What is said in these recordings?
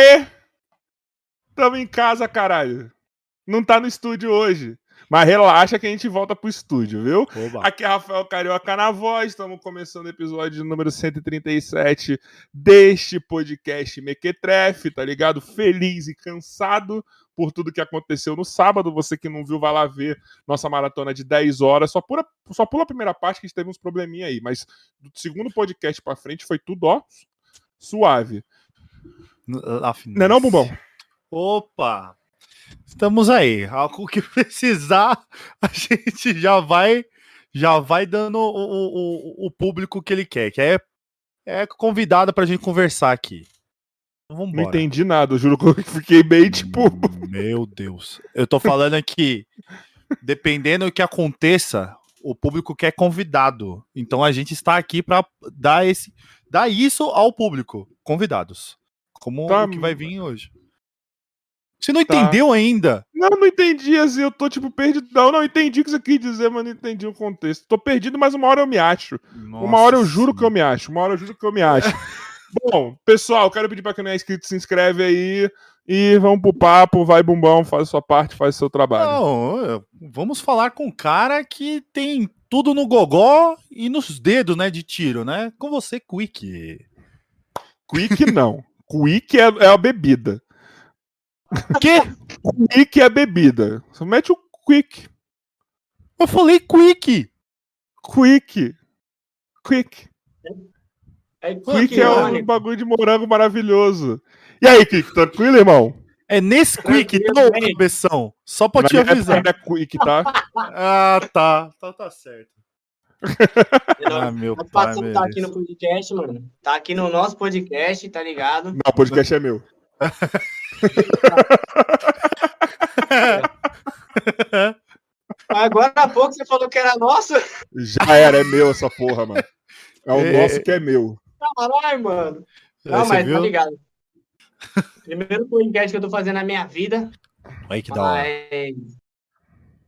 aí? Tamo em casa, caralho. Não tá no estúdio hoje. Mas relaxa que a gente volta pro estúdio, viu? Oba. Aqui é Rafael Carioca na voz, estamos começando o episódio número 137 deste podcast Mequetrefe, tá ligado? Feliz e cansado por tudo que aconteceu no sábado. Você que não viu, vai lá ver nossa maratona de 10 horas. Só pula, só pula a primeira parte que a gente teve uns probleminha aí, mas do segundo podcast pra frente foi tudo, ó, suave. Não é não, Bumbão? Opa! Estamos aí. Algo que precisar, a gente já vai já vai dando o, o, o público que ele quer, que é, é convidado pra gente conversar aqui. Então, vambora. Não entendi nada, eu juro que eu fiquei bem tipo. Meu Deus. Eu tô falando aqui, dependendo do que aconteça, o público quer convidado. Então a gente está aqui para dar esse dar isso ao público, convidados. Como tá, o que vai vir hoje. Você não tá. entendeu ainda? Não, não entendi, assim, eu tô, tipo, perdido. Não, não entendi o que você quis dizer, mas não entendi o contexto. Tô perdido, mas uma hora eu me acho. Nossa uma hora eu juro sim. que eu me acho. Uma hora eu juro que eu me acho. Bom, pessoal, quero pedir pra quem não é inscrito, se inscreve aí. E vamos pro papo, vai bumbão, faz a sua parte, faz o seu trabalho. Não, vamos falar com um cara que tem tudo no gogó e nos dedos, né, de tiro, né? Com você, Quick. Quick não. Quick é, é a bebida. Que? Quick é bebida. Você mete o quick. Eu falei quick. Quick. Quick. É, quick é um bagulho de morango maravilhoso. E aí, Quick, tranquilo, irmão? É nesse quick, tá, cabeção? Só pra te avisar. É quick, tá? ah, tá. Então tá certo. Ah, meu pai, tá aqui no podcast, mano. Tá aqui no nosso podcast, tá ligado? Não, o podcast é meu. Agora há pouco você falou que era nosso. Já era, é meu essa porra, mano. É o é... nosso que é meu. Caralho, mano. Não, mas tá viu? tá ligado. Primeiro podcast que eu tô fazendo na minha vida. Aí que da hora.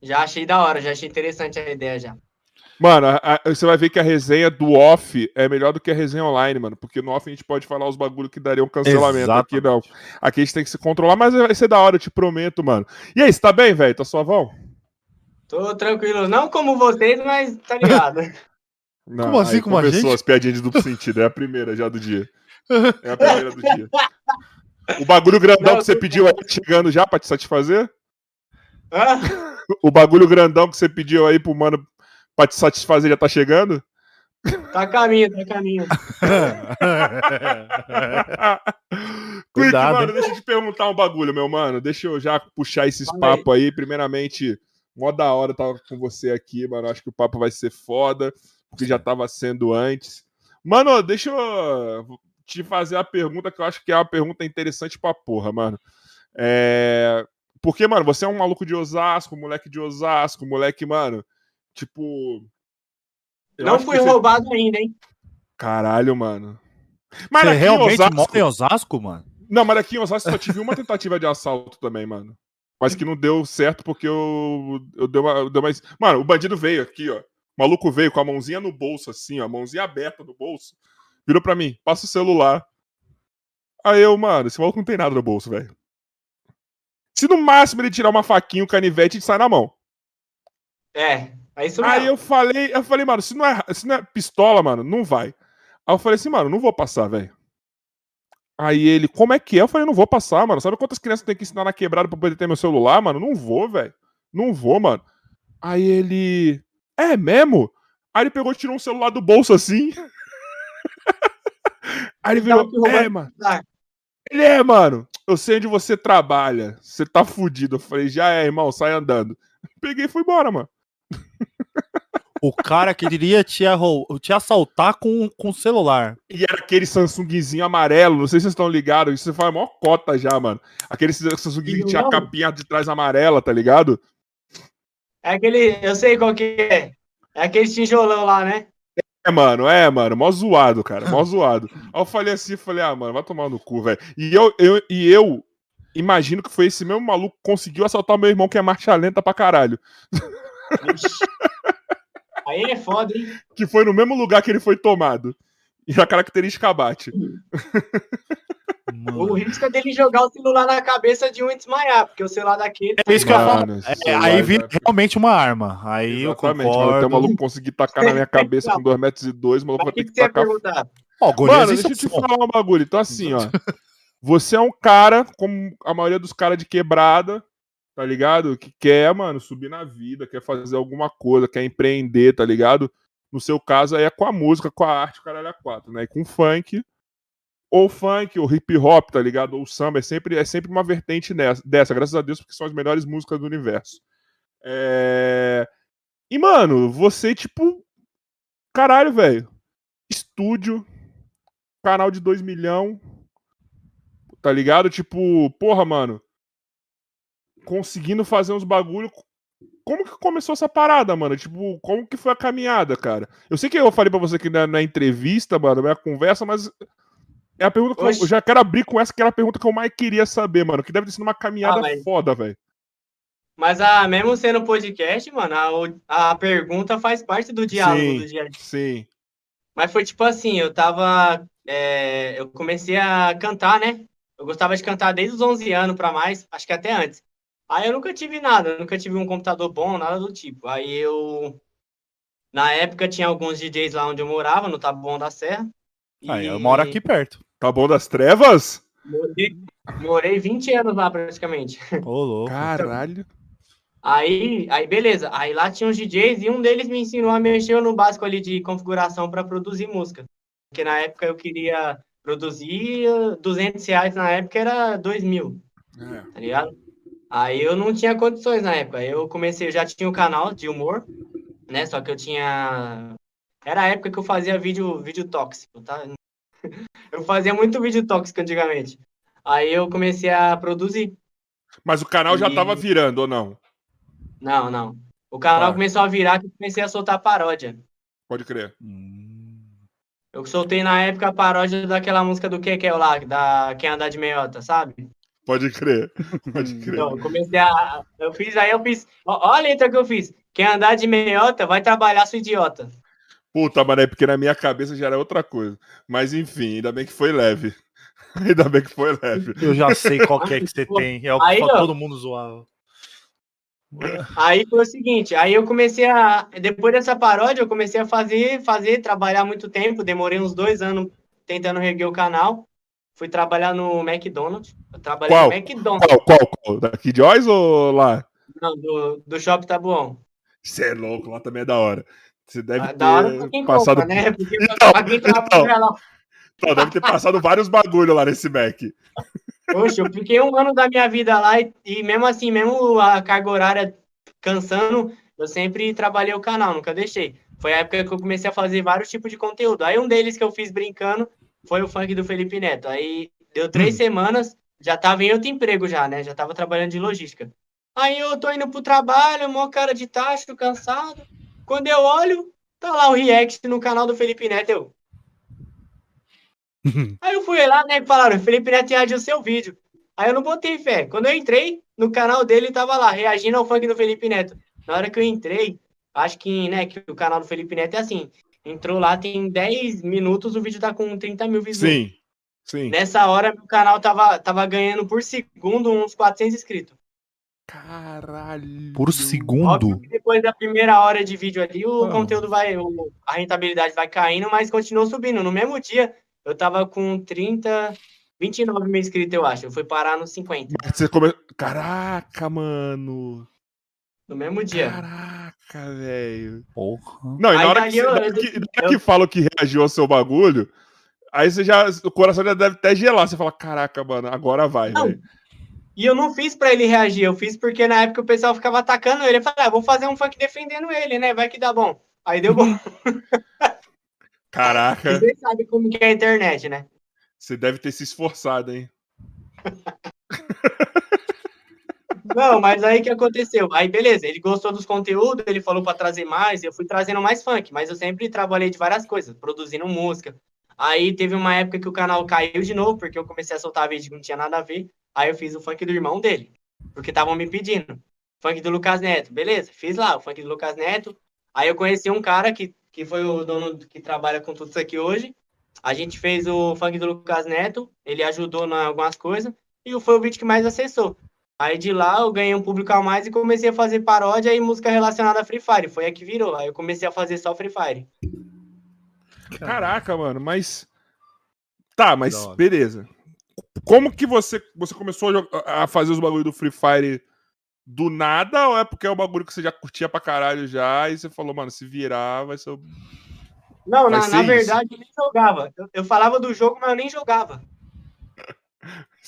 Já achei da hora, já achei interessante a ideia já. Mano, a, a, você vai ver que a resenha do off é melhor do que a resenha online, mano. Porque no off a gente pode falar os bagulho que daria um cancelamento. Exatamente. Aqui não. Aqui a gente tem que se controlar, mas vai ser da hora, eu te prometo, mano. E aí, você tá bem, velho? Tá suavão? Tô tranquilo. Não como vocês, mas tá ligado. Não, como assim, como a gente? as piadinhas de duplo sentido. É a primeira já do dia. É a primeira do dia. O bagulho grandão não, que você pediu aí chegando já pra te satisfazer? Ah? O bagulho grandão que você pediu aí pro mano pra te satisfazer já tá chegando? Tá a caminho, tá a caminho. Quick, mano, deixa eu te perguntar um bagulho, meu mano. Deixa eu já puxar esses papos aí. Primeiramente, mó da hora estar com você aqui, mano. Acho que o papo vai ser foda, porque já tava sendo antes. Mano, deixa eu te fazer a pergunta que eu acho que é uma pergunta interessante pra porra, mano. É... Porque, mano, você é um maluco de Osasco, moleque de Osasco, moleque, mano, Tipo. Não fui você... roubado ainda, hein? Caralho, mano. Mas você realmente Osasco... mora em Osasco, mano? Não, mas aqui em Osasco só tive uma tentativa de assalto também, mano. Mas que não deu certo porque eu, eu dei uma, mais. Mano, o bandido veio aqui, ó. O maluco veio com a mãozinha no bolso, assim, ó. A mãozinha aberta no bolso. Virou pra mim, passa o celular. Aí eu, mano, esse maluco não tem nada no bolso, velho. Se no máximo ele tirar uma faquinha, um canivete, ele sai na mão. É, é mesmo. Aí eu falei, eu falei, mano, se não, é, se não é pistola, mano, não vai. Aí eu falei assim, mano, não vou passar, velho. Aí ele, como é que é? Eu falei, não vou passar, mano. Sabe quantas crianças tem que ensinar na quebrada pra poder ter meu celular, mano? Não vou, velho. Não vou, mano. Aí ele, é mesmo? Aí ele pegou e tirou um celular do bolso assim. Aí ele virou, é, mano. Ele é, mano. Eu sei onde você trabalha. Você tá fudido. Eu falei, já é, irmão, sai andando. Peguei e fui embora, mano. O cara queria te, te assaltar com, com celular. E era aquele Samsungzinho amarelo, não sei se vocês estão ligados, isso faz maior cota já, mano. Aquele Samsungzinho que tinha a capinha de trás amarela, tá ligado? É aquele, eu sei qual que é. É aquele tijolão lá, né? É, mano, é, mano, mó zoado, cara, mó zoado. Aí eu falei assim, falei, ah, mano, vai tomar no cu, velho. E eu, eu, e eu imagino que foi esse mesmo maluco que conseguiu assaltar meu irmão, que é marcha lenta pra caralho. Aí é foda, hein? Que foi no mesmo lugar que ele foi tomado. E a característica bate. O risco é dele jogar o celular na cabeça de um e desmaiar, porque o celular daquele. É isso que eu falo. É, aí vira realmente uma arma. Aí Exatamente, eu concordo. Até o maluco conseguir tacar na minha cabeça com 2 metros e dois, o maluco vai ter que, que tacar. Ó, oh, Mano, deixa eu te falar um bagulho. Então, assim, ó. Você é um cara, como a maioria dos caras de quebrada, tá ligado? Que quer, mano, subir na vida, quer fazer alguma coisa, quer empreender, tá ligado? No seu caso aí é com a música, com a arte, o caralho é quatro, né? E com funk, ou funk, ou hip hop, tá ligado? Ou samba, é sempre, é sempre uma vertente nessa, dessa, graças a Deus, porque são as melhores músicas do universo. É... E, mano, você, tipo. Caralho, velho. Estúdio, canal de 2 milhão. Tá ligado? Tipo, porra, mano. Conseguindo fazer uns bagulho como que começou essa parada, mano? Tipo, como que foi a caminhada, cara? Eu sei que eu falei pra você que na, na entrevista, mano, na conversa, mas é a pergunta que eu, eu, já quero abrir com essa, que era a pergunta que eu mais queria saber, mano. Que deve ter sido uma caminhada ah, mas... foda, velho. Mas a, mesmo sendo podcast, mano, a, a pergunta faz parte do diálogo sim, do dia a dia. Sim. Mas foi tipo assim, eu tava. É, eu comecei a cantar, né? Eu gostava de cantar desde os 11 anos pra mais, acho que até antes. Aí eu nunca tive nada, nunca tive um computador bom, nada do tipo. Aí eu. Na época tinha alguns DJs lá onde eu morava, no Taboão da Serra. Aí eu moro aqui perto. Taboão das Trevas? Morei, morei 20 anos lá praticamente. Ô, louco. Caralho. Aí, aí, beleza. Aí lá tinha os DJs e um deles me ensinou a mexer no básico ali de configuração para produzir música. Porque na época eu queria produzir 200 reais, na época era 2 mil. É. Tá ligado? Aí eu não tinha condições na época. Eu comecei, eu já tinha um canal de humor, né? Só que eu tinha. Era a época que eu fazia vídeo, vídeo tóxico, tá? eu fazia muito vídeo tóxico antigamente. Aí eu comecei a produzir. Mas o canal e... já tava virando ou não? Não, não. O canal tá. começou a virar que eu comecei a soltar paródia. Pode crer. Eu soltei na época a paródia daquela música do que que é lá, da Quem Andar de Meiota, sabe? Pode crer. Pode crer. Então, eu comecei a. Eu fiz, aí eu fiz. Olha a letra que eu fiz. Quem andar de meiota vai trabalhar, seu idiota. Puta, mano, é porque na minha cabeça já era outra coisa. Mas enfim, ainda bem que foi leve. Ainda bem que foi leve. Eu já sei qual que é que você tem. É o que aí, todo mundo zoava. Aí foi o seguinte, aí eu comecei a. Depois dessa paródia, eu comecei a fazer, fazer, trabalhar muito tempo. Demorei uns dois anos tentando reguer o canal. Fui trabalhar no McDonald's. Eu trabalhei qual? no McDonald's. Qual, qual, qual? Daqui de Oz ou lá? Não, do, do Shopping Tabuão. Você é louco, lá também é da hora. Você deve ah, ter passado. Compra, né? Porque então, então, então, deve ter passado vários bagulho lá nesse Mac. Poxa, eu fiquei um ano da minha vida lá e, e, mesmo assim, mesmo a carga horária cansando, eu sempre trabalhei o canal, nunca deixei. Foi a época que eu comecei a fazer vários tipos de conteúdo. Aí um deles que eu fiz brincando foi o funk do Felipe Neto. Aí deu três hum. semanas, já tava em outro emprego já, né? Já tava trabalhando de logística. Aí eu tô indo pro trabalho, mó cara de tacho, cansado. Quando eu olho, tá lá o react no canal do Felipe Neto. Eu... Aí eu fui lá, né? E falaram, Felipe Neto reagiu seu vídeo. Aí eu não botei fé. Quando eu entrei no canal dele, tava lá, reagindo ao funk do Felipe Neto. Na hora que eu entrei, acho que, né, que o canal do Felipe Neto é assim. Entrou lá, tem 10 minutos, o vídeo tá com 30 mil visuais. Sim, sim. Nessa hora, meu canal tava, tava ganhando por segundo uns 400 inscritos. Caralho. Por segundo? depois da primeira hora de vídeo ali, o ah. conteúdo vai. A rentabilidade vai caindo, mas continuou subindo. No mesmo dia, eu tava com 30. 29 mil inscritos, eu acho. Eu fui parar nos 50. Você come... Caraca, mano. No mesmo dia. Caraca, velho. Porra. Não, e na hora, que, eu, eu, que, eu, que fala que reagiu ao seu bagulho, aí você já. O coração já deve até gelar. Você fala, caraca, mano, agora vai, velho. E eu não fiz pra ele reagir, eu fiz porque na época o pessoal ficava atacando ele. Eu falei, ah, vou fazer um funk defendendo ele, né? Vai que dá bom. Aí deu bom. Caraca. Você sabe como que é a internet, né? Você deve ter se esforçado, hein? Não, mas aí que aconteceu? Aí beleza, ele gostou dos conteúdos, ele falou para trazer mais, eu fui trazendo mais funk, mas eu sempre trabalhei de várias coisas, produzindo música. Aí teve uma época que o canal caiu de novo, porque eu comecei a soltar vídeo que não tinha nada a ver. Aí eu fiz o funk do irmão dele, porque estavam me pedindo. Funk do Lucas Neto, beleza, fiz lá o funk do Lucas Neto. Aí eu conheci um cara que, que foi o dono que trabalha com tudo isso aqui hoje. A gente fez o funk do Lucas Neto, ele ajudou em algumas coisas, e foi o vídeo que mais acessou. Aí de lá eu ganhei um público a mais e comecei a fazer paródia e música relacionada a Free Fire. Foi aí que virou. Aí eu comecei a fazer só Free Fire. Caraca, mano, mas. Tá, mas beleza. Como que você, você começou a, fazer os bagulhos do Free Fire do nada? Ou é porque é um bagulho que você já curtia pra caralho já e você falou, mano, se virar vai ser. Não, vai na, ser na verdade eu nem jogava. Eu, eu falava do jogo, mas eu nem jogava.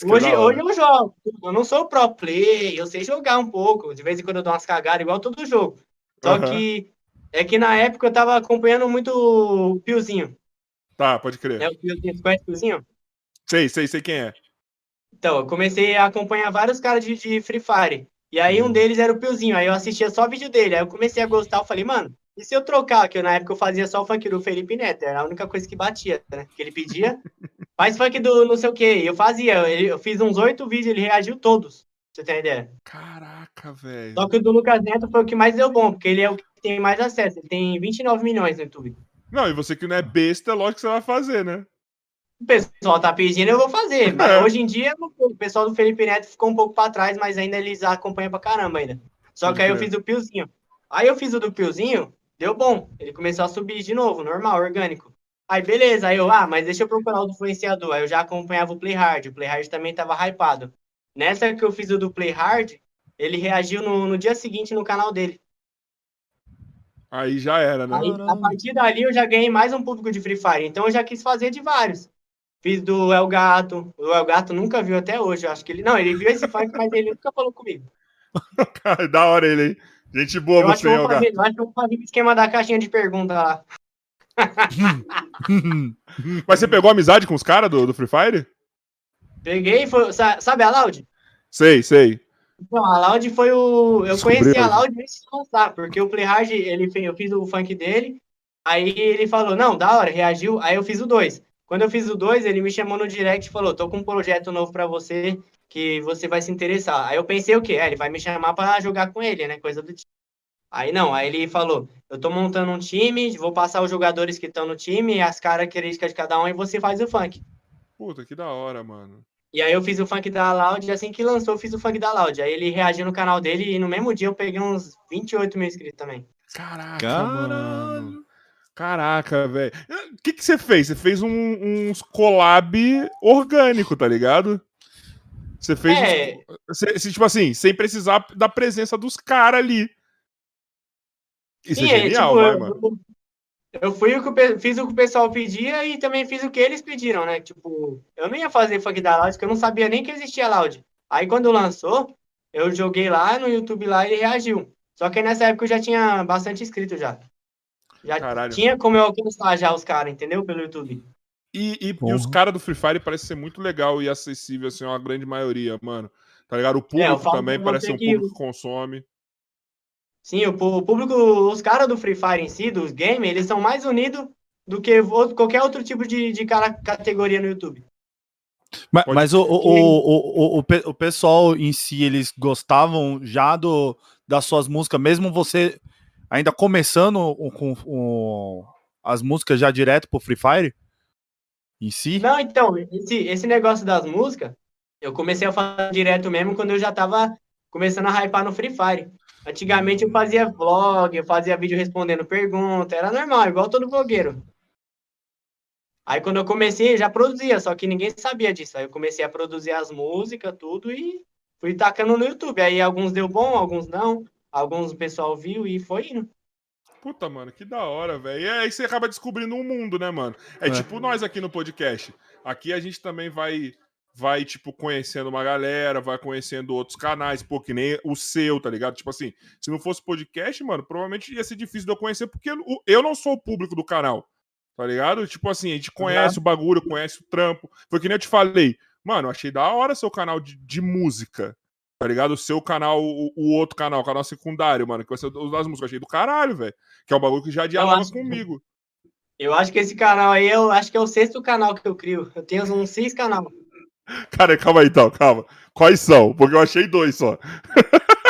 Hoje, hoje eu jogo. Eu não sou pro play, eu sei jogar um pouco. De vez em quando eu dou umas cagadas, igual todo jogo. Só uhum. que é que na época eu tava acompanhando muito o Piozinho. Tá, pode crer. É o Piozinho, você conhece o Piozinho? Sei, sei, sei quem é. Então, eu comecei a acompanhar vários caras de, de Free Fire. E aí um uhum. deles era o Piozinho. Aí eu assistia só vídeo dele. Aí eu comecei a gostar, eu falei, mano, e se eu trocar? Que eu, na época eu fazia só o funk do Felipe Neto, era a única coisa que batia, né? Que ele pedia. Faz funk do não sei o quê. Eu fazia, eu fiz uns oito vídeos, ele reagiu todos. Você tem ideia? Caraca, velho. Só que o do Lucas Neto foi o que mais deu bom, porque ele é o que tem mais acesso. Ele tem 29 milhões no YouTube. Não, e você que não é besta, lógico que você vai fazer, né? O pessoal tá pedindo, eu vou fazer. Mas é. hoje em dia, o pessoal do Felipe Neto ficou um pouco pra trás, mas ainda eles acompanham pra caramba ainda. Só que aí eu fiz o Piozinho. Aí eu fiz o do Piozinho, Deu bom. Ele começou a subir de novo, normal, orgânico. Aí, beleza. Aí eu, ah, mas deixa eu procurar o do influenciador. Aí eu já acompanhava o Play Hard. O Play Hard também tava hypado. Nessa que eu fiz o do Play Hard, ele reagiu no, no dia seguinte no canal dele. Aí já era, né? Aí, a partir dali eu já ganhei mais um público de Free Fire. Então eu já quis fazer de vários. Fiz do El Gato. O El Gato nunca viu até hoje. Eu acho que ele. Não, ele viu esse funk, mas ele nunca falou comigo. Cara, da hora ele, hein? Gente boa eu você, fazer, Eu acho que eu vou fazer o esquema da caixinha de pergunta lá. Mas você pegou amizade com os caras do, do Free Fire? Peguei, foi, sabe a Loud? Sei, sei. Então, a Loud foi o. Eu Descobriu. conheci a Loud antes de lançar, porque o Playhard, ele eu fiz o funk dele, aí ele falou, não, da hora, reagiu, aí eu fiz o 2. Quando eu fiz o 2, ele me chamou no direct e falou, tô com um projeto novo para você, que você vai se interessar. Aí eu pensei o quê? É, ele vai me chamar para jogar com ele, né? Coisa do tipo. Aí não, aí ele falou: eu tô montando um time, vou passar os jogadores que estão no time, as características de cada um, e você faz o funk. Puta, que da hora, mano. E aí eu fiz o funk da Loud, assim que lançou, eu fiz o funk da Loud. Aí ele reagiu no canal dele e no mesmo dia eu peguei uns 28 mil inscritos também. Caraca, Caralho. mano. Caraca, velho. O que, que você fez? Você fez um, uns collab orgânico, tá ligado? Você fez. É... Você, tipo assim, sem precisar da presença dos caras ali. Isso é, é genial, é, tipo, vai, mano. Eu fui o que fiz o que o pessoal pedia e também fiz o que eles pediram, né? Tipo, eu não ia fazer funk da Loud, porque eu não sabia nem que existia Loud. Aí quando lançou, eu joguei lá no YouTube lá e ele reagiu. Só que nessa época eu já tinha bastante inscrito já. Já Caralho. tinha como eu alcançar já os caras, entendeu? Pelo YouTube. E, e, e os caras do Free Fire parecem ser muito legal e acessível, assim, uma grande maioria, mano. Tá ligado? O é, público é, também parece ser um público que consome. Sim, o, público, os caras do Free Fire em si, dos games, eles são mais unidos do que outro, qualquer outro tipo de, de categoria no YouTube. Mas, mas o, o, o, o, o, pessoal em si, eles gostavam já do, das suas músicas, mesmo você ainda começando com, com as músicas já direto pro Free Fire? Em si? Não, então, esse, esse negócio das músicas, eu comecei a fazer direto mesmo quando eu já tava começando a hypar no Free Fire. Antigamente eu fazia vlog, eu fazia vídeo respondendo pergunta, era normal, igual todo blogueiro. Aí quando eu comecei, eu já produzia, só que ninguém sabia disso. Aí eu comecei a produzir as músicas, tudo, e fui tacando no YouTube. Aí alguns deu bom, alguns não, alguns o pessoal viu e foi indo. Puta, mano, que da hora, velho. E aí você acaba descobrindo um mundo, né, mano? É, é, tipo nós aqui no podcast. Aqui a gente também vai, vai, tipo, conhecendo uma galera, vai conhecendo outros canais, pô, que nem o seu, tá ligado? Tipo assim, se não fosse podcast, mano, provavelmente ia ser difícil de eu conhecer, porque eu não sou o público do canal, tá ligado? Tipo assim, a gente conhece o bagulho, conhece o trampo. Foi que nem eu te falei. Mano, achei da hora seu canal de, de música tá ligado? O seu canal, o, o, outro canal, o canal secundário, mano, que você usa as músicas. Eu achei do caralho, velho. Que é um bagulho que já dialoga acho, comigo. Eu acho que esse canal aí, eu acho que é o sexto canal que eu crio. Eu tenho uns seis canal. Cara, calma aí então, calma. Quais são? Porque eu achei dois só.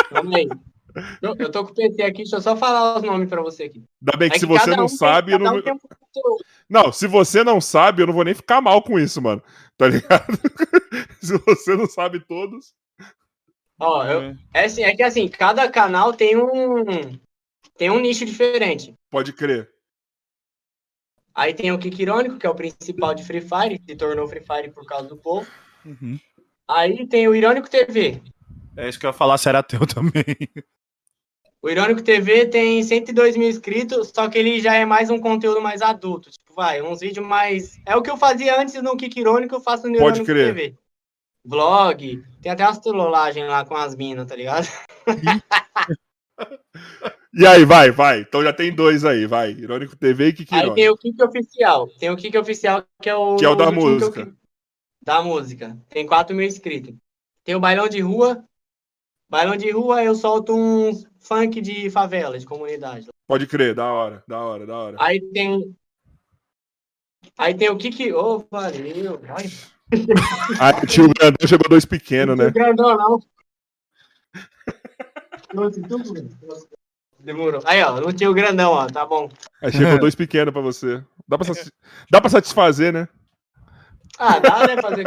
Calma aí. Eu, eu tô com o PC aqui, deixa eu só falar os nomes pra você aqui. Ainda bem que é se que você não um sabe. Tem, não... Um Não, se você não sabe, eu não vou nem ficar mal com isso, mano. Tá ligado? se você não sabe todos. Ó, eu, é. assim, é que assim, cada canal tem um tem um nicho diferente. Pode crer. Aí tem o Kik Irônico, que é o principal de Free Fire, que se tornou Free Fire por causa do povo. Uhum. Aí tem o Irônico TV. É isso que eu ia falar, se era teu também. O Irônico TV tem 102 mil inscritos, só que ele já é mais um conteúdo mais adulto. Tipo, vai, uns vídeos mais. É o que eu fazia antes no Kik Irônico, eu faço no Pode Irônico crer. TV. Vlog, tem até umas trollagens lá com as minas, tá ligado? e aí, vai, vai. Então já tem dois aí, vai. Irônico TV e Kik Irônico. Aí tem o Kik Oficial. Tem o Kik Oficial, que é o. Que é o da música. Eu... Da música. Tem 4 mil inscritos. Tem o Bailão de Rua. Bailão de Rua, eu solto uns funk de favela, de comunidade. Pode crer, da hora, da hora, da hora. Aí tem. Aí tem o Kiki. Ô, oh, valeu. Ai. Aí o tio grandão chegou dois pequenos, né? grandão, não. Demorou. Aí, ó, não tinha o grandão, ó, tá bom. Aí chegou dois pequenos pra você. Dá pra, dá pra satisfazer, né? Ah, dá, né? Fazer.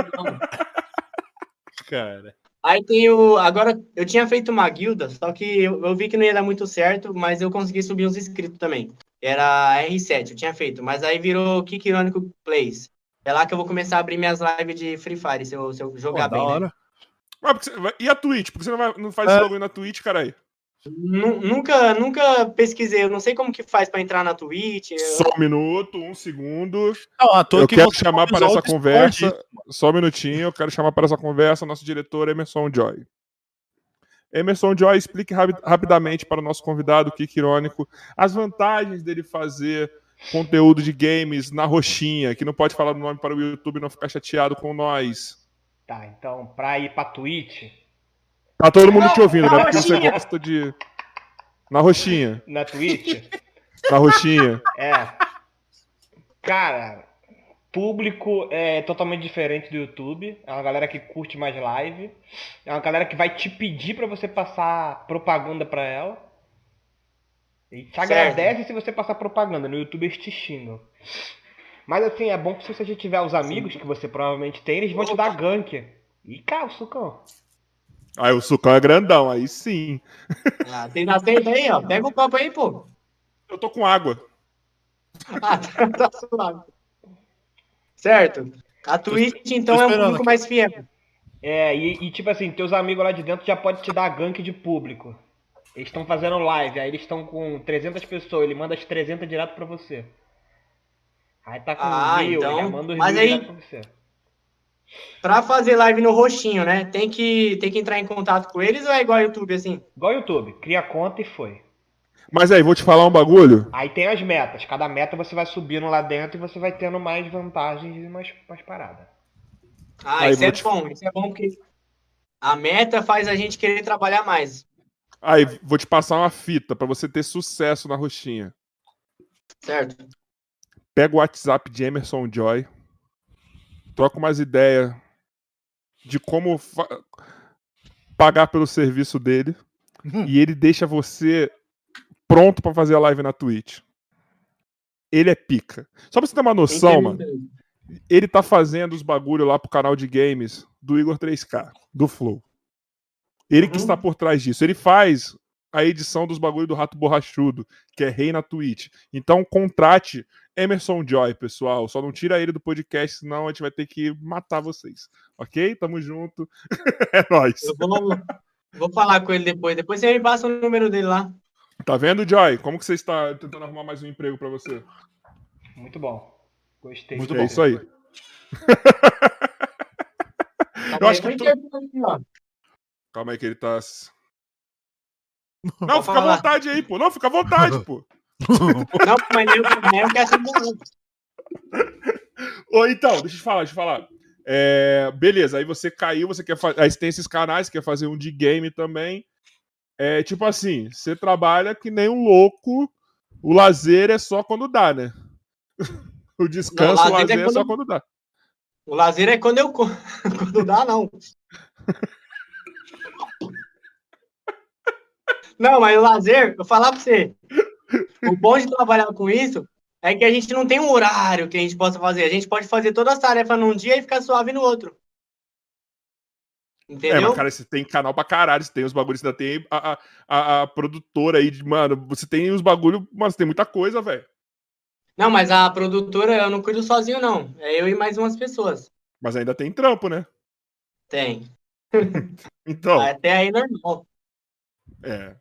Cara. Aí tem o. Agora, eu tinha feito uma guilda, só que eu, eu, vi que não ia dar muito certo, mas eu consegui subir uns inscritos também. Era R7, eu tinha feito, mas aí virou Kick Ironic Plays. É lá que eu vou começar a abrir minhas lives de Free Fire, se eu, se eu jogar Pô, bem. Da né? hora. Né? Ah, e a Twitch? Por que você não, vai, não faz é. logo na Twitch, caralho? Nunca, nunca pesquisei, eu não sei como que faz para entrar na Twitch. Eu... Só um minuto, um segundo. Não, eu que quero chamar para essa conversa. Só um minutinho, eu quero chamar para essa conversa nosso diretor Emerson Joy. Emerson Joy, explique rapidamente para o nosso convidado, Kik Irônico, as vantagens dele fazer conteúdo de games na roxinha, que não pode falar do nome para o YouTube não ficar chateado com nós. Tá, então, para ir para Twitch, Tá todo mundo te ouvindo, né? Porque você gosta de. Na roxinha. Na Twitch? Na roxinha. É. Cara, público é totalmente diferente do YouTube. É uma galera que curte mais live. É uma galera que vai te pedir para você passar propaganda para ela. E te certo. agradece se você passar propaganda. No YouTube eles te xingam. Mas assim, é bom que se você já tiver os amigos Sim. que você provavelmente tem, eles vão Opa. te dar gank. E cara, sucão. Aí o sucão é grandão, aí sim. Ah, tem na frente aí, ó. Pega o um copo aí, pô. Eu tô com água. Ah, tá, suave. Certo. A Twitch, então, é um público mais fiel. É, e, e, tipo assim, teus amigos lá de dentro já pode te dar gank de público. Eles estão fazendo live, aí eles estão com 300 pessoas, ele manda as 300 direto pra você. Aí tá com ah, mil, então... ele manda os Mas aí... direto pra você. Pra fazer live no roxinho, né? Tem que, tem que entrar em contato com eles ou é igual ao YouTube, assim? Igual ao YouTube. Cria conta e foi. Mas aí, vou te falar um bagulho. Aí tem as metas. Cada meta você vai subindo lá dentro e você vai tendo mais vantagens e mais, mais paradas. Ah, aí, isso é te... bom. Isso é bom porque a meta faz a gente querer trabalhar mais. Aí, vou te passar uma fita para você ter sucesso na roxinha. Certo. Pega o WhatsApp de Emerson Joy troca umas ideias de como pagar pelo serviço dele uhum. e ele deixa você pronto para fazer a live na Twitch. Ele é pica. Só pra você ter uma noção, mano. Ele tá fazendo os bagulho lá pro canal de games do Igor 3K, do Flow. Ele que uhum. está por trás disso. Ele faz a edição dos bagulho do Rato Borrachudo, que é rei na Twitch. Então contrate Emerson Joy, pessoal. Só não tira ele do podcast, senão a gente vai ter que matar vocês. Ok? Tamo junto. é nóis. Eu vou, vou falar com ele depois. Depois você me passa o número dele lá. Tá vendo, Joy? Como que você está tentando arrumar mais um emprego para você? Muito bom. Gostei. Muito é bom. isso aí. Eu acho que. Tu... Calma aí que ele tá. Não, fica à vontade aí, pô. Não, fica à vontade, pô. Não, mas nem, eu quero Ô, então, deixa eu te falar, deixa eu falar. É, beleza, aí você caiu, você quer fazer. Aí tem esses canais, quer fazer um de game também. É tipo assim, você trabalha que nem um louco, o lazer é só quando dá, né? O descanso, não, o lazer, o lazer é, quando... é, só quando dá. O lazer é quando eu quando dá, não. Não, mas o lazer, eu falar pra você, o bom de trabalhar com isso é que a gente não tem um horário que a gente possa fazer. A gente pode fazer todas as tarefas num dia e ficar suave no outro. Entendeu? É, mas, cara, você tem canal pra caralho, você tem os bagulhos, você ainda tem a, a, a, produtora aí, de, mano, você tem os bagulhos, mas tem muita coisa, velho. Não, mas a produtora eu não cuido sozinho, não. É eu e mais umas pessoas. Mas ainda tem trampo, né? Tem. então. Até aí normal. É.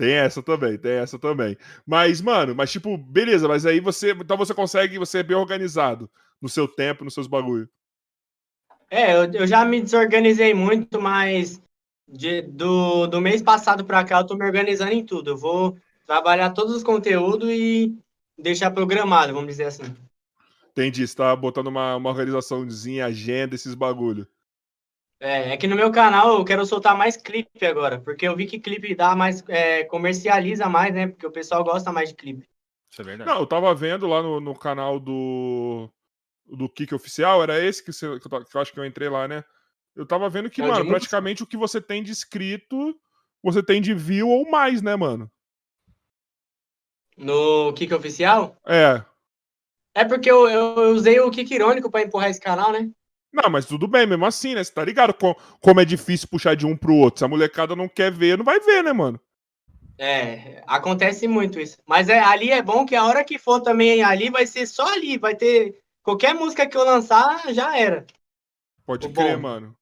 Tem essa também, tem essa também. Mas, mano, mas tipo, beleza, mas aí você. Então você consegue, você é bem organizado no seu tempo, nos seus bagulhos. É, eu, eu já me desorganizei muito, mas de, do, do mês passado para cá eu tô me organizando em tudo. Eu vou trabalhar todos os conteúdos e deixar programado, vamos dizer assim. Entendi, você tá botando uma, uma organizaçãozinha, agenda, esses bagulho. É, é que no meu canal eu quero soltar mais clipe agora, porque eu vi que clipe dá mais, é, comercializa mais, né? Porque o pessoal gosta mais de clipe. Isso é verdade. Não, eu tava vendo lá no, no canal do do Kick Oficial, era esse que, você, que, eu, acho que eu entrei lá, né? Eu tava vendo que, é mano, praticamente o que você tem de inscrito, você tem de view ou mais, né, mano? No Kick Oficial? É. É porque eu, eu usei o Kick Irônico pra empurrar esse canal, né? Não, mas tudo bem, mesmo assim, né? Você tá ligado com, como é difícil puxar de um pro outro. Se a molecada não quer ver, não vai ver, né, mano? É, acontece muito isso. Mas é, ali é bom que a hora que for também ali, vai ser só ali, vai ter Qualquer música que eu lançar, já era. Pode o crer, bom. mano.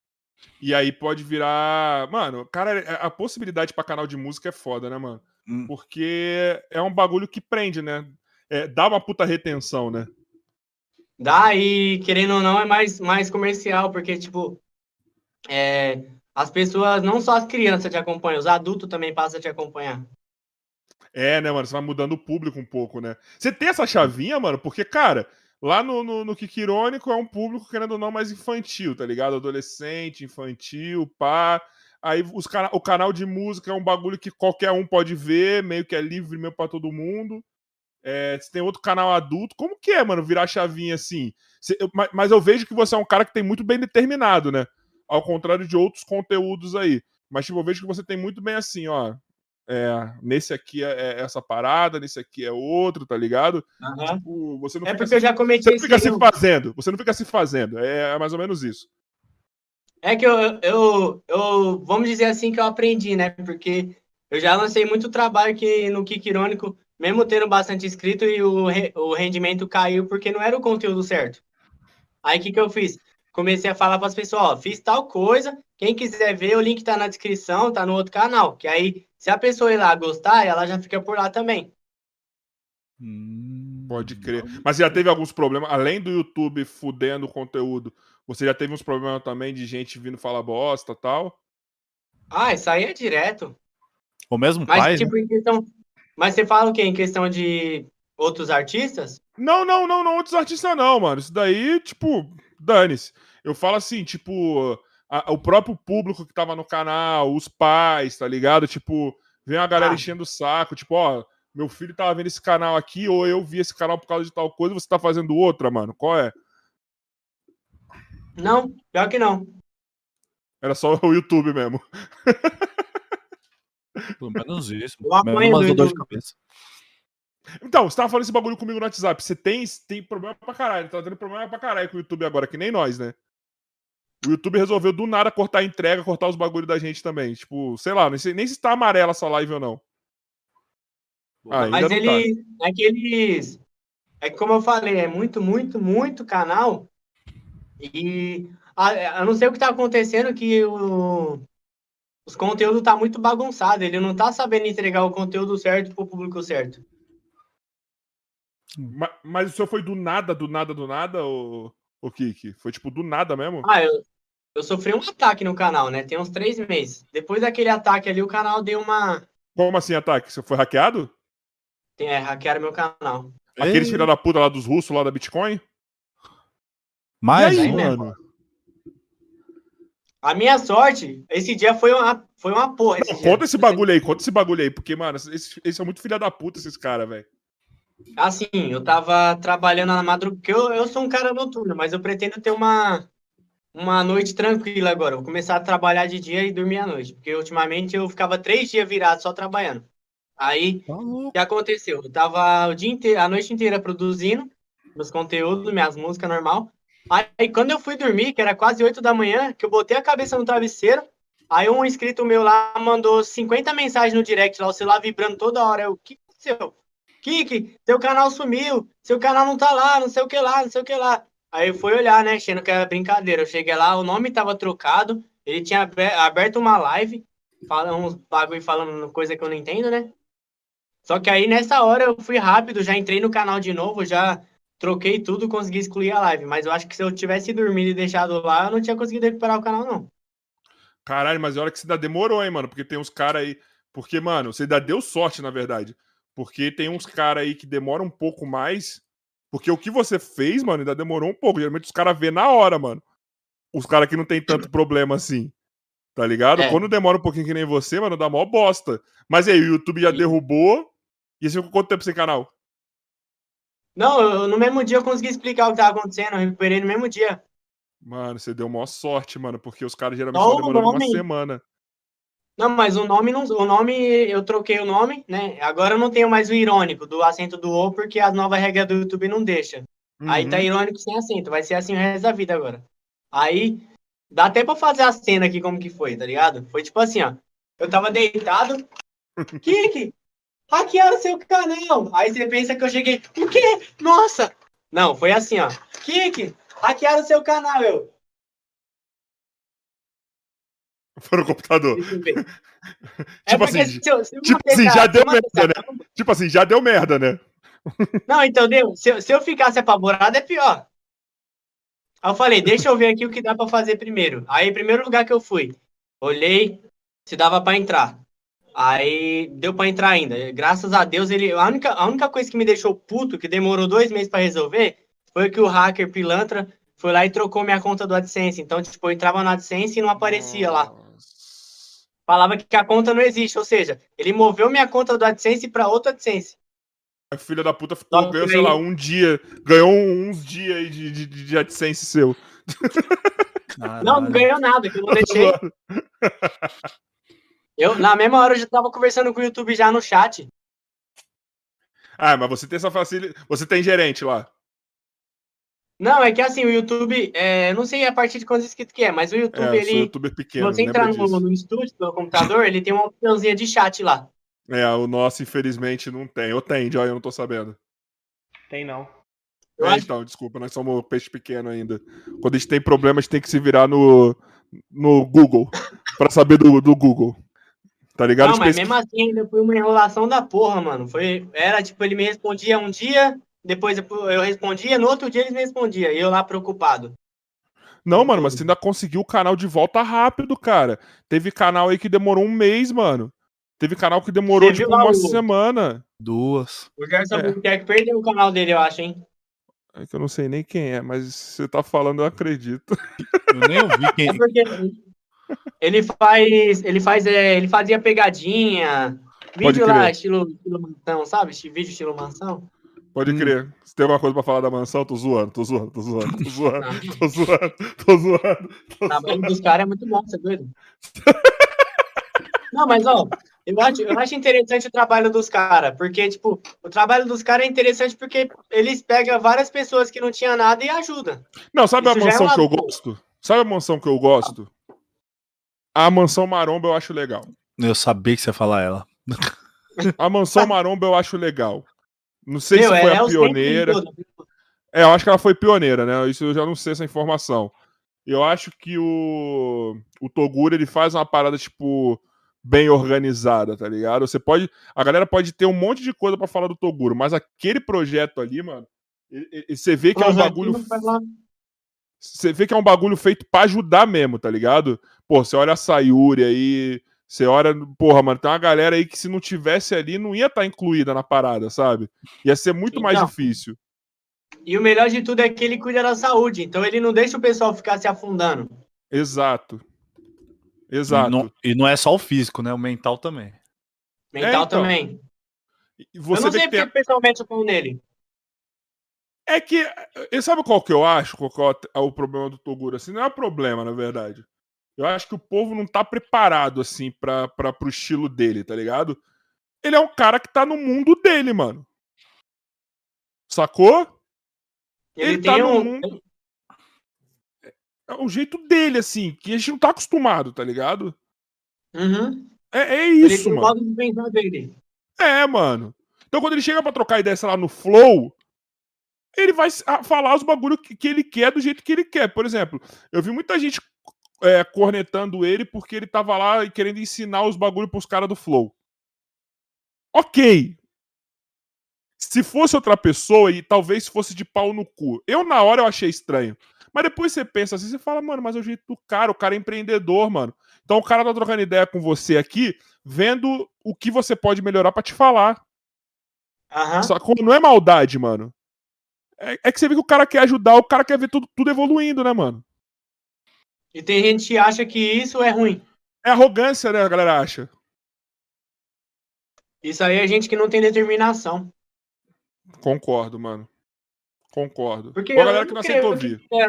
E aí pode virar. Mano, cara, é, a possibilidade para canal de música é foda, né, mano? Hum. Porque é um bagulho que prende, né? É, dá uma puta retenção, né? Dá, e querendo ou não, é mais, mais comercial, porque, tipo, é, as pessoas, não só as crianças te acompanham, os adultos também passam a te acompanhar. É, né, mano? Você vai mudando o público um pouco, né? Você tem essa chavinha, mano? Porque, cara, Lá no, no, no Kik Irônico é um público, querendo ou não, mais infantil, tá ligado? Adolescente, infantil, pá. Aí os cana o canal de música é um bagulho que qualquer um pode ver, meio que é livre mesmo pra todo mundo. É, você tem outro canal adulto. Como que é, mano, virar chavinha assim? Cê, eu, mas, mas eu vejo que você é um cara que tem muito bem determinado, né? Ao contrário de outros conteúdos aí. Mas, tipo, eu vejo que você tem muito bem assim, ó é, nesse aqui é, é, essa parada, nesse aqui é outro, tá ligado? Uhum. Tipo, você não é porque se, eu já cometi Você não fica se fazendo, você não fica se fazendo, é, é, mais ou menos isso. É que eu, eu, eu, vamos dizer assim que eu aprendi, né? Porque eu já lancei muito trabalho que no Kik Irônico, mesmo tendo bastante inscrito, e o, o rendimento caiu porque não era o conteúdo certo. Aí o que, que eu fiz? Comecei a falar para as pessoas, ó, fiz tal coisa, quem quiser ver, o link tá na descrição, tá no outro canal, que aí se a pessoa ir lá gostar, ela já fica por lá também. Hum, pode crer. Mas já teve alguns problemas, além do YouTube fudendo o conteúdo, você já teve uns problemas também de gente vindo falar bosta tal? Ah, isso aí é direto. O mesmo mas, pai? Tipo, né? questão... Mas você fala o quê? Em questão de outros artistas? Não, não, não, não, outros artistas não, mano. Isso daí, tipo, dane-se. Eu falo assim, tipo, a, o próprio público que tava no canal, os pais, tá ligado? Tipo, vem a galera ah. enchendo o saco, tipo, ó, meu filho tava vendo esse canal aqui, ou eu vi esse canal por causa de tal coisa, você tá fazendo outra, mano. Qual é? Não, pior que não. Era só o YouTube mesmo. Pelo menos isso. Dor de cabeça. Então, você tava falando esse bagulho comigo no WhatsApp. Você tem, tem problema pra caralho. Tá tendo problema pra caralho com o YouTube agora, que nem nós, né? O YouTube resolveu do nada cortar a entrega, cortar os bagulhos da gente também. Tipo, sei lá, nem, sei, nem se tá amarela essa live ou não. Ah, Mas ele. Tá. É que eles. É que como eu falei, é muito, muito, muito canal. E a, não sei o que tá acontecendo, que o, os conteúdos tá muito bagunçado. Ele não tá sabendo entregar o conteúdo certo pro público certo. Mas, mas o senhor foi do nada, do nada, do nada, ou o Kiki? Foi tipo do nada mesmo? Ah, eu, eu sofri um ataque no canal, né? Tem uns três meses. Depois daquele ataque ali, o canal deu uma. Como assim ataque? Você foi hackeado? É, hackearam meu canal. Aqueles filha da puta lá dos russos, lá da Bitcoin? Mas, aí, mano. A minha sorte, esse dia foi uma, foi uma porra. Não, conta esse bagulho aí, conta esse bagulho aí, porque, mano, esse, esse é muito filha da puta, esses caras, velho. Assim, eu tava trabalhando na madrugada, porque eu, eu sou um cara noturno, mas eu pretendo ter uma, uma noite tranquila agora. Eu vou começar a trabalhar de dia e dormir à noite, porque ultimamente eu ficava três dias virado só trabalhando. Aí, o que aconteceu? Eu tava o dia inteiro, a noite inteira produzindo meus conteúdos, minhas músicas normal. Aí, quando eu fui dormir, que era quase 8 da manhã, que eu botei a cabeça no travesseiro, aí um inscrito meu lá mandou 50 mensagens no direct lá, o celular vibrando toda hora. Eu, o que aconteceu? Kiki, seu canal sumiu, seu canal não tá lá, não sei o que lá, não sei o que lá. Aí eu fui olhar, né, achando que era brincadeira. Eu cheguei lá, o nome tava trocado, ele tinha aberto uma live, falando uns bagulho falando coisa que eu não entendo, né? Só que aí nessa hora eu fui rápido, já entrei no canal de novo, já troquei tudo, consegui excluir a live. Mas eu acho que se eu tivesse dormido e deixado lá, eu não tinha conseguido recuperar o canal, não. Caralho, mas olha que você ainda demorou, hein, mano? Porque tem uns caras aí. Porque, mano, você ainda deu sorte, na verdade. Porque tem uns caras aí que demoram um pouco mais. Porque o que você fez, mano, ainda demorou um pouco. Geralmente os caras vê na hora, mano. Os caras que não tem tanto problema assim. Tá ligado? É. Quando demora um pouquinho que nem você, mano, dá mó bosta. Mas aí, o YouTube já derrubou. E você ficou quanto tempo sem canal? Não, eu, no mesmo dia eu consegui explicar o que tava acontecendo. Eu recuperei no mesmo dia. Mano, você deu maior sorte, mano, porque os caras geralmente demoram nome... uma semana. Não, mas o nome não, o nome eu troquei o nome, né? Agora eu não tenho mais o irônico do acento do o porque a nova regra do YouTube não deixa. Uhum. Aí tá uhum. irônico sem acento, vai ser assim o resto da vida agora. Aí dá até para fazer a cena aqui como que foi, tá ligado? Foi tipo assim, ó. Eu tava deitado, Kiki, hackearam seu canal. Aí você pensa que eu cheguei, o quê? Nossa! Não, foi assim, ó. Kiki, hackearam seu canal, eu. Foi no computador. É tipo assim, se eu, se tipo assim, já deu merda, né? Tipo assim, já deu merda, né? Não, então deu. Se, eu, se eu ficasse apavorado, é pior. Aí eu falei, deixa eu ver aqui o que dá para fazer primeiro. Aí, primeiro lugar que eu fui, olhei se dava para entrar. Aí deu para entrar ainda. Graças a Deus, ele. A única, a única coisa que me deixou puto, que demorou dois meses para resolver, foi que o hacker pilantra foi lá e trocou minha conta do AdSense. Então, tipo, eu entrava no AdSense e não aparecia lá. Falava que a conta não existe, ou seja, ele moveu minha conta do AdSense para outra AdSense. A filha da puta ficou, ganhou, sei lá, um dia. Ganhou uns dias aí de, de, de AdSense seu. Não, não ganhou nada, que eu não deixei. Eu, na mesma hora, eu já tava conversando com o YouTube já no chat. Ah, mas você tem essa facilidade. Você tem gerente lá. Não, é que assim, o YouTube, é, não sei a partir de quantos inscritos que é, mas o YouTube, é, ele. YouTube pequeno, você entrar no, no, estúdio, no computador, ele tem uma opçãozinha de chat lá. É, o nosso, infelizmente, não tem. Eu tenho, eu não tô sabendo. Tem não. É, acho... Então, desculpa, nós somos peixe pequeno ainda. Quando a gente tem problemas, tem que se virar no, no Google para saber do, do Google. Tá ligado? Não, mas mesmo assim ainda foi uma enrolação da porra, mano. Foi, era tipo, ele me respondia um dia, depois eu respondia, no outro dia ele me respondia, e eu lá preocupado. Não, mano, mas você ainda conseguiu o canal de volta rápido, cara. Teve canal aí que demorou um mês, mano. Teve canal que demorou, tipo, uma semana. Duas. O Gerson é. que perdeu o canal dele, eu acho, hein? É que eu não sei nem quem é, mas você tá falando, eu acredito. Eu nem ouvi quem. É porque ele faz. Ele faz. É, ele fazia pegadinha. Vídeo lá, estilo, estilo mansão, sabe? Vídeo estilo mansão. Pode hum. crer. Se tem alguma coisa pra falar da mansão, tô zoando, tô zoando, tô zoando, tô zoando, tô zoando, tô zoando. Tô o trabalho dos caras é muito bom, você é doido? Não, mas ó, eu acho, eu acho interessante o trabalho dos caras, porque, tipo, o trabalho dos caras é interessante porque eles pegam várias pessoas que não tinham nada e ajudam. Não, sabe Isso a mansão é que eu gosto? Sabe a mansão que eu gosto? A mansão Maromba eu acho legal. Eu sabia que você ia falar ela. A mansão Maromba eu acho legal. Não sei Meu, se foi é, a pioneira. É, eu acho que ela foi pioneira, né? Isso eu já não sei essa informação. Eu acho que o, o Toguro ele faz uma parada, tipo, bem organizada, tá ligado? Você pode. A galera pode ter um monte de coisa para falar do Toguro, mas aquele projeto ali, mano, você vê que é um bagulho. Você vê que é um bagulho feito para ajudar mesmo, tá ligado? Pô, você olha a Sayuri aí, você olha, porra, mano, tem uma galera aí que se não tivesse ali não ia estar tá incluída na parada, sabe? Ia ser muito então, mais difícil. E o melhor de tudo é que ele cuida da saúde, então ele não deixa o pessoal ficar se afundando. Exato. Exato. E não, e não é só o físico, né? O mental também. Mental é, então. também. Você eu não sei porque ter... o pessoal mete o pão nele. É que. Sabe qual que eu acho? Qual é o problema do Toguro? Assim, não é um problema, na verdade. Eu acho que o povo não tá preparado, assim, pra, pra, pro estilo dele, tá ligado? Ele é um cara que tá no mundo dele, mano. Sacou? Ele, ele tá no um... mundo. É o jeito dele, assim, que a gente não tá acostumado, tá ligado? Uhum. É, é isso, ele mano. De pensar dele. É, mano. Então quando ele chega pra trocar ideia, sei lá, no Flow, ele vai falar os bagulhos que, que ele quer do jeito que ele quer. Por exemplo, eu vi muita gente é, cornetando ele porque ele tava lá querendo ensinar os bagulhos pros caras do Flow. Ok. Se fosse outra pessoa e talvez fosse de pau no cu. Eu, na hora, eu achei estranho. Mas depois você pensa assim, você fala, mano, mas é o jeito do cara, o cara é empreendedor, mano. Então o cara tá trocando ideia com você aqui, vendo o que você pode melhorar para te falar. Uhum. Só que não é maldade, mano. É, é, que você vê que o cara quer ajudar, o cara quer ver tudo, tudo evoluindo, né, mano? E tem gente que acha que isso é ruim. É arrogância, né, a galera acha. Isso aí é gente que não tem determinação. Concordo, mano. Concordo. Porque a galera que não aceitou ouvir. É...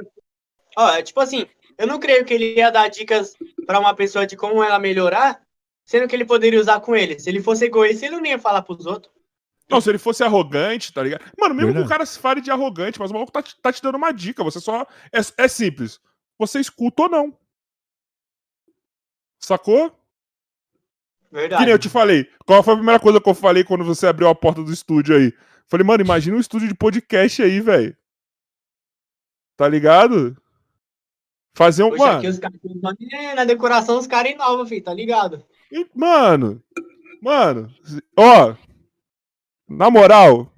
Ó, é tipo assim, eu não creio que ele ia dar dicas para uma pessoa de como ela melhorar, sendo que ele poderia usar com ele. Se ele fosse egoísta, ele não ia falar pros outros. Não, se ele fosse arrogante, tá ligado? Mano, mesmo Verdade. que o cara se fale de arrogante, mas o maluco tá, tá te dando uma dica. Você só. É, é simples. Você escuta ou não. Sacou? Verdade. Que nem eu te falei. Qual foi a primeira coisa que eu falei quando você abriu a porta do estúdio aí? Falei, mano, imagina um estúdio de podcast aí, velho. Tá ligado? Fazer um. Poxa, mano. Aqui os caras, na decoração os caras inovam, filho, tá ligado? Mano, mano, ó, na moral,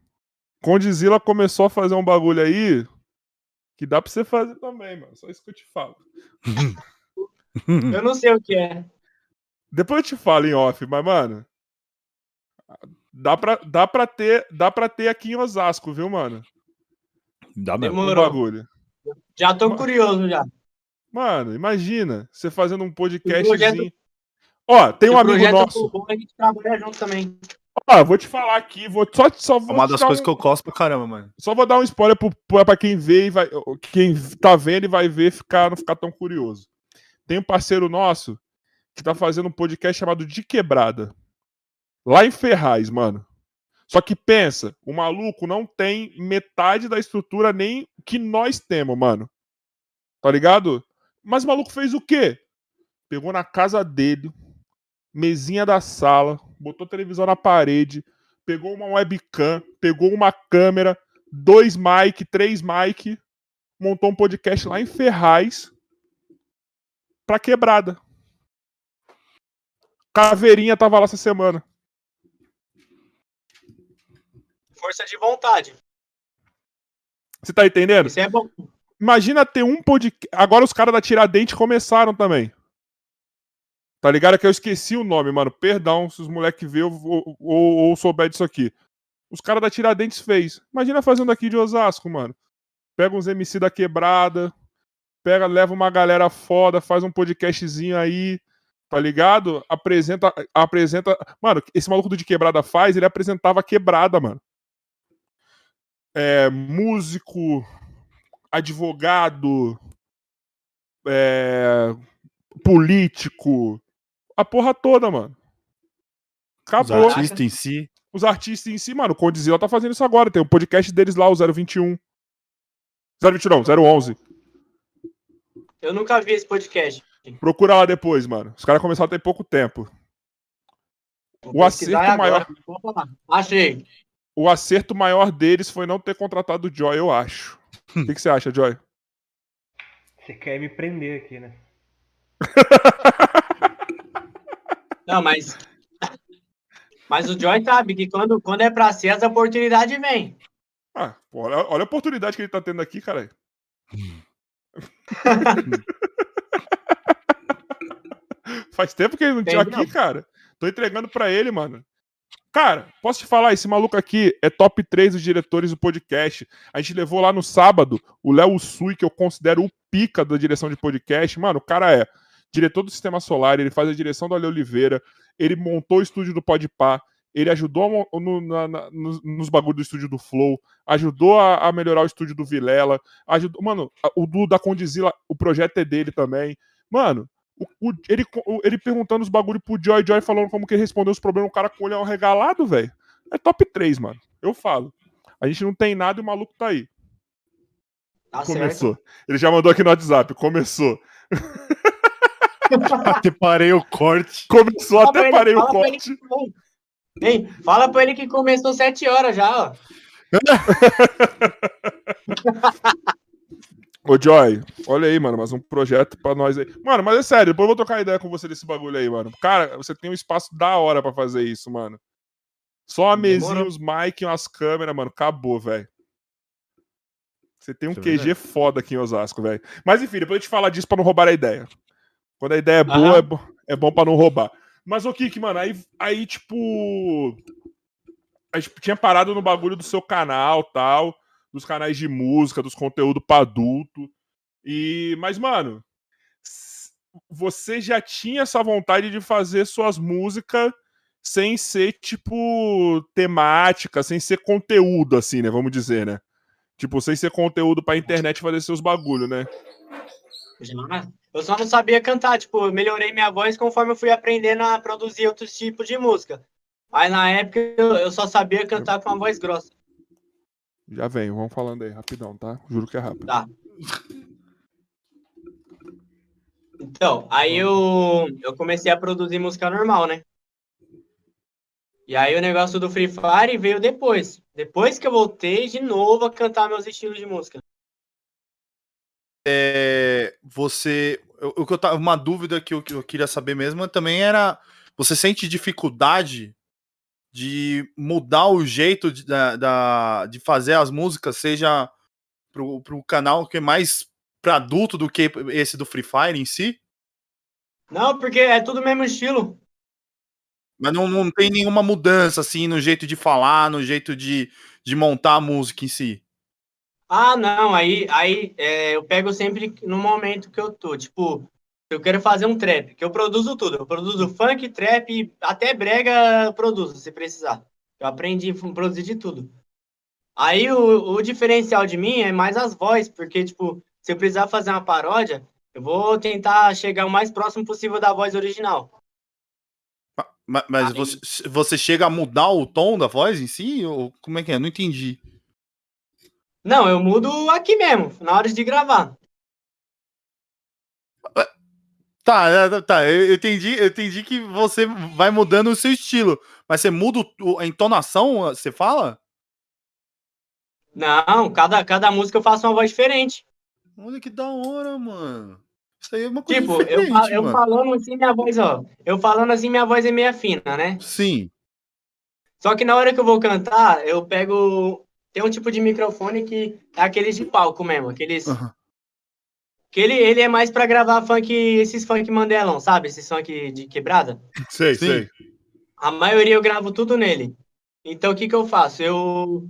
Condizila começou a fazer um bagulho aí que dá pra você fazer também, mano. Só isso que eu te falo. eu não sei o que é. Depois eu te falo em off, mas, mano. Dá pra, dá pra, ter, dá pra ter aqui em Osasco, viu, mano? Dá mesmo. Um bagulho. Já tô curioso já. Mano, imagina você fazendo um podcastzinho. Ó, tem um amigo nosso. Bom, a gente trabalha junto também. Ó, vou te falar aqui, vou só, só vou Uma das coisas um... que eu gosto pra caramba, mano. Só vou dar um spoiler pro, pra quem vê e vai. Quem tá vendo e vai ver ficar, não ficar tão curioso. Tem um parceiro nosso que tá fazendo um podcast chamado De Quebrada. Lá em Ferraz, mano. Só que pensa, o maluco não tem metade da estrutura nem que nós temos, mano. Tá ligado? Mas o maluco fez o quê? Pegou na casa dele, mesinha da sala, botou televisão na parede, pegou uma webcam, pegou uma câmera, dois mic, três mic, montou um podcast lá em Ferraz pra quebrada. Caveirinha tava lá essa semana. Força de vontade. Você tá entendendo? Isso é bom. Imagina ter um podcast. Agora os caras da Tiradentes começaram também. Tá ligado? É que eu esqueci o nome, mano. Perdão se os moleques vê ou, ou, ou, souber disso aqui. Os caras da Tiradentes fez. Imagina fazendo aqui de Osasco, mano. Pega uns MC da quebrada. Pega, leva uma galera foda, faz um podcastzinho aí tá ligado? Apresenta, apresenta. Mano, esse maluco do de quebrada faz, ele apresentava quebrada, mano. É, músico, advogado, é, político, a porra toda, mano. Acabou. Os artistas em si. Os artistas em si, mano. O Condizila tá fazendo isso agora. Tem um podcast deles lá, o 021. 021 não, 011. Eu nunca vi esse podcast. Procura lá depois, mano. Os caras começaram a ter pouco tempo. o acerto maior. Achei. O acerto maior deles foi não ter contratado o Joy, eu acho. O que, que, você acha, Joy? Você quer me prender aqui, né? não, mas. Mas o Joy sabe que quando, quando é pra ser, as oportunidades vêm. Ah, olha, olha a oportunidade que ele tá tendo aqui, cara. Faz tempo que ele não tinha aqui, não. cara. Tô entregando para ele, mano. Cara, posso te falar, esse maluco aqui é top 3 dos diretores do podcast. A gente levou lá no sábado o Léo Sui, que eu considero o pica da direção de podcast. Mano, o cara é diretor do Sistema Solar, ele faz a direção do Ale Oliveira, ele montou o estúdio do Podpah, ele ajudou no, na, na, nos, nos bagulhos do estúdio do Flow, ajudou a, a, melhorar o estúdio do Vilela, ajudou, mano, o do da Condizila, o projeto é dele também. Mano, O, o, ele, ele perguntando os bagulho pro Joy Joy falando como que respondeu os problemas, o cara com o olhão regalado, velho. É top 3, mano. Eu falo. A gente não tem nada e o maluco tá aí. Tá Começou. Certo. Ele já mandou aqui no WhatsApp. Começou. até parei o corte. Começou, fala até parei o corte. Ei, fala pra ele que começou 7 horas já, ó. Ô, Joy, olha aí, mano, mais um projeto pra nós aí. Mano, mas é sério, depois eu vou trocar ideia com você desse bagulho aí, mano. Cara, você tem um espaço da hora pra fazer isso, mano. Só a mesinha, os mic, umas câmeras, mano. Acabou, velho. Você tem um Deixa QG foda aqui em Osasco, velho. Mas enfim, depois eu te falar disso pra não roubar a ideia. Quando a ideia é boa, é, bo é, bom pra não roubar. Mas o Kik, mano, aí, aí, tipo. A gente tinha parado no bagulho do seu canal tal dos canais de música, dos conteúdos para adulto. E, mas mano, você já tinha essa vontade de fazer suas músicas sem ser tipo temática, sem ser conteúdo assim, né, vamos dizer, né? Tipo, sem ser conteúdo pra internet fazer seus bagulho, né? Eu só não sabia cantar, tipo, melhorei minha voz conforme eu fui aprendendo a produzir outros tipos de música. Mas na época eu só sabia cantar com uma voz grossa. Já venho, vamos falando aí, rapidão, tá? Juro que é rápido. Tá. Então, aí eu, eu comecei a produzir música normal, né? E aí o negócio do Free Fire veio depois. Depois que eu voltei de novo a cantar meus estilos de música. É, você. O que eu tava. Uma dúvida que eu, que eu queria saber mesmo também era. Você sente dificuldade de mudar o jeito de, da, da, de fazer as músicas, seja pro, pro canal que é mais para adulto do que esse do Free Fire em si? Não, porque é tudo o mesmo estilo. Mas não, não tem nenhuma mudança, assim, no jeito de falar, no jeito de, de montar a música em si. Ah, não, aí, aí é, eu pego sempre no momento que eu tô. Tipo, eu quero fazer um trap, que eu produzo tudo. Eu produzo funk, trap, até brega eu produzo, se precisar. Eu aprendi a produzir de tudo. Aí o, o diferencial de mim é mais as vozes, porque, tipo, se eu precisar fazer uma paródia, eu vou tentar chegar o mais próximo possível da voz original. Mas, mas você, você chega a mudar o tom da voz em si? Ou como é que é? Não entendi. Não, eu mudo aqui mesmo, na hora de gravar. Tá, é, tá, eu entendi, eu entendi que você vai mudando o seu estilo, mas você muda a entonação, você fala? Não, cada, cada música eu faço uma voz diferente. Olha que da hora, mano. Isso aí é uma coisa Tipo, eu, eu falando assim, minha voz, ó. Eu falando assim, minha voz é meia fina, né? Sim. Só que na hora que eu vou cantar, eu pego. Tem um tipo de microfone que é aqueles de palco mesmo, aqueles. Uhum. Que ele, ele é mais pra gravar funk, esses funk mandelão, sabe? Esses funk de quebrada. Sei, Sim. sei. A maioria eu gravo tudo nele. Então o que que eu faço? Eu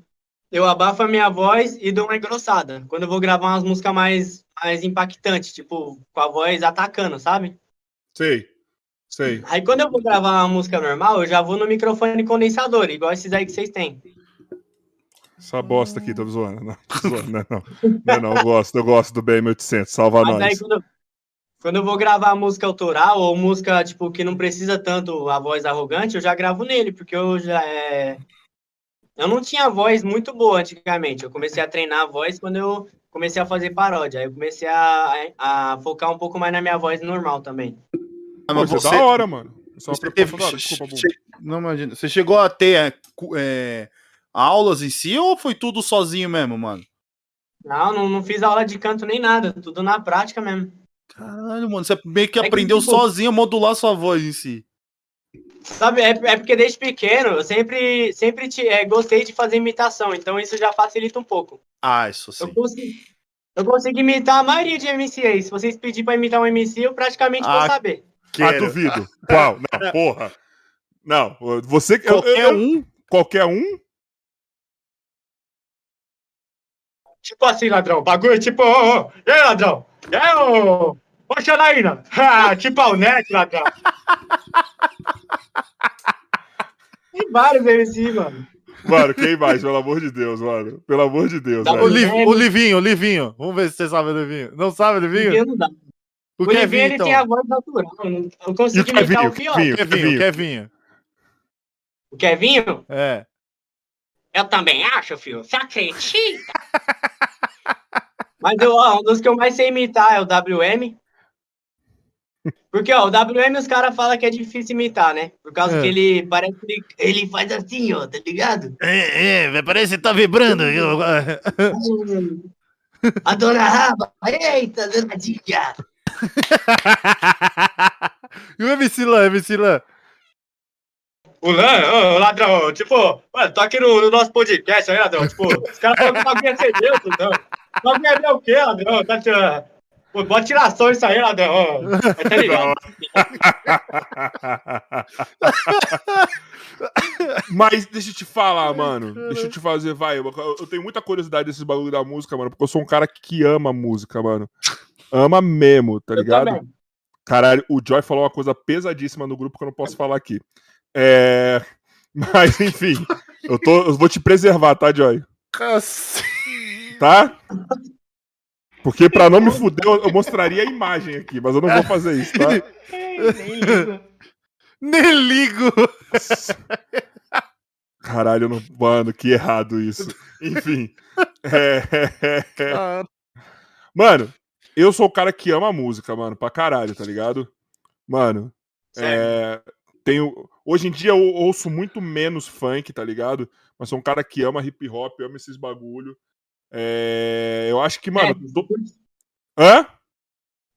eu abafo a minha voz e dou uma engrossada. Quando eu vou gravar umas músicas mais, mais impactantes, tipo, com a voz atacando, sabe? Sei. Sei. Aí quando eu vou gravar uma música normal, eu já vou no microfone condensador, igual esses aí que vocês têm. Essa bosta aqui, tô zoando. Não, tô zoando, não, não. não, não, eu gosto, eu gosto do BM800, salva Mas nós. Aí, quando, quando eu vou gravar música autoral ou música, tipo, que não precisa tanto a voz arrogante, eu já gravo nele, porque eu já é... Eu não tinha voz muito boa antigamente, eu comecei a treinar a voz quando eu comecei a fazer paródia, aí eu comecei a, a, a focar um pouco mais na minha voz normal também. Ah, mas você... é da hora, mano. Só você teve... Desculpa, che... Não imagina. Você chegou a ter é, é aulas em si ou foi tudo sozinho mesmo, mano? Não, não, não fiz aula de canto nem nada, tudo na prática mesmo. Caralho, mano, você meio que é aprendeu que, tipo, sozinho a modular sua voz em si. Sabe, é, é porque desde pequeno eu sempre, sempre te, é, gostei de fazer imitação, então isso já facilita um pouco. Ah, isso sim. Eu consigo, eu consigo imitar a maioria de MC aí. Se vocês pedirem pra imitar um MC, eu praticamente ah, vou saber. Quero. Ah, duvido. Qual? Não, porra. Não, você... Qualquer eu, eu, um? Qualquer um? Tipo assim, ladrão. Bagulho tipo, ô, ô, e aí, ladrão? E aí, ô, ô Xanaína? tipo ao net, ladrão. Tem vários MC, mano. Mano, quem mais, pelo amor de Deus, mano? Pelo amor de Deus, o, Liv, o Livinho, o Livinho. Vamos ver se você sabe o Livinho. Não sabe o Livinho? Livinho não dá. O, o Kevin, ele então. tem a voz natural. Eu consegui imitar o pior. Kevinho, Kevinho, Kevinho. O Kevinho? É. Eu também acho, filho. Você acredita? Mas eu, ó, um dos que eu mais sei imitar é o WM. Porque, ó, o WM os caras falam que é difícil imitar, né? Por causa é. que ele parece que ele, faz assim, ó, tá ligado? É, é, parece que tá vibrando. A dona Raba, eita, danadinha. e o MC Lan, MC Lan? O Lan, o ladrão, tipo, mano, tô aqui no, no, nosso podcast aí, ladrão. Tipo, os caras falam que o bagulho é ser Deus, então. O bagulho é o quê, ladrão? Tá tirando. Pô, pode tirar som isso aí, ladrão. Tá ligado? Mas deixa eu te falar, mano. Deixa eu te fazer, vai. Eu, eu tenho muita curiosidade desses bagulho da música, mano, porque eu sou um cara que ama música, mano. Ama mesmo, tá ligado? Caralho, o Joy falou uma coisa pesadíssima no grupo que eu não posso falar aqui. É. Mas, enfim, eu, tô, eu vou te preservar, tá, Joy? Tá? Porque pra não me fuder, eu mostraria a imagem aqui, mas eu não vou fazer isso, tá? Nem ligo. Nem ligo. Caralho, não... mano, que errado isso. Enfim. É... Mano, eu sou o cara que ama música, mano, pra caralho, tá ligado? Mano, é... tenho. Hoje em dia eu ouço muito menos funk, tá ligado? Mas sou um cara que ama hip hop, ama esses bagulho. É... Eu acho que, mano. É, do... Hã?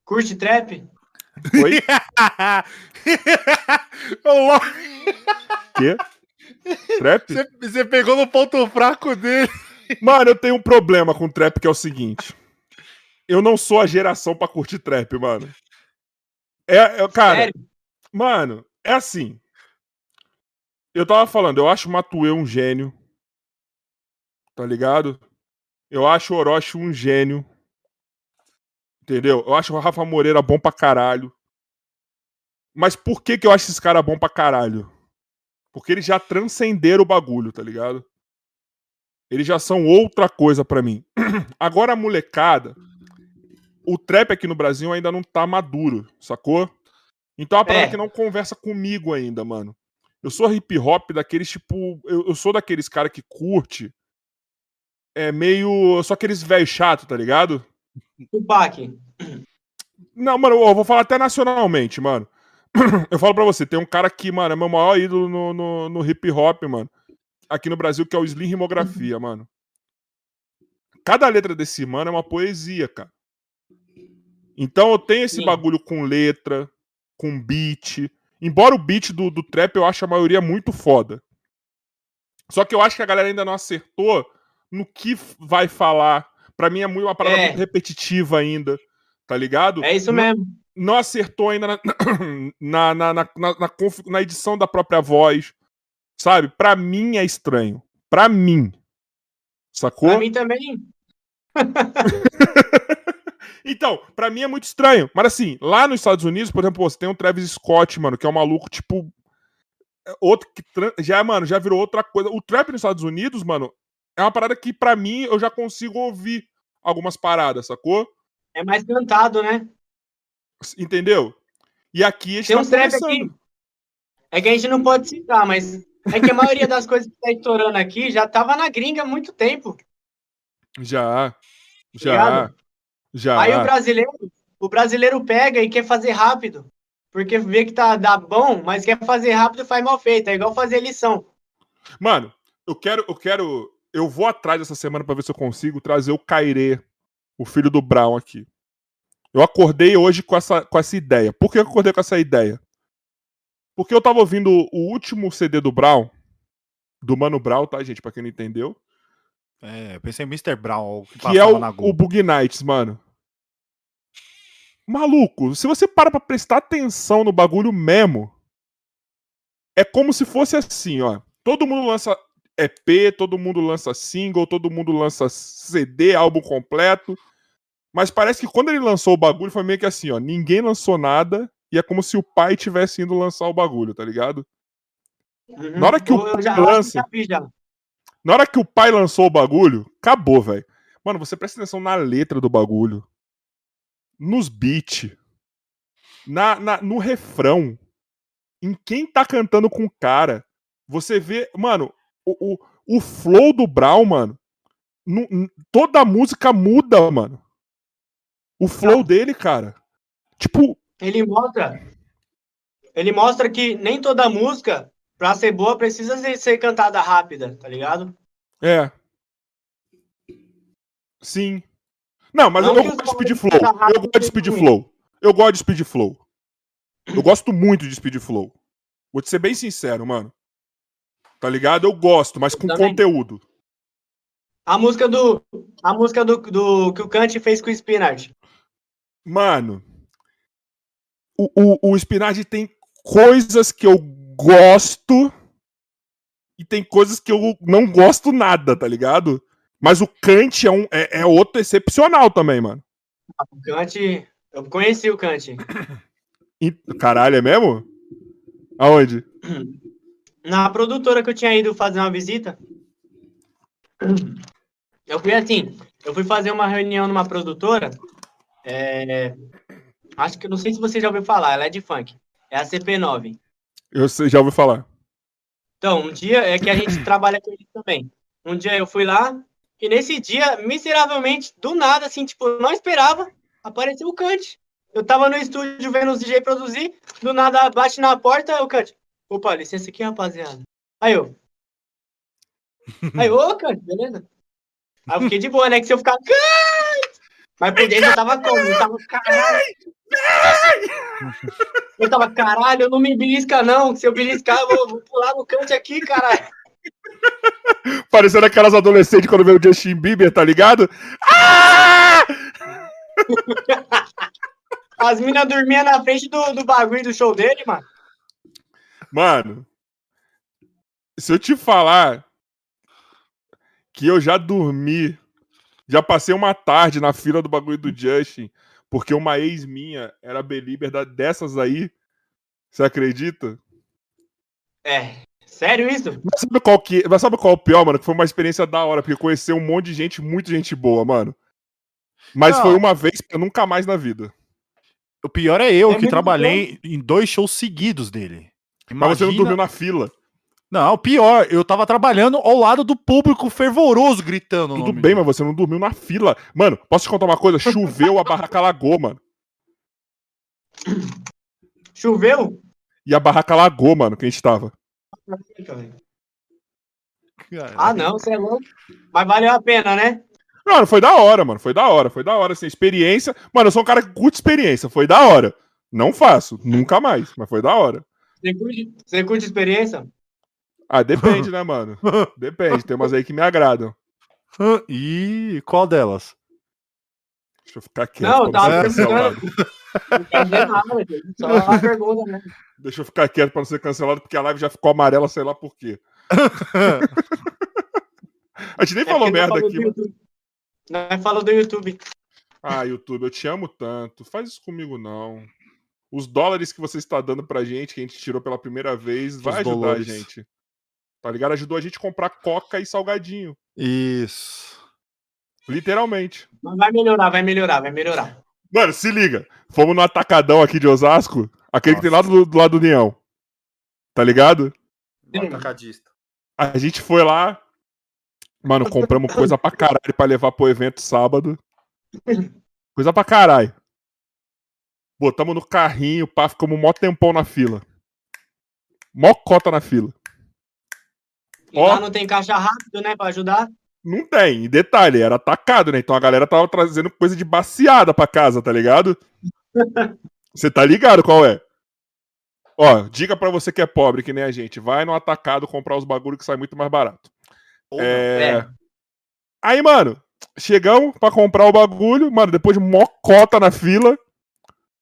Curte trap? Oi? Quê? Trap? Você pegou no ponto fraco dele. Mano, eu tenho um problema com trap que é o seguinte. Eu não sou a geração pra curtir trap, mano. É, é cara, Sério? mano, é assim. Eu tava falando, eu acho o Matue um gênio. Tá ligado? Eu acho o Orochi um gênio. Entendeu? Eu acho o Rafa Moreira bom pra caralho. Mas por que, que eu acho esse cara bom pra caralho? Porque eles já transcenderam o bagulho, tá ligado? Eles já são outra coisa para mim. Agora a molecada, o trap aqui no Brasil ainda não tá maduro, sacou? Então é uma parada é. que não conversa comigo ainda, mano. Eu sou hip hop daqueles tipo. Eu, eu sou daqueles cara que curte é meio. Só aqueles velho chato, tá ligado? Tupac. Não, mano, eu vou falar até nacionalmente, mano. Eu falo pra você, tem um cara que, mano, é meu maior ídolo no, no, no hip hop, mano. Aqui no Brasil, que é o Slim Rimografia, mano. Cada letra desse mano é uma poesia, cara. Então eu tenho esse Sim. bagulho com letra, com beat. Embora o beat do, do trap eu acho a maioria muito foda. Só que eu acho que a galera ainda não acertou no que vai falar. Pra mim é muito, uma parada é. muito repetitiva ainda, tá ligado? É isso mesmo. Não, não acertou ainda na na, na, na, na, na edição da própria voz, sabe? Pra mim é estranho. Pra mim. Sacou? Pra mim também. então, pra mim é muito estranho. Mas assim, lá nos Estados Unidos, por exemplo, você tem o Travis Scott, mano, que é um maluco, tipo. É outro que já, mano, já virou outra coisa. O trap nos Estados Unidos, mano, é uma parada que, para mim, eu já consigo ouvir algumas paradas, sacou? É mais cantado, né? Entendeu? E aqui a gente Tem tá um trap aqui. É que a gente não pode citar, mas é que a maioria das coisas que tá estourando aqui já tava na gringa há muito tempo. Já. Já. Já. Aí o brasileiro, o brasileiro pega e quer fazer rápido. Porque vê que tá dá bom, mas quer fazer rápido e faz mal feito. É igual fazer lição. Mano, eu quero, eu quero eu vou atrás essa semana para ver se eu consigo trazer o Kairê, o filho do Brown aqui. Eu acordei hoje com essa, com essa ideia. Por que eu acordei com essa ideia? Porque eu tava ouvindo o último CD do Brown, do Mano Brown, tá, gente? Pra quem não entendeu. É, eu pensei em Mr. Brown. Que, que é o, o Bug Nights, mano. Maluco, se você para pra prestar atenção no bagulho mesmo, é como se fosse assim, ó. Todo mundo lança EP, todo mundo lança single, todo mundo lança CD, álbum completo. Mas parece que quando ele lançou o bagulho foi meio que assim, ó, ninguém lançou nada e é como se o pai tivesse indo lançar o bagulho, tá ligado? Uhum. Na hora que o já, lança, já Na hora que o pai lançou o bagulho, acabou, velho. Mano, você presta atenção na letra do bagulho. Nos beats. Na, na, no refrão, em quem tá cantando com o cara, você vê, mano, o, o, o flow do Brown, mano, toda a música muda, mano. O flow dele, cara. Tipo. Ele mostra. Ele mostra que nem toda música, pra ser boa, precisa ser cantada rápida, tá ligado? É. Sim. Não, mas não eu, eu gosto de speed flow. Eu gosto de speed flow. Eu gosto de speed flow. Eu gosto muito de speed flow. Vou te ser bem sincero, mano. Tá ligado? Eu gosto, mas com Também. conteúdo. A música do. A música do, do que o Kant fez com o Spinard. Mano. O, o, o Spinard tem coisas que eu gosto e tem coisas que eu não gosto nada, tá ligado? Mas o Kant é, um, é, é outro excepcional também, mano. O Kant. Eu conheci o Kant. Caralho, é mesmo? Aonde? Na produtora que eu tinha ido fazer uma visita. Eu fui assim, eu fui fazer uma reunião numa produtora. É, acho que não sei se você já ouviu falar, ela é de funk. É a CP9. Eu sei, já ouvi falar. Então, um dia é que a gente trabalha com ele também. Um dia eu fui lá e nesse dia, miseravelmente, do nada, assim, tipo, não esperava, apareceu o Kant. Eu tava no estúdio vendo os DJ produzir, do nada bate na porta, o Kant. Opa, licença aqui, rapaziada. Aí eu. Aí, ô, Kant, beleza? Aí eu fiquei de boa, né? Que se eu ficar. Mas por dentro eu tava como? Eu tava, caralho. Eu tava, caralho, eu não me belisca, não. Se eu beliscar, eu vou, vou pular no cante aqui, caralho. Parecendo aquelas adolescentes quando vê o Justin Bieber, tá ligado? Ah! As minas dormiam na frente do, do bagulho do show dele, mano. Mano, se eu te falar que eu já dormi, já passei uma tarde na fila do bagulho do Justin, porque uma ex minha era belieber dessas aí. Você acredita? É. Sério isso? Mas sabe qual que, mas sabe qual é o pior, mano? Que foi uma experiência da hora, porque conheceu um monte de gente, muito gente boa, mano. Mas Não. foi uma vez, nunca mais na vida. O pior é eu, é que trabalhei bom. em dois shows seguidos dele. Imagina... Mas você não dormiu na fila. Não, pior, eu tava trabalhando ao lado do público fervoroso gritando. Tudo bem, dele. mas você não dormiu na fila. Mano, posso te contar uma coisa? Choveu, a barraca lagou, mano. Choveu? E a barraca lagou, mano, que a gente tava. Ah, não, você é louco. Mas valeu a pena, né? Mano, foi da hora, mano. Foi da hora, foi da hora, assim, experiência. Mano, eu sou um cara que curte experiência, foi da hora. Não faço, nunca mais, mas foi da hora. Você curte, você curte experiência? Ah, depende, né, mano? Depende, tem umas aí que me agradam. E qual delas? Deixa eu ficar quieto. Não, tava perguntando. Só uma pergunta, né? Deixa eu ficar quieto pra não ser cancelado, porque a live já ficou amarela, sei lá por quê. a gente nem é falou merda aqui. Não fala do YouTube. Ah, YouTube, eu te amo tanto. Faz isso comigo, não. Os dólares que você está dando pra gente, que a gente tirou pela primeira vez, vai ajudar dólares. a gente. Tá ligado? Ajudou a gente a comprar coca e salgadinho. Isso. Literalmente. Mas vai melhorar, vai melhorar, vai melhorar. Mano, se liga. Fomos no atacadão aqui de Osasco, aquele Nossa. que tem lá do, do lado do União. Tá ligado? atacadista. A gente foi lá. Mano, compramos coisa pra caralho pra levar pro evento sábado. Coisa pra caralho. Botamos no carrinho, pá, ficamos mó tempão na fila. Mó cota na fila. E Ó, lá não tem caixa rápido, né, pra ajudar? Não tem. E detalhe, era atacado, né? Então a galera tava trazendo coisa de baciada pra casa, tá ligado? Você tá ligado qual é? Ó, dica pra você que é pobre, que nem a gente. Vai no atacado comprar os bagulho que sai muito mais barato. É... é... Aí, mano, chegamos pra comprar o bagulho. Mano, depois de mocota na fila,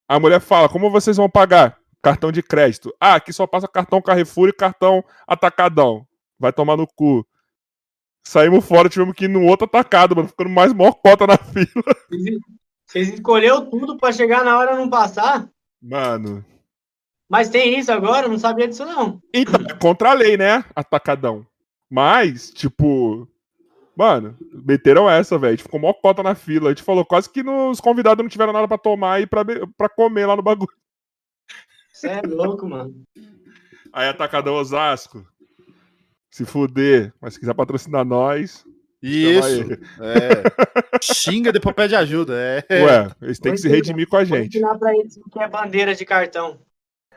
a mulher fala: Como vocês vão pagar? Cartão de crédito. Ah, aqui só passa cartão Carrefour e cartão Atacadão. Vai tomar no cu. Saímos fora, tivemos que ir no outro atacado, mano. Ficando mais mocota na fila. Vocês escolheu tudo para chegar na hora não passar? Mano. Mas tem isso agora? Eu não sabia disso, não. Então, é contra a lei, né? Atacadão. Mas, tipo. Mano, meteram essa, velho. Ficou mó cota na fila. A gente falou quase que os convidados não tiveram nada para tomar e pra, pra comer lá no bagulho. Você é louco, mano. Aí, Atacadão Osasco. Se fuder, mas se quiser patrocinar nós. Isso. É. Xinga, depois pede ajuda. É. Ué, eles têm que se redimir com a Vou gente. ensinar pra eles o que é bandeira de cartão.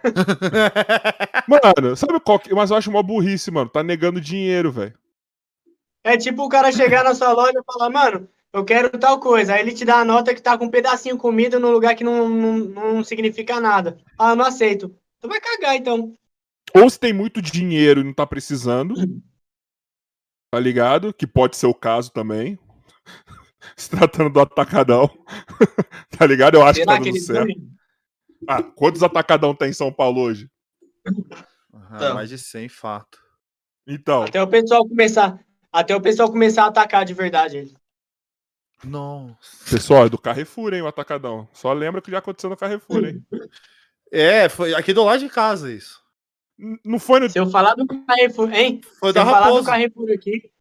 Mano, sabe qual que... Mas eu acho uma burrice, mano. Tá negando dinheiro, velho. É tipo o cara chegar na sua loja e falar, mano, eu quero tal coisa. Aí ele te dá a nota que tá com um pedacinho de comida num lugar que não, não, não significa nada. Ah, eu não aceito. Tu vai cagar, então. Ou se tem muito dinheiro e não tá precisando. Tá ligado? Que pode ser o caso também. Se tratando do atacadão. tá ligado? Eu acho que Será tá que dando ele certo. foi? Ah, quantos atacadão tem em São Paulo hoje? Ah, mais de 100, fato. Então, Até o pessoal começar. Até o pessoal começar a atacar de verdade ele. Nossa. pessoal, é do Carrefour, hein, o atacadão. Só lembra que já aconteceu no Carrefour, hein? É, foi aqui do lado de casa isso. Não foi no. Se eu falar do Carrefour, hein? Foi Se da eu falar do Raposa. Carrefour aqui.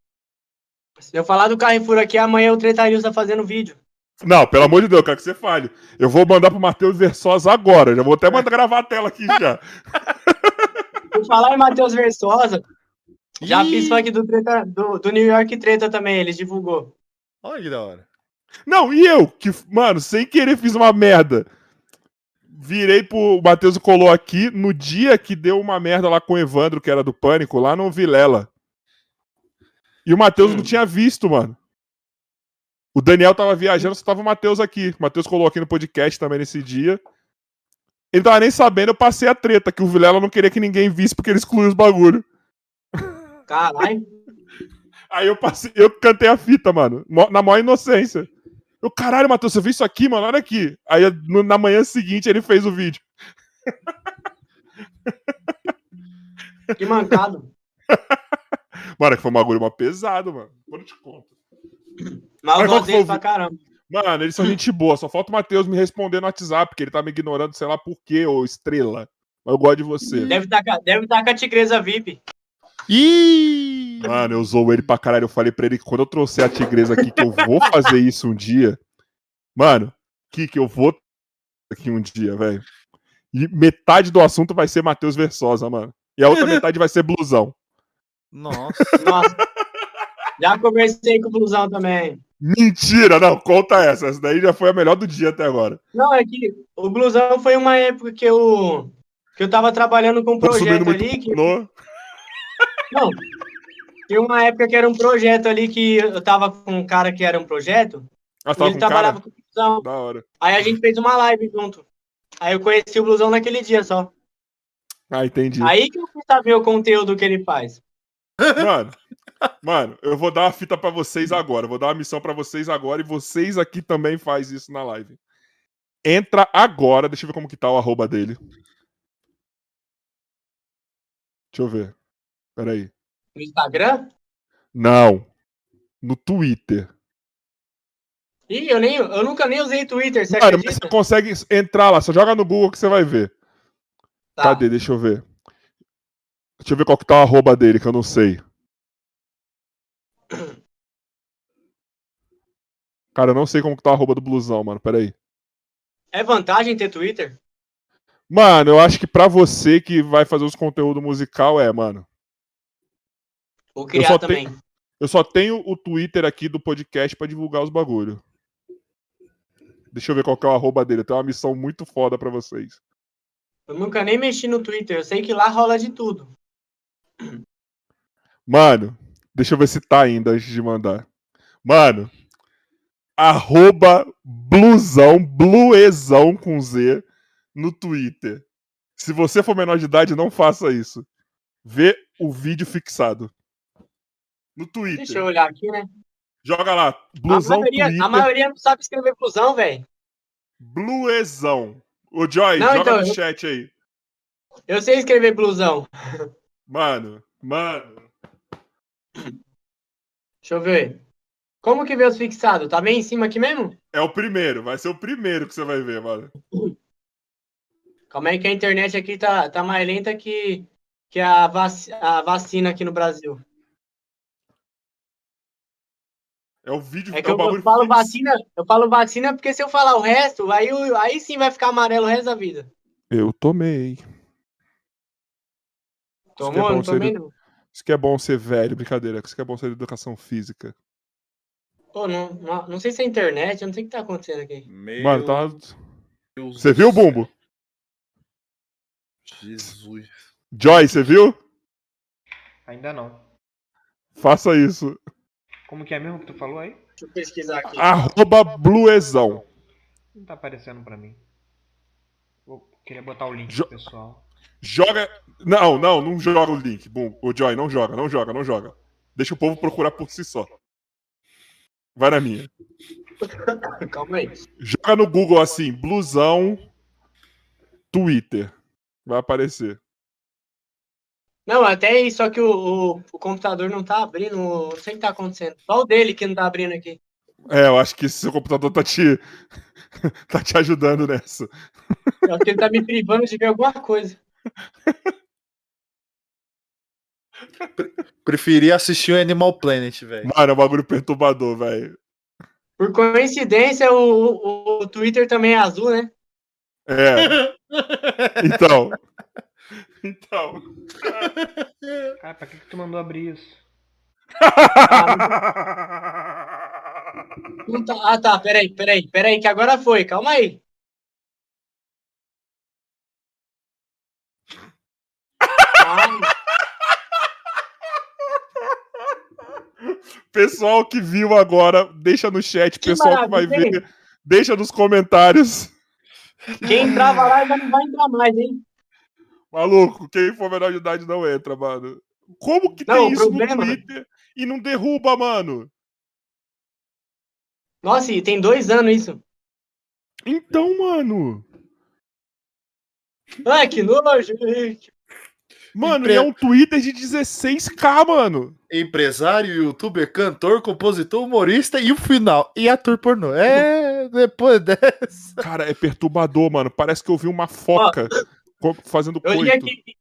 Se eu falar do Carrefour aqui, amanhã o Treta News tá fazendo vídeo. Não, pelo amor de Deus, eu quero que você fale. Eu vou mandar pro Matheus Versosa agora. Já vou até mandar gravar a tela aqui já. Por falar em Matheus Versosa, já Ih, fiz funk do, Treta- do, do New York Treta também, ele divulgou. Olha que da hora. Não, e eu, que, mano, sem querer fiz uma merda. Virei pro. O Matheus colou aqui no dia que deu uma merda lá com o Evandro, que era do Pânico, lá no Vilela. E o Matheus Hum. não tinha visto, mano. O Daniel tava viajando, só tava o Matheus aqui. O Matheus colou aqui no podcast também nesse dia. Ele tava nem sabendo, eu passei a treta, que o Vilela não queria que ninguém visse porque ele excluiu os bagulho. Caralho. Aí eu passei, eu cantei a fita, mano, na maior inocência. Eu, caralho, Matheus, você viu isso aqui, mano? Olha aqui. Aí no- na manhã seguinte ele fez o vídeo. Que mancado. Mano, que foi um bagulho mó pesado, mano. Depois eu te conto. Mas eu que foi pra caramba. Mano, eles são gente boa. Só falta o Matheus me responder no WhatsApp, porque ele tá me ignorando, sei lá por quê, ô estrela. Mas eu gosto de você. Deve estar deve tá com a tigresa VIP. Ih! Mano, eu zoou ele pra caralho. Eu falei pra ele que quando eu trouxer a tigresa aqui, que eu vou fazer isso um dia. Mano, que que eu vou aqui um dia, velho. E metade do assunto vai ser Matheus Versosa, mano. E a outra metade vai ser blusão. Nossa. Nossa. Já conversei com o Blusão também. Mentira, não, conta essa. Essa daí já foi a melhor do dia até agora. Não, é que o Blusão foi uma época que eu, que eu tava trabalhando com um projeto muito ali. Que, pornô. não, tinha uma época que era um projeto ali que eu tava com um cara que era um projeto. Ah, ele com cara? trabalhava com o Blusão. Da hora. Aí a gente fez uma live junto. Aí eu conheci o Blusão naquele dia só. Ah, entendi. Aí que eu fui saber o conteúdo que ele faz. Mano, mano, eu vou dar uma fita pra vocês agora. Vou dar uma missão pra vocês agora e vocês aqui também faz isso na live. Entra agora, deixa eu ver como que tá o arroba dele. Deixa eu ver. Pera aí. No Instagram? Não. No Twitter. Ih, eu, nem, eu nunca nem usei Twitter, você Mano, mas você consegue entrar lá, só joga no Google que você vai ver. Tá. Cadê? Deixa eu ver. Deixa eu ver qual que tá o arroba dele, que eu não sei. Cara, eu não sei como que tá o arroba do blusão, mano. Pera aí. É vantagem ter Twitter? Mano, eu acho que pra você que vai fazer os conteúdos musical é, mano. Ou Eu criar só também? Eu só tenho o Twitter aqui do podcast pra divulgar os bagulho. Deixa eu ver qual que é o arroba dele. Tem uma missão muito foda pra vocês. Eu nunca nem mexi no Twitter. Eu sei que lá rola de tudo. Mano, deixa eu ver se tá ainda antes de mandar. Mano, arroba blusão, bluezão com Z no Twitter. Se você for menor de idade, não faça isso. Vê o vídeo fixado. No Twitter. Deixa eu olhar aqui, né? Joga lá, A blusão maioria, Twitter, a maioria não sabe escrever blusão, velho. bluezão. Ô Joy, Não, joga então, no eu- chat aí. Eu sei escrever blusão. Mano, mano. Deixa eu ver. Como que vê os fixados? Tá bem em cima aqui mesmo? É o primeiro, vai ser o primeiro que você vai ver, mano. Como é que a internet aqui tá, tá mais lenta que, que a, vac, a vacina aqui no Brasil? É o vídeo É que é o eu, bagulho eu falo fix- vacina, eu falo vacina porque se eu falar o resto, aí, o- aí sim vai ficar amarelo o resto da vida. Eu tomei. Tomou? bom Não tomei, ser- não. Isso que é bom ser velho, brincadeira. Isso que é bom ser de educação física. Pô, não, não, não sei se é internet, eu não sei o que tá acontecendo aqui. Meu Mano, tá. Deus Você viu, céu. Bumbo? Jesus. Joy, você viu? Ainda não. Faça isso. Como que é mesmo que tu falou aí? Deixa eu pesquisar aqui. Arroba Bluezão. Não tá aparecendo pra mim. Vou querer botar o link Jo- pro pessoal. Joga. Não, não, não joga o link. Bum, o Joy, não joga, não joga, não joga. Deixa o povo procurar por si só. Vai na minha. Calma aí. Joga no Google assim, blusão Twitter. Vai aparecer. Não, até isso, só que o, o, o computador não tá abrindo, não sei o que tá acontecendo. Só o dele que não tá abrindo aqui. É, eu acho que esse seu computador tá te. tá te ajudando nessa. Eu acho que ele tá me privando de ver alguma coisa. Preferi assistir o Animal Planet, velho. Mano, é um bagulho perturbador, velho. Por coincidência, o, o, o Twitter também é azul, né? É. Então. Então. Cara, pra que, que tu mandou abrir isso? Não tá- Ah, tá, peraí, peraí, peraí, que agora foi, calma aí. Ah, Pessoal que viu agora, deixa no chat. Que Pessoal que vai ver, deixa nos comentários. quem entrava lá já não vai entrar mais, hein? Maluco, quem for menor de idade não entra, mano. Como que Não, tem isso problema- no Twitter e não derruba, mano? Nossa, e tem dois anos isso. Então, mano. Ai, que nojo, gente. Mano, Empre- e é um Twitter de 16k, mano. Empresário, youtuber, cantor, compositor, humorista e o final. E ator pornô. É, depois dessa. Cara, é perturbador, mano. Parece que eu vi uma foca co- fazendo Eu li coito. aqui,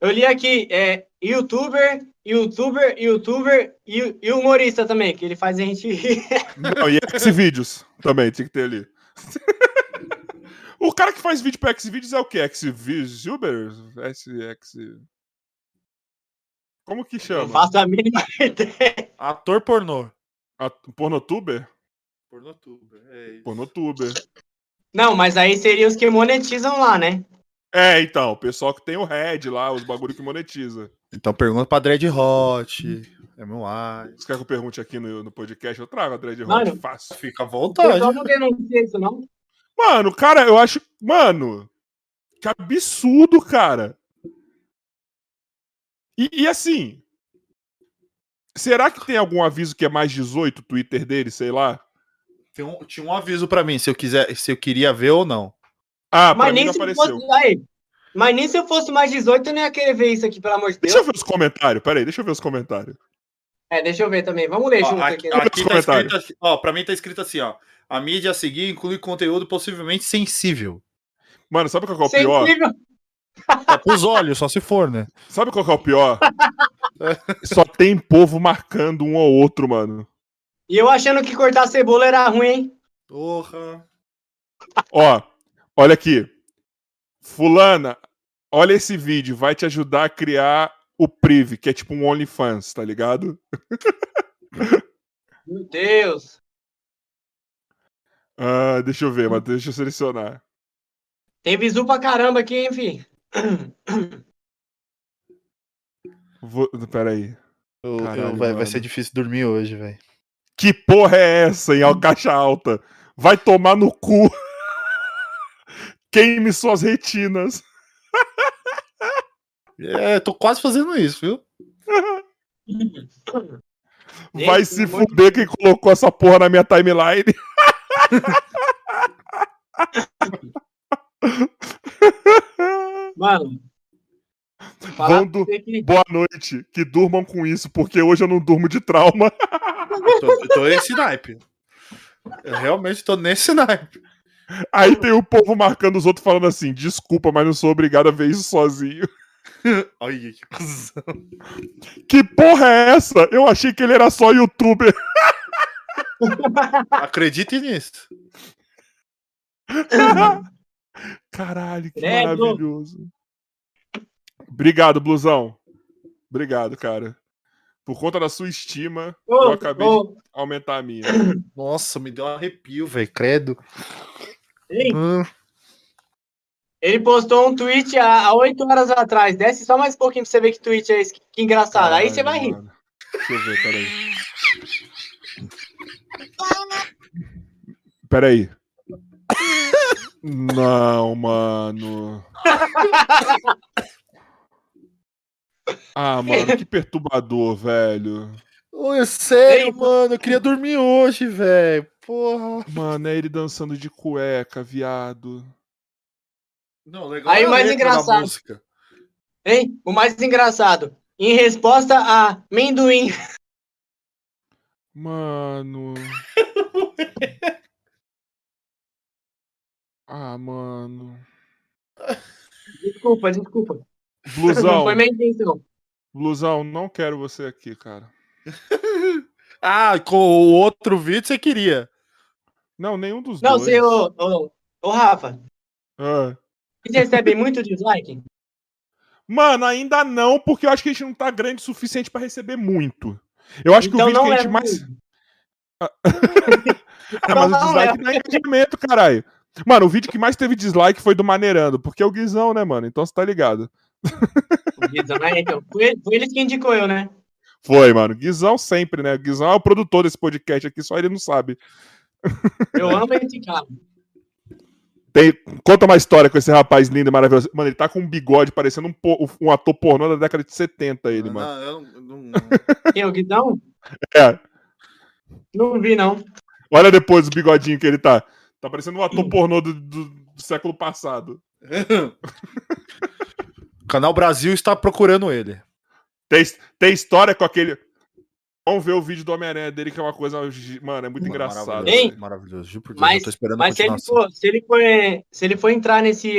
eu li aqui, é, youtuber, youtuber, youtuber e, e humorista também, que ele faz a gente rir. Não, e Xvideos também, tinha que ter ali. o cara que faz vídeo pra Xvideos é o quê? Xvideosuber? SX... Como que Não chama? faço a mínima ideia. Ator pornô. Pornotuber? Pornotuber, é isso. Pornotuber. Não, mas aí seriam os que monetizam lá, né? É, então, o pessoal que tem o Red lá, os bagulho que monetiza. Então pergunta pra Dread Hot, MY. Você quer que eu pergunte aqui no, no podcast? Eu trago a Dread Hot Mano. fácil. Fica à vontade. pessoal não denuncia isso, não. Mano, cara, eu acho. Mano, que absurdo, cara. E, e assim. Será que tem algum aviso que é mais 18 o Twitter dele, sei lá? Tem um- tinha um aviso pra mim, se eu quiser, se eu queria ver ou não. Ah, pra Mas mim nem, não se apareceu. fosse, aí, mas nem se eu fosse mais 18, eu não ia querer ver isso aqui, pelo amor de Deixa eu Deus. ver os comentários, peraí, deixa eu ver os comentários. É, deixa eu ver também. Vamos ler Ó, junto aqui, aqui. né? aqui tá escrito comentários. assim, ó, pra mim tá escrito assim, ó. A mídia a seguir inclui conteúdo possivelmente sensível. Mano, sabe qual que é o pior? incrível. É pros olhos, só se for, né? Sabe qual que é o pior? Só tem povo marcando um ao outro, mano. E eu achando que cortar cebola era ruim, hein? Porra. Ó, olha aqui. Fulana, olha esse vídeo, vai te ajudar a criar o Priv, que é tipo um OnlyFans, tá ligado? Meu Deus. Ah, deixa eu ver, mas deixa eu selecionar. Tem visu pra caramba aqui, hein, fi? Vou... Pera aí. Eu- eu- Caralho, vai, vai ser difícil dormir hoje, velho. Que porra é essa em caixa alta? Vai tomar no cu. Queime suas retinas. É, tô quase fazendo isso, viu? Vai Gente, se fuder quem colocou essa porra na minha timeline. Mano. Falar Vão pra do- você que- Boa noite. Que durmam com isso, porque hoje eu não durmo de trauma. Tô, eu tô nesse naipe. Eu realmente tô nesse naipe. Aí tem o povo marcando os outros falando assim: desculpa, mas não sou obrigado a ver isso sozinho. Olha que cuzão. Que porra é essa? Eu achei que ele era só youtuber. Acredite nisso. Caralho, que Credo. maravilhoso. Obrigado, Blusão. Obrigado, cara. Por conta da sua estima, Ô, eu acabei ô, de aumentar a minha. Nossa, me deu um arrepio, velho. Credo. Hum. Ele postou um tweet há há oito horas atrás. Desce só mais um pouquinho pra você ver que tweet é esse. Que engraçado. Aí você vai rir. Caralho, mano. Deixa eu ver, peraí. Peraí. Não, mano. Ah, mano, que perturbador, velho. Ô, é sério, Ei, mano. Eu queria dormir hoje, velho. Porra. Mano, é ele dançando de cueca, viado. Não, legal. Aí, é a mais engraçado. música. Hein? O mais engraçado. Em resposta a Mendoim. Mano. Ah, mano. Desculpa, desculpa. Não Blusão, foi minha intenção. blusão, não quero você aqui, cara. Ah, com o outro vídeo você queria. Não, nenhum dos Não, dois. sei, ô, ô, ô Rafa. Ah. Vocês recebem muito dislike? Mano, ainda não, porque eu acho que a gente não tá grande o suficiente pra receber muito. Eu acho que o vídeo que a gente leva mais. É, mas o Não dislike leva. dá engajamento, caralho. Mano, o vídeo que mais teve dislike foi do Maneirando, porque é o Guizão, né, mano? Então você tá ligado. O Guizão, né? Então, foi, ele- foi eles que indicou eu, né? Foi, mano. Guizão sempre, né? Guizão é o produtor desse podcast aqui, só ele não sabe. Eu amo esse cara. Tem... Conta uma história com esse rapaz lindo e maravilhoso. Mano, ele tá com um bigode parecendo um, po- um ator pornô da década de 70, ele, mano. Não, eu não- Quem, o Guizão? É. Não vi, não. Olha depois o bigodinho que ele tá. Tá parecendo um ator pornô do, do- do século passado. O Canal Brasil está procurando ele. Tem, tem história com aquele. Vamos ver o vídeo do Homem-Aranha dele, que é uma coisa. Mano, é muito engraçado. Maravilhoso? Maravilhoso. Juro por Deus, Mas- eu tô esperando Mas a se ele, for, se, ele for, se ele for entrar nesse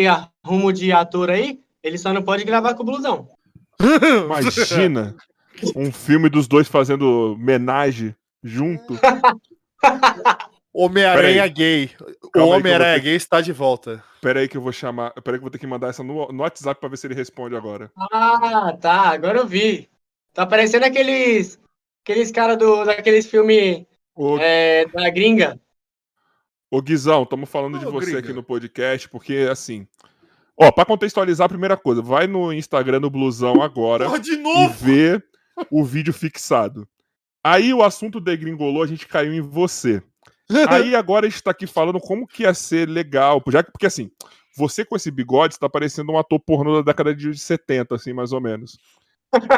rumo de ator aí, ele só não pode gravar com o blusão. Imagina um filme dos dois fazendo homenagem junto. Homem-Aranha gay. O Homem-Aranha ter- gay está de volta. Pera aí que eu vou chamar. Pera aí que eu vou ter que mandar essa no, no WhatsApp pra ver se ele responde agora. Ah, tá. Agora eu vi. Tá parecendo aqueles. Aqueles caras do, daqueles filmes Ô, é, da gringa. ô Guizão, estamos falando de Ô, você gringa. aqui no podcast, porque assim. Ó, pra contextualizar a primeira coisa, vai no Instagram do Blusão agora. Porra, de e novo! ver o vídeo fixado. Aí o assunto degringolou, a gente caiu em você. Aí agora a gente tá aqui falando como que ia ser legal, já que, porque assim, você com esse bigode está parecendo um ator pornô da década de 70, assim, mais ou menos.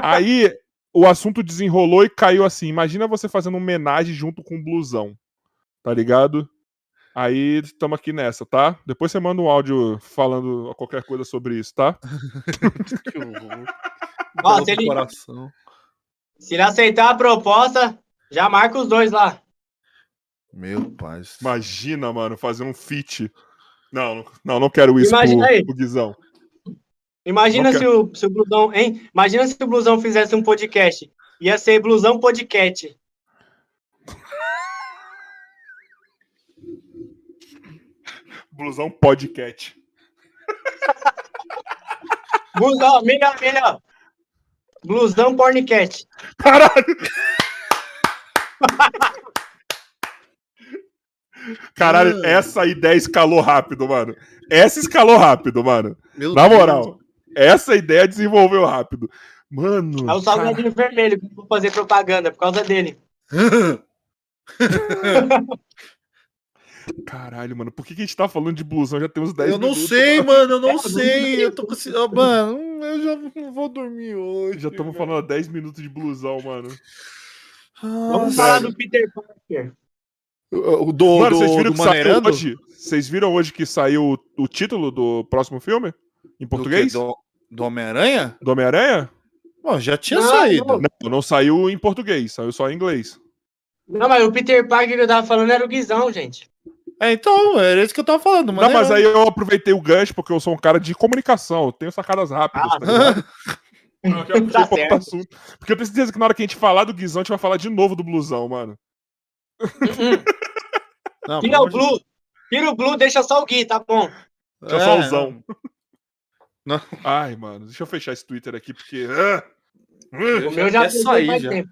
Aí o assunto desenrolou e caiu assim, imagina você fazendo uma homenagem junto com o blusão, tá ligado? Aí estamos aqui nessa, tá? Depois você manda um áudio falando qualquer coisa sobre isso, tá? Que horror. Ele- coração. Se ele aceitar a proposta, já marca os dois lá. Meu pai. Imagina, mano, fazer um feat. Não, não- não, quero isso Imagina aí. pro, pro Guizão. Imagina Não se o, se o Blusão, hein? Imagina se o Blusão fizesse um podcast. Ia ser Blusão Podcast. Blusão podcast. Blusão, melhor, melhor. Blusão Porncat. Caralho! Caralho, Mano. essa ideia escalou rápido, mano. Essa escalou rápido, mano. Meu Na Deus. moral, essa ideia desenvolveu rápido. Mano. É o salgadinho vermelho que vou fazer propaganda por causa dele. Caralho, mano. Por que, que a gente tá falando de blusão? Já tem uns 10 Eu não minutos. sei, mano, eu não É, sei. Eu tô com. Ah, Mano, eu já não vou dormir hoje. Já estamos falando há 10 minutos de blusão, mano. Vamos Nossa. falar do Peter Parker. O do, Mano, do, vocês viram do que saiu Maneirando? hoje? Vocês viram hoje que saiu o, o título do próximo filme? Em português? Do, Do, do Homem-Aranha? Homem-Aranha? Bom, já tinha Não, saído. não. Não, não saiu em português, saiu só em inglês. Não, mas o Peter Parker que eu tava falando era o Guizão, gente. É, então, era isso que eu tava falando. Não, mas aí eu aproveitei o gancho porque eu sou um cara de comunicação, eu tenho sacadas rápidas, Ah, tá ligado? Eu Tá assunto. Porque eu tenho certeza que na hora que a gente falar do Guizão, a gente vai falar de novo do blusão, mano. Não, Tira o amor de Blue. Tira o Blue, deixa só o Gui, tá bom. Deixa É, só o zão. Não. Ai, mano, deixa eu fechar esse Twitter aqui porque. ah! O meu já quer fez sair, faz já. tempo.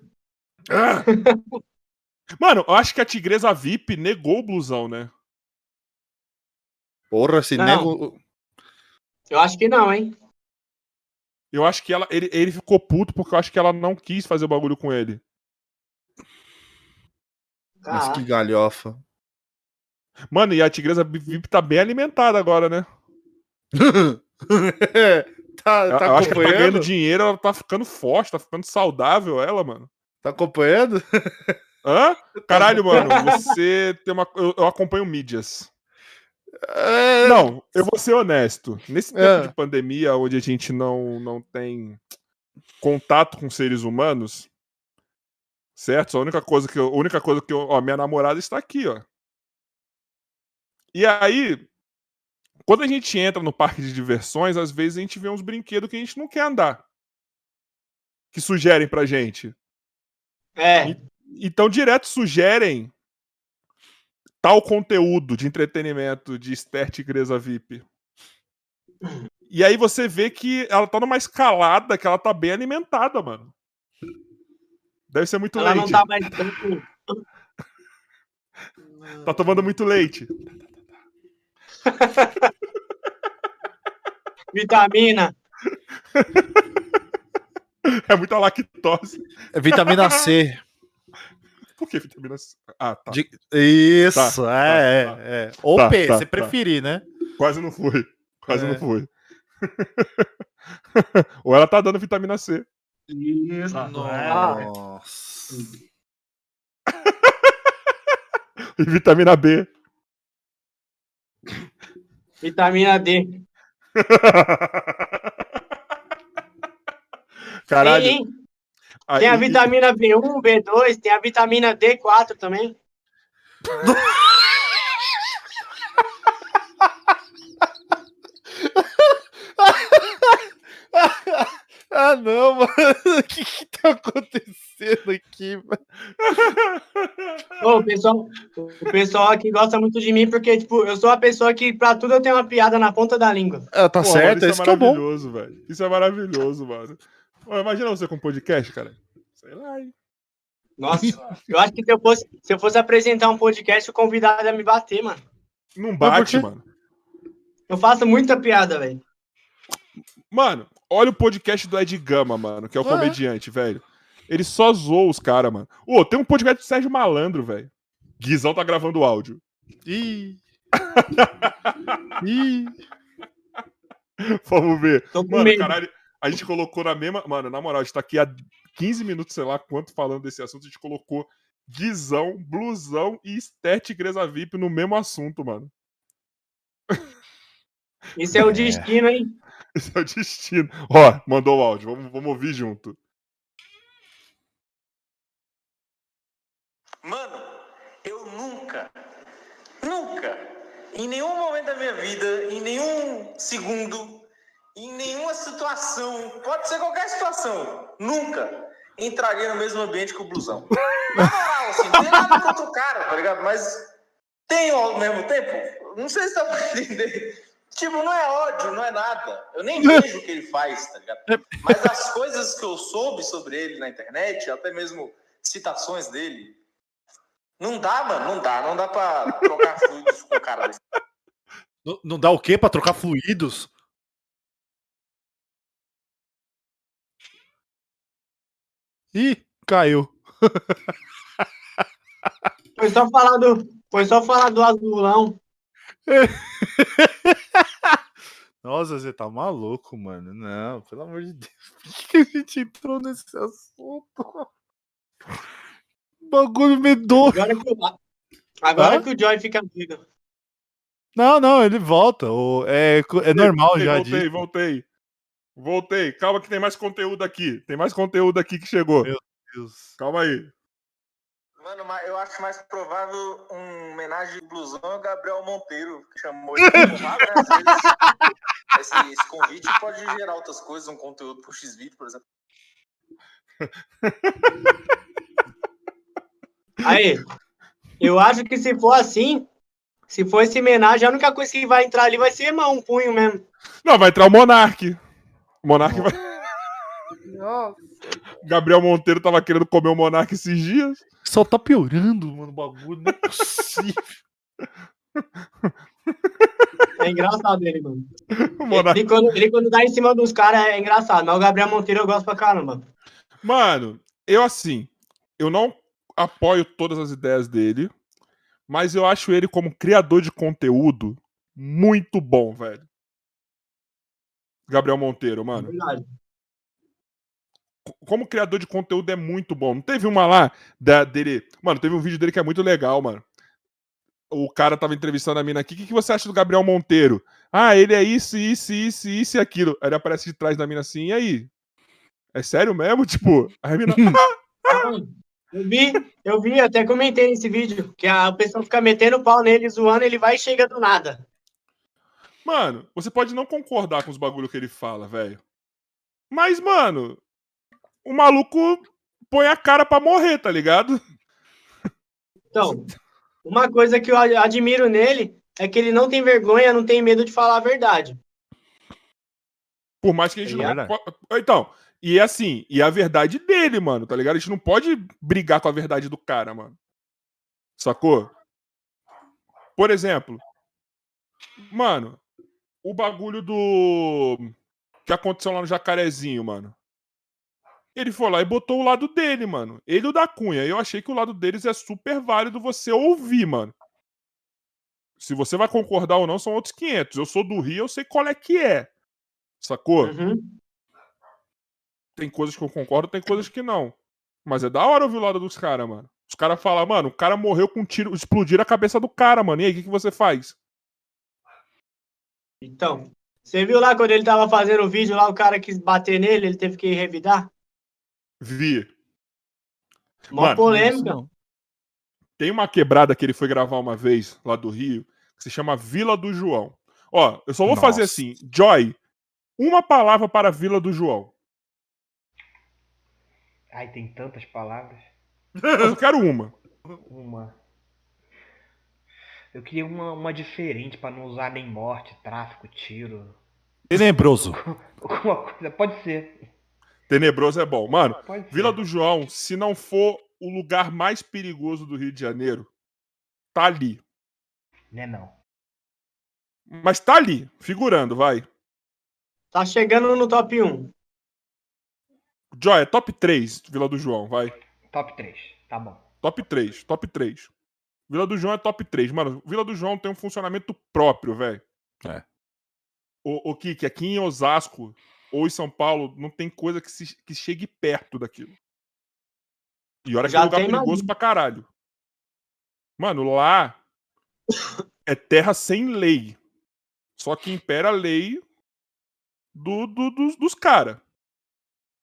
Mano, eu acho que a Tigresa VIP negou o blusão, né? Porra, se Não. nego. Eu acho que não, hein? Eu acho que ela, ele, ele ficou puto porque eu acho que ela não quis fazer o bagulho com ele. Mas que galhofa. Mano, e a Tigresa VIP tá bem alimentada agora, né? tá, Eu- tá eu acho que ela tá ganhando dinheiro, ela tá ficando forte, tá ficando saudável, ela, mano. Tá acompanhando? Hã? Caralho, mano, você tem uma. Eu, eu acompanho mídias. É, Não, eu vou ser honesto. Nesse tempo É. de pandemia, onde a gente não, não tem contato com seres humanos, certo? A única coisa que eu, a única coisa que eu, ó, minha namorada está aqui, ó. E aí, quando a gente entra no parque de diversões, às vezes a gente vê uns brinquedos que a gente não quer andar. Que sugerem pra gente. é. Então, direto sugerem tal conteúdo de entretenimento de Esther Tigresa VIP. E aí você vê que ela tá numa escalada que ela tá bem alimentada, mano. Deve ser muito Ela não leite. tá mais tanto. Tá tomando muito leite. Vitamina. É muita lactose. É vitamina C. Por que vitamina C? Ah, tá. De- Isso, Tá, é, tá, tá. é, é. Ou Tá, P, tá, você tá. preferir, né? Quase não foi. Quase É. não foi. Ou ela tá dando vitamina C. Isso. Nossa. E vitamina B. Vitamina D. Caralho. Tem? Aí- Tem a vitamina B1, B2, tem a vitamina D4 também. Ah, não, mano. O que que tá acontecendo aqui, mano? Ô, o, pessoal, o pessoal aqui gosta muito de mim porque, tipo, eu sou uma pessoa que pra tudo eu tenho uma piada na ponta da língua. Ah, tá Pô, certo, mano, isso que é bom. maravilhoso, velho. Isso é maravilhoso, mano. Pô, imagina você com podcast, cara. Sei lá, hein? Nossa, eu acho que se eu fosse, se eu fosse apresentar um podcast, o convidado ia me bater, mano. Não bate, mano. Eu faço muita piada, velho. Mano, olha o podcast do Ed Gama, mano, que é o Ah, é? comediante, velho. Ele só zoou os caras, mano. Ô, tem um podcast do Sérgio Malandro, velho. Guizão tá gravando o áudio. Ih. Ih. Vamos ver. Tô Mano, medo. caralho, a gente colocou na mesma. Mano, na moral, a gente tá aqui há 15 minutos, sei lá quanto, falando desse assunto. A gente colocou Guizão, Blusão e Esther Tigresa VIP no mesmo assunto, mano. Isso é o destino, hein? Esse é o destino. Ó, mandou o áudio. Vamos, vamos ouvir junto. Mano, eu nunca, nunca, em nenhum momento da minha vida, em nenhum segundo, em nenhuma situação, pode ser qualquer situação, nunca entraria no mesmo ambiente que o blusão. Na moral, assim, tem nada contra o cara, tá ligado? Mas tem ao mesmo tempo, não sei se dá pra entender. Tipo, não é ódio, não é nada. Eu nem vejo o que ele faz, tá ligado? Mas as coisas que eu soube sobre ele na internet, até mesmo citações dele, não dá, mano, não dá. Não dá pra trocar fluidos com o cara desse. Não, não dá o quê pra trocar fluidos? Ih, caiu. Foi só falar do, foi só falar do azulão. Nossa, você tá maluco, mano. Não, pelo amor de Deus. Por que a gente entrou nesse assunto? Bagulho medonho. Agora que, o- agora que o Joy fica doido. Não, não, ele volta. É, é normal Voltei, já Voltei, disso. voltei. Voltei. Calma que tem mais conteúdo aqui. Tem mais conteúdo aqui que chegou. Meu Deus. Calma aí. Mano, mas eu acho mais provável um homenagem de blusão ao Gabriel Monteiro, que chamou ele pra porrada, né? Às vezes, esse, esse convite pode gerar outras coisas, um conteúdo pro X-Video, por exemplo. Aí, eu acho que se for assim, se for esse homenagem, a única coisa que vai entrar ali vai ser mão, um punho mesmo. Não, vai entrar o Monark. O Monark vai. Nossa. Gabriel Monteiro tava querendo comer o Monark esses dias. Só tá piorando, mano, o bagulho. Não é possível. É engraçado ele, mano. O Monark... Ele quando, ele quando dá em cima dos caras é engraçado, mas o Gabriel Monteiro eu gosto pra caramba. Mano, eu assim, eu não apoio todas as ideias dele, mas eu acho ele como criador de conteúdo muito bom, velho. Gabriel Monteiro, É mano. verdade. Como criador de conteúdo é muito bom. Não teve uma lá da- dele. Mano, teve um vídeo dele que é muito legal, mano. O cara tava entrevistando a mina aqui. O que, que você acha do Gabriel Monteiro? Ah, ele é isso, isso, isso, isso e aquilo. Aí ele aparece de trás da mina assim, e aí? É sério mesmo? Tipo, a mina. Eu vi, eu vi, até comentei nesse vídeo, que a pessoa fica metendo pau nele, zoando, ele vai e chega do nada. Mano, você pode não concordar com os bagulho que ele fala, velho. Mas, mano, o maluco põe a cara pra morrer, tá ligado? Então, uma coisa que eu ad- admiro nele é que ele não tem vergonha, não tem medo de falar a verdade. Por mais que a gente É não. Então, e é assim, e é a verdade dele, mano, tá ligado? A gente não pode brigar com a verdade do cara, mano. Sacou? Por exemplo, mano, o bagulho do. que aconteceu lá no Jacarezinho, mano. Ele foi lá e botou o lado dele, mano. Ele e o da Cunha. Eu achei que o lado deles é super válido você ouvir, mano. Se você vai concordar ou não, são outros 500. Eu sou do Rio, eu sei qual é que é. Sacou? Uhum. Tem coisas que eu concordo, tem coisas que não. Mas é da hora ouvir o lado dos caras, mano. Os caras falam, mano, o cara morreu com um tiro, explodir a cabeça do cara, mano. E aí, o que, que você faz? Então, você viu lá quando ele tava fazendo o vídeo lá, o cara quis bater nele, ele teve que revidar? Vi. Mó Mano, polêmica. Tem uma quebrada que ele foi gravar uma vez lá do Rio, que se chama Vila do João. Ó, eu só vou fazer Nossa. assim. Joy, uma palavra para Vila do João. Ai, tem tantas palavras. Eu só quero uma. Uma. Eu queria uma, uma diferente pra não usar nem morte, tráfico, tiro. Tenebroso. Alguma coisa. Pode ser. Tenebroso é bom. Mano. Vila do João, se não for o lugar mais perigoso do Rio de Janeiro, tá ali. Né não. Mas tá ali, figurando, vai. Tá chegando no top 1. Joy, é top 3 Vila do João, vai. Top 3. Tá bom. Top 3, top 3. Vila do João é top 3. Mano, Vila do João tem um funcionamento próprio, velho. É. O, o Kiki, aqui em Osasco ou em São Paulo, não tem coisa que, se, que chegue perto daquilo. E olha que é um lugar perigoso pra caralho. Mano, lá é terra sem lei. Só que impera a lei do, do- dos, dos caras.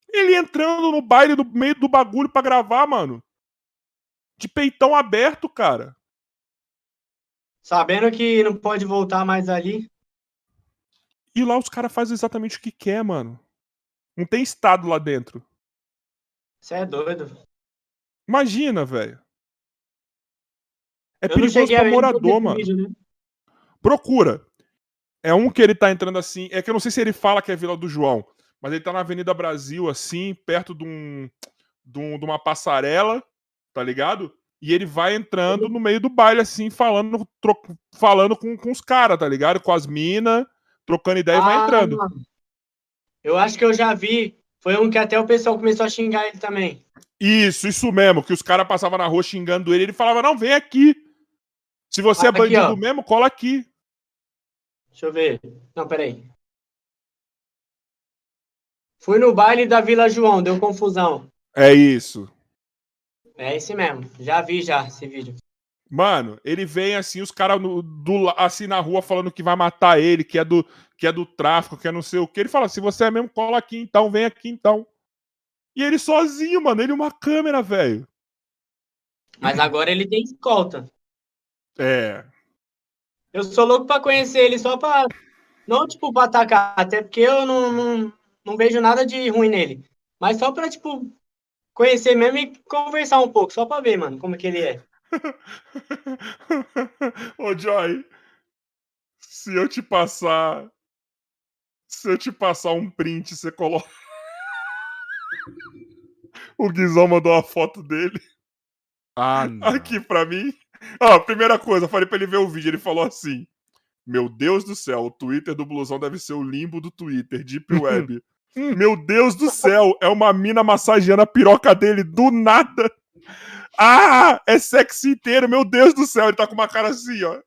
Ele entrando no baile do meio do bagulho pra gravar, mano. De peitão aberto, cara. Sabendo que não pode voltar mais ali. E lá os caras fazem exatamente o que quer, mano. Não tem estado lá dentro. Você é doido. Imagina, velho. É Eu perigoso pra morador, mano. vídeo, né? Procura. É um que ele tá entrando assim. É que eu não sei se ele fala que é Vila do João, mas ele tá na Avenida Brasil, assim, perto de, um, de, um- de uma passarela, tá ligado? E ele vai entrando no meio do baile, assim, falando, tro- falando com, com os caras, tá ligado? Com as minas, trocando ideia e vai Ah, entrando. Eu acho que eu já vi. Foi um que até o pessoal começou a xingar ele também. Isso, isso mesmo, que os caras passavam na rua xingando ele, ele falava, não, vem aqui. Se você é Aqui, bandido ó. mesmo, cola aqui. Deixa eu ver. Não, peraí. Fui no baile da Vila João, deu confusão. É isso. É esse mesmo. Já vi já esse vídeo. Mano, ele vem assim, os caras assim na rua falando que vai matar ele, que é do que é do tráfico, que é não sei o que. Ele fala: se você é mesmo, cola aqui então, vem aqui então. E ele sozinho, mano, ele uma câmera, velho. Mas agora ele tem escolta. É. Eu sou louco pra conhecer ele só pra. Não, tipo, pra atacar, até porque eu não, não, não vejo nada de ruim nele. Mas só pra, tipo, conhecer mesmo e conversar um pouco, só pra ver, mano, como que ele é. Ô, Joy, se eu te passar. Se eu te passar um print, você coloca. O Guizão mandou uma foto dele. Ah, não. Aqui pra mim. Ó, primeira coisa, falei pra ele ver o vídeo. Ele falou assim: Meu Deus do céu, o Twitter do Blusão deve ser o limbo do Twitter, Deep Web. Meu Deus do céu, é uma mina massageando a piroca dele do nada. Ah, é sexy inteiro, meu Deus do céu, ele tá com uma cara assim, ó.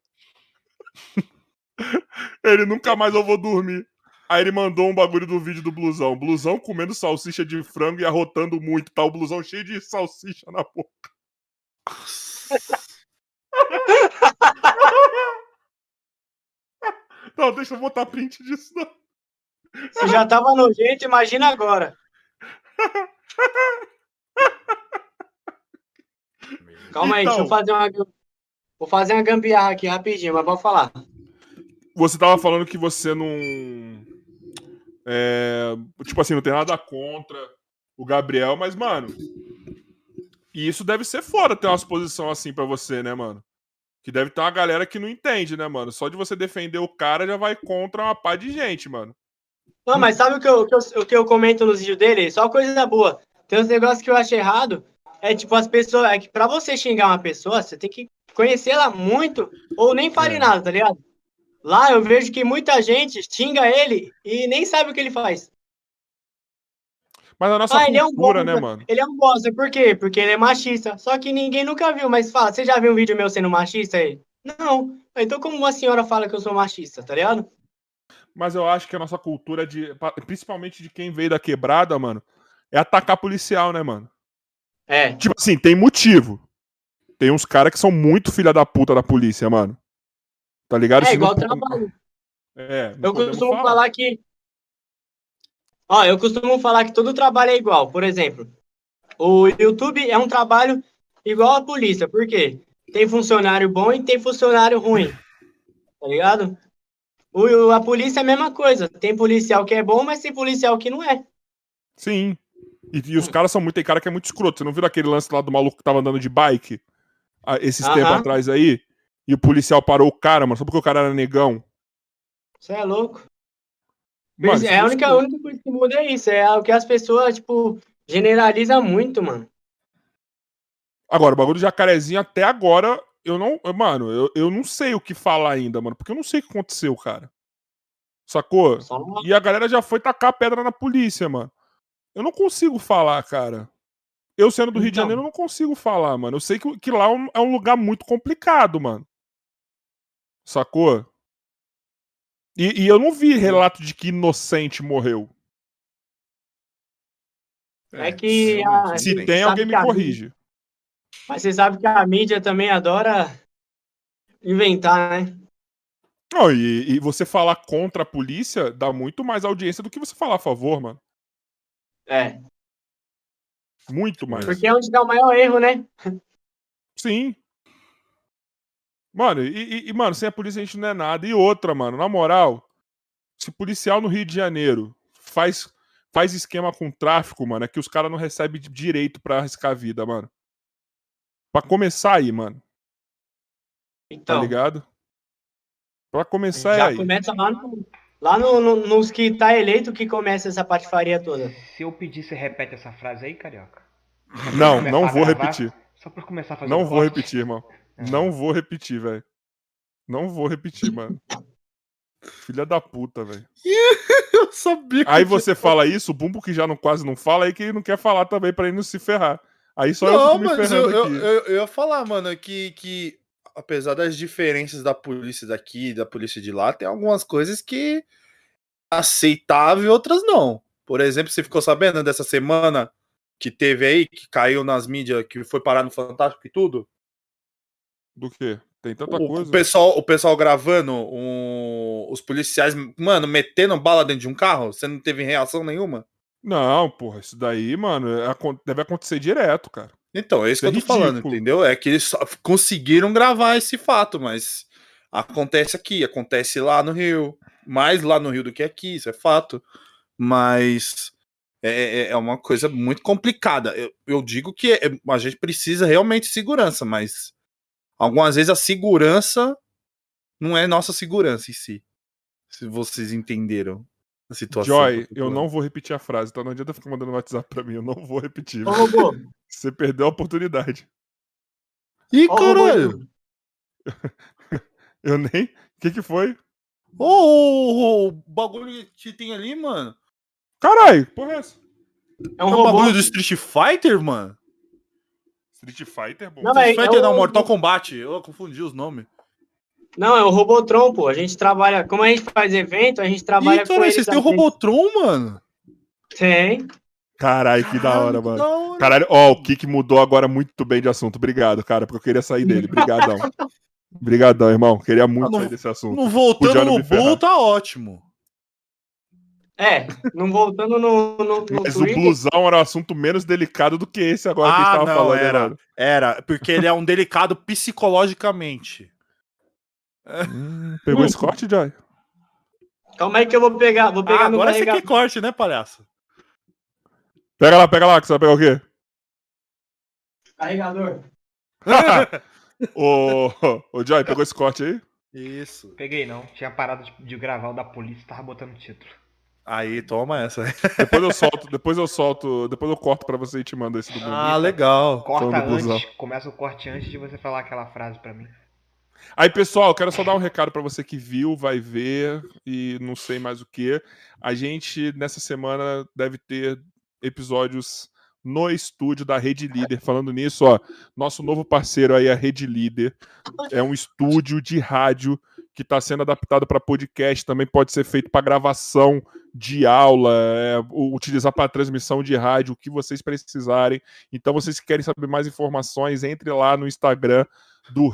Ele nunca mais eu vou dormir. Aí ele mandou um bagulho do vídeo do blusão. Blusão comendo salsicha de frango e arrotando muito. Tá o blusão cheio de salsicha na boca. Não, deixa eu botar print disso. Não. Se já tava nojento, imagina agora. Calma aí, Então. deixa eu fazer uma. Vou fazer uma gambiarra aqui rapidinho, mas pode falar. Você tava falando que você não. é, tipo assim, não tem nada contra o Gabriel, mas, mano. E isso deve ser foda ter uma exposição assim pra você, né, mano? Que deve ter uma galera que não entende, né, mano? Só de você defender o cara já vai contra uma pá de gente, mano. Não, mas sabe o que, eu, o que eu- o que eu comento nos vídeos dele? Só coisa boa. Tem uns negócios que eu acho errado. É tipo, as pessoas. É que pra você xingar uma pessoa, você tem que conhecê-la muito ou nem fale É. nada, tá ligado? Lá eu vejo que muita gente xinga ele e nem sabe o que ele faz. Mas a nossa Ah, ele é um cultura, bosta. né, mano? Ele é um bosta, por quê? Porque ele é machista. Só que ninguém nunca viu, mas fala, você já viu um vídeo meu sendo machista aí? Não. Então como uma senhora fala que eu sou machista, tá ligado? Mas eu acho que a nossa cultura, de, principalmente de quem veio da quebrada, mano, é atacar policial, né, mano? É. Tipo assim, tem motivo. Tem uns caras que são muito filha da puta da polícia, mano. Tá ligado? É Isso igual não- trabalho. É, Eu costumo falar. que. Ó, eu costumo falar que todo trabalho é igual. Por exemplo, o YouTube é um trabalho igual a polícia. Por quê? Tem funcionário bom e tem funcionário ruim. Tá ligado? O- a polícia é a mesma coisa. Tem policial que é bom, mas tem policial que não é. Sim. E, e os caras são muito. Tem cara que é muito escroto. Você não viu aquele lance lá do maluco que tava andando de bike? ah, Esses Aham. tempos atrás aí? E o policial parou o cara, mano, só porque o cara era negão. Você é louco. Mano, é a única, a escroto. única coisa que muda é isso. É o que as pessoas, tipo, generalizam muito, mano. Agora, o bagulho do jacarezinho até agora, eu não. eu- Mano, eu, eu não sei o que falar ainda, mano. Porque eu não sei o que aconteceu, cara. Sacou? Só E a galera já foi tacar pedra na polícia, mano. Eu não consigo falar, cara. Eu sendo do Rio de Então. Janeiro, eu não consigo falar, mano. Eu sei que, que lá é um- é lugar muito complicado, mano. Sacou? E, e eu não vi relato de que inocente morreu. É que realmente, a- Se tem, alguém me que corrige. Mas você sabe que a mídia também adora inventar, né? Não, e, e você falar contra a polícia dá muito mais audiência do que você falar a favor, mano. É. Muito mais. Porque é onde dá o maior erro, né? Sim. Mano, e, e- mano, sem a polícia a gente não é nada. E outra, mano, na moral, se policial no Rio de Janeiro faz, faz esquema com tráfico, mano, é que os caras não recebem direito pra arriscar a vida, mano. Pra começar aí, mano, tá Então, ligado? Pra começar já aí. começa lá, no, lá no- no- nos que tá eleito que começa essa patifaria toda. Se eu pedir, você repete essa frase aí, carioca? Não, não vou gravar, repetir. Só pra começar a fazer Não um vou corte. repetir, irmão. Ah. Não vou repetir, velho. Não vou repetir, mano. Filha da puta, velho. Eu sabia que Aí eu você fala isso, o Bumbo que já não, quase não fala, aí que ele não quer falar também pra ele não se ferrar. Aí só eu Não, fico me mas eu, ferrando eu, aqui. eu, eu ia falar, mano, que, que apesar das diferenças da polícia daqui e da polícia de lá, tem algumas coisas que é aceitável e outras não. Por exemplo, você ficou sabendo dessa semana que teve aí, que caiu nas mídias, que foi parar no Fantástico e tudo? Do quê? Tem tanta O, coisa. o pessoal, o pessoal gravando, um- os policiais, mano, metendo bala dentro de um carro, você não teve reação nenhuma? Não, porra, isso daí, mano, é deve acontecer direto, cara. Então, é isso Isso que é eu tô falando, entendeu? É que eles só conseguiram gravar esse fato, mas acontece aqui, acontece lá no Rio, mais lá no Rio do que aqui, isso é fato. Mas é, é- é uma coisa muito complicada. Eu, eu digo que é- a gente precisa realmente de segurança, mas algumas vezes a segurança não é nossa segurança em si. Se vocês entenderam. Situação. Joy, eu não vou repetir a frase, então não adianta ficar mandando WhatsApp pra mim, eu não vou repetir. Ô, robô. Você perdeu a oportunidade. Ih, Ó, caralho! Eu nem. O que que foi? Ô, ô, ô, o bagulho que tem ali, mano. Caralho, porra é essa? É um É o robô. bagulho do Street Fighter, mano? Street Fighter, bom. Não, Street é- Fighter é não, Mortal Kombat. Eu confundi os nomes. Não, é o Robotron, pô. A gente trabalha. Como a gente faz evento, a gente trabalha Ih, com. vocês têm o. Robotron, mano? Tem. Caralho, que da hora, mano. da hora. Caralho, ó, o Kik mudou agora muito bem de assunto. Obrigado, cara, porque eu queria sair dele. Obrigadão. Obrigadão, irmão. Queria muito Ah, não- sair desse assunto. Não voltando no. Bull, tá ótimo. É, não voltando no, no, no Mas o Twitter. blusão era um assunto menos delicado do que esse agora que a gente Ah, tava não, falando. era. Era, porque ele é um delicado psicologicamente. Hum, pegou esse corte, Joy? Calma aí que eu vou pegar. Vou pegar Ah, no agora você quer corte, né, palhaço? Pega lá, pega lá, que você vai pegar o quê? Carregador. ô, ô, Joy, pegou esse corte aí? Isso. Peguei não. Tinha parado de, de gravar o da polícia e tava botando título. Aí, toma essa. Depois eu solto, depois eu solto, depois eu corto pra você e te mando esse do. Ah, legal. Corta antes, começa o corte antes de você falar aquela frase pra mim. Aí, pessoal, quero só dar um recado pra você que viu, vai ver e não sei mais o que. A gente, nessa semana, deve ter episódios no estúdio da Rede Líder. Falando nisso, ó, nosso novo parceiro aí, a Rede Líder, é um estúdio de rádio que está sendo adaptado para podcast, também pode ser feito para gravação de aula, é, utilizar para transmissão de rádio, o que vocês precisarem. Então, vocês que querem saber mais informações, entre lá no Instagram do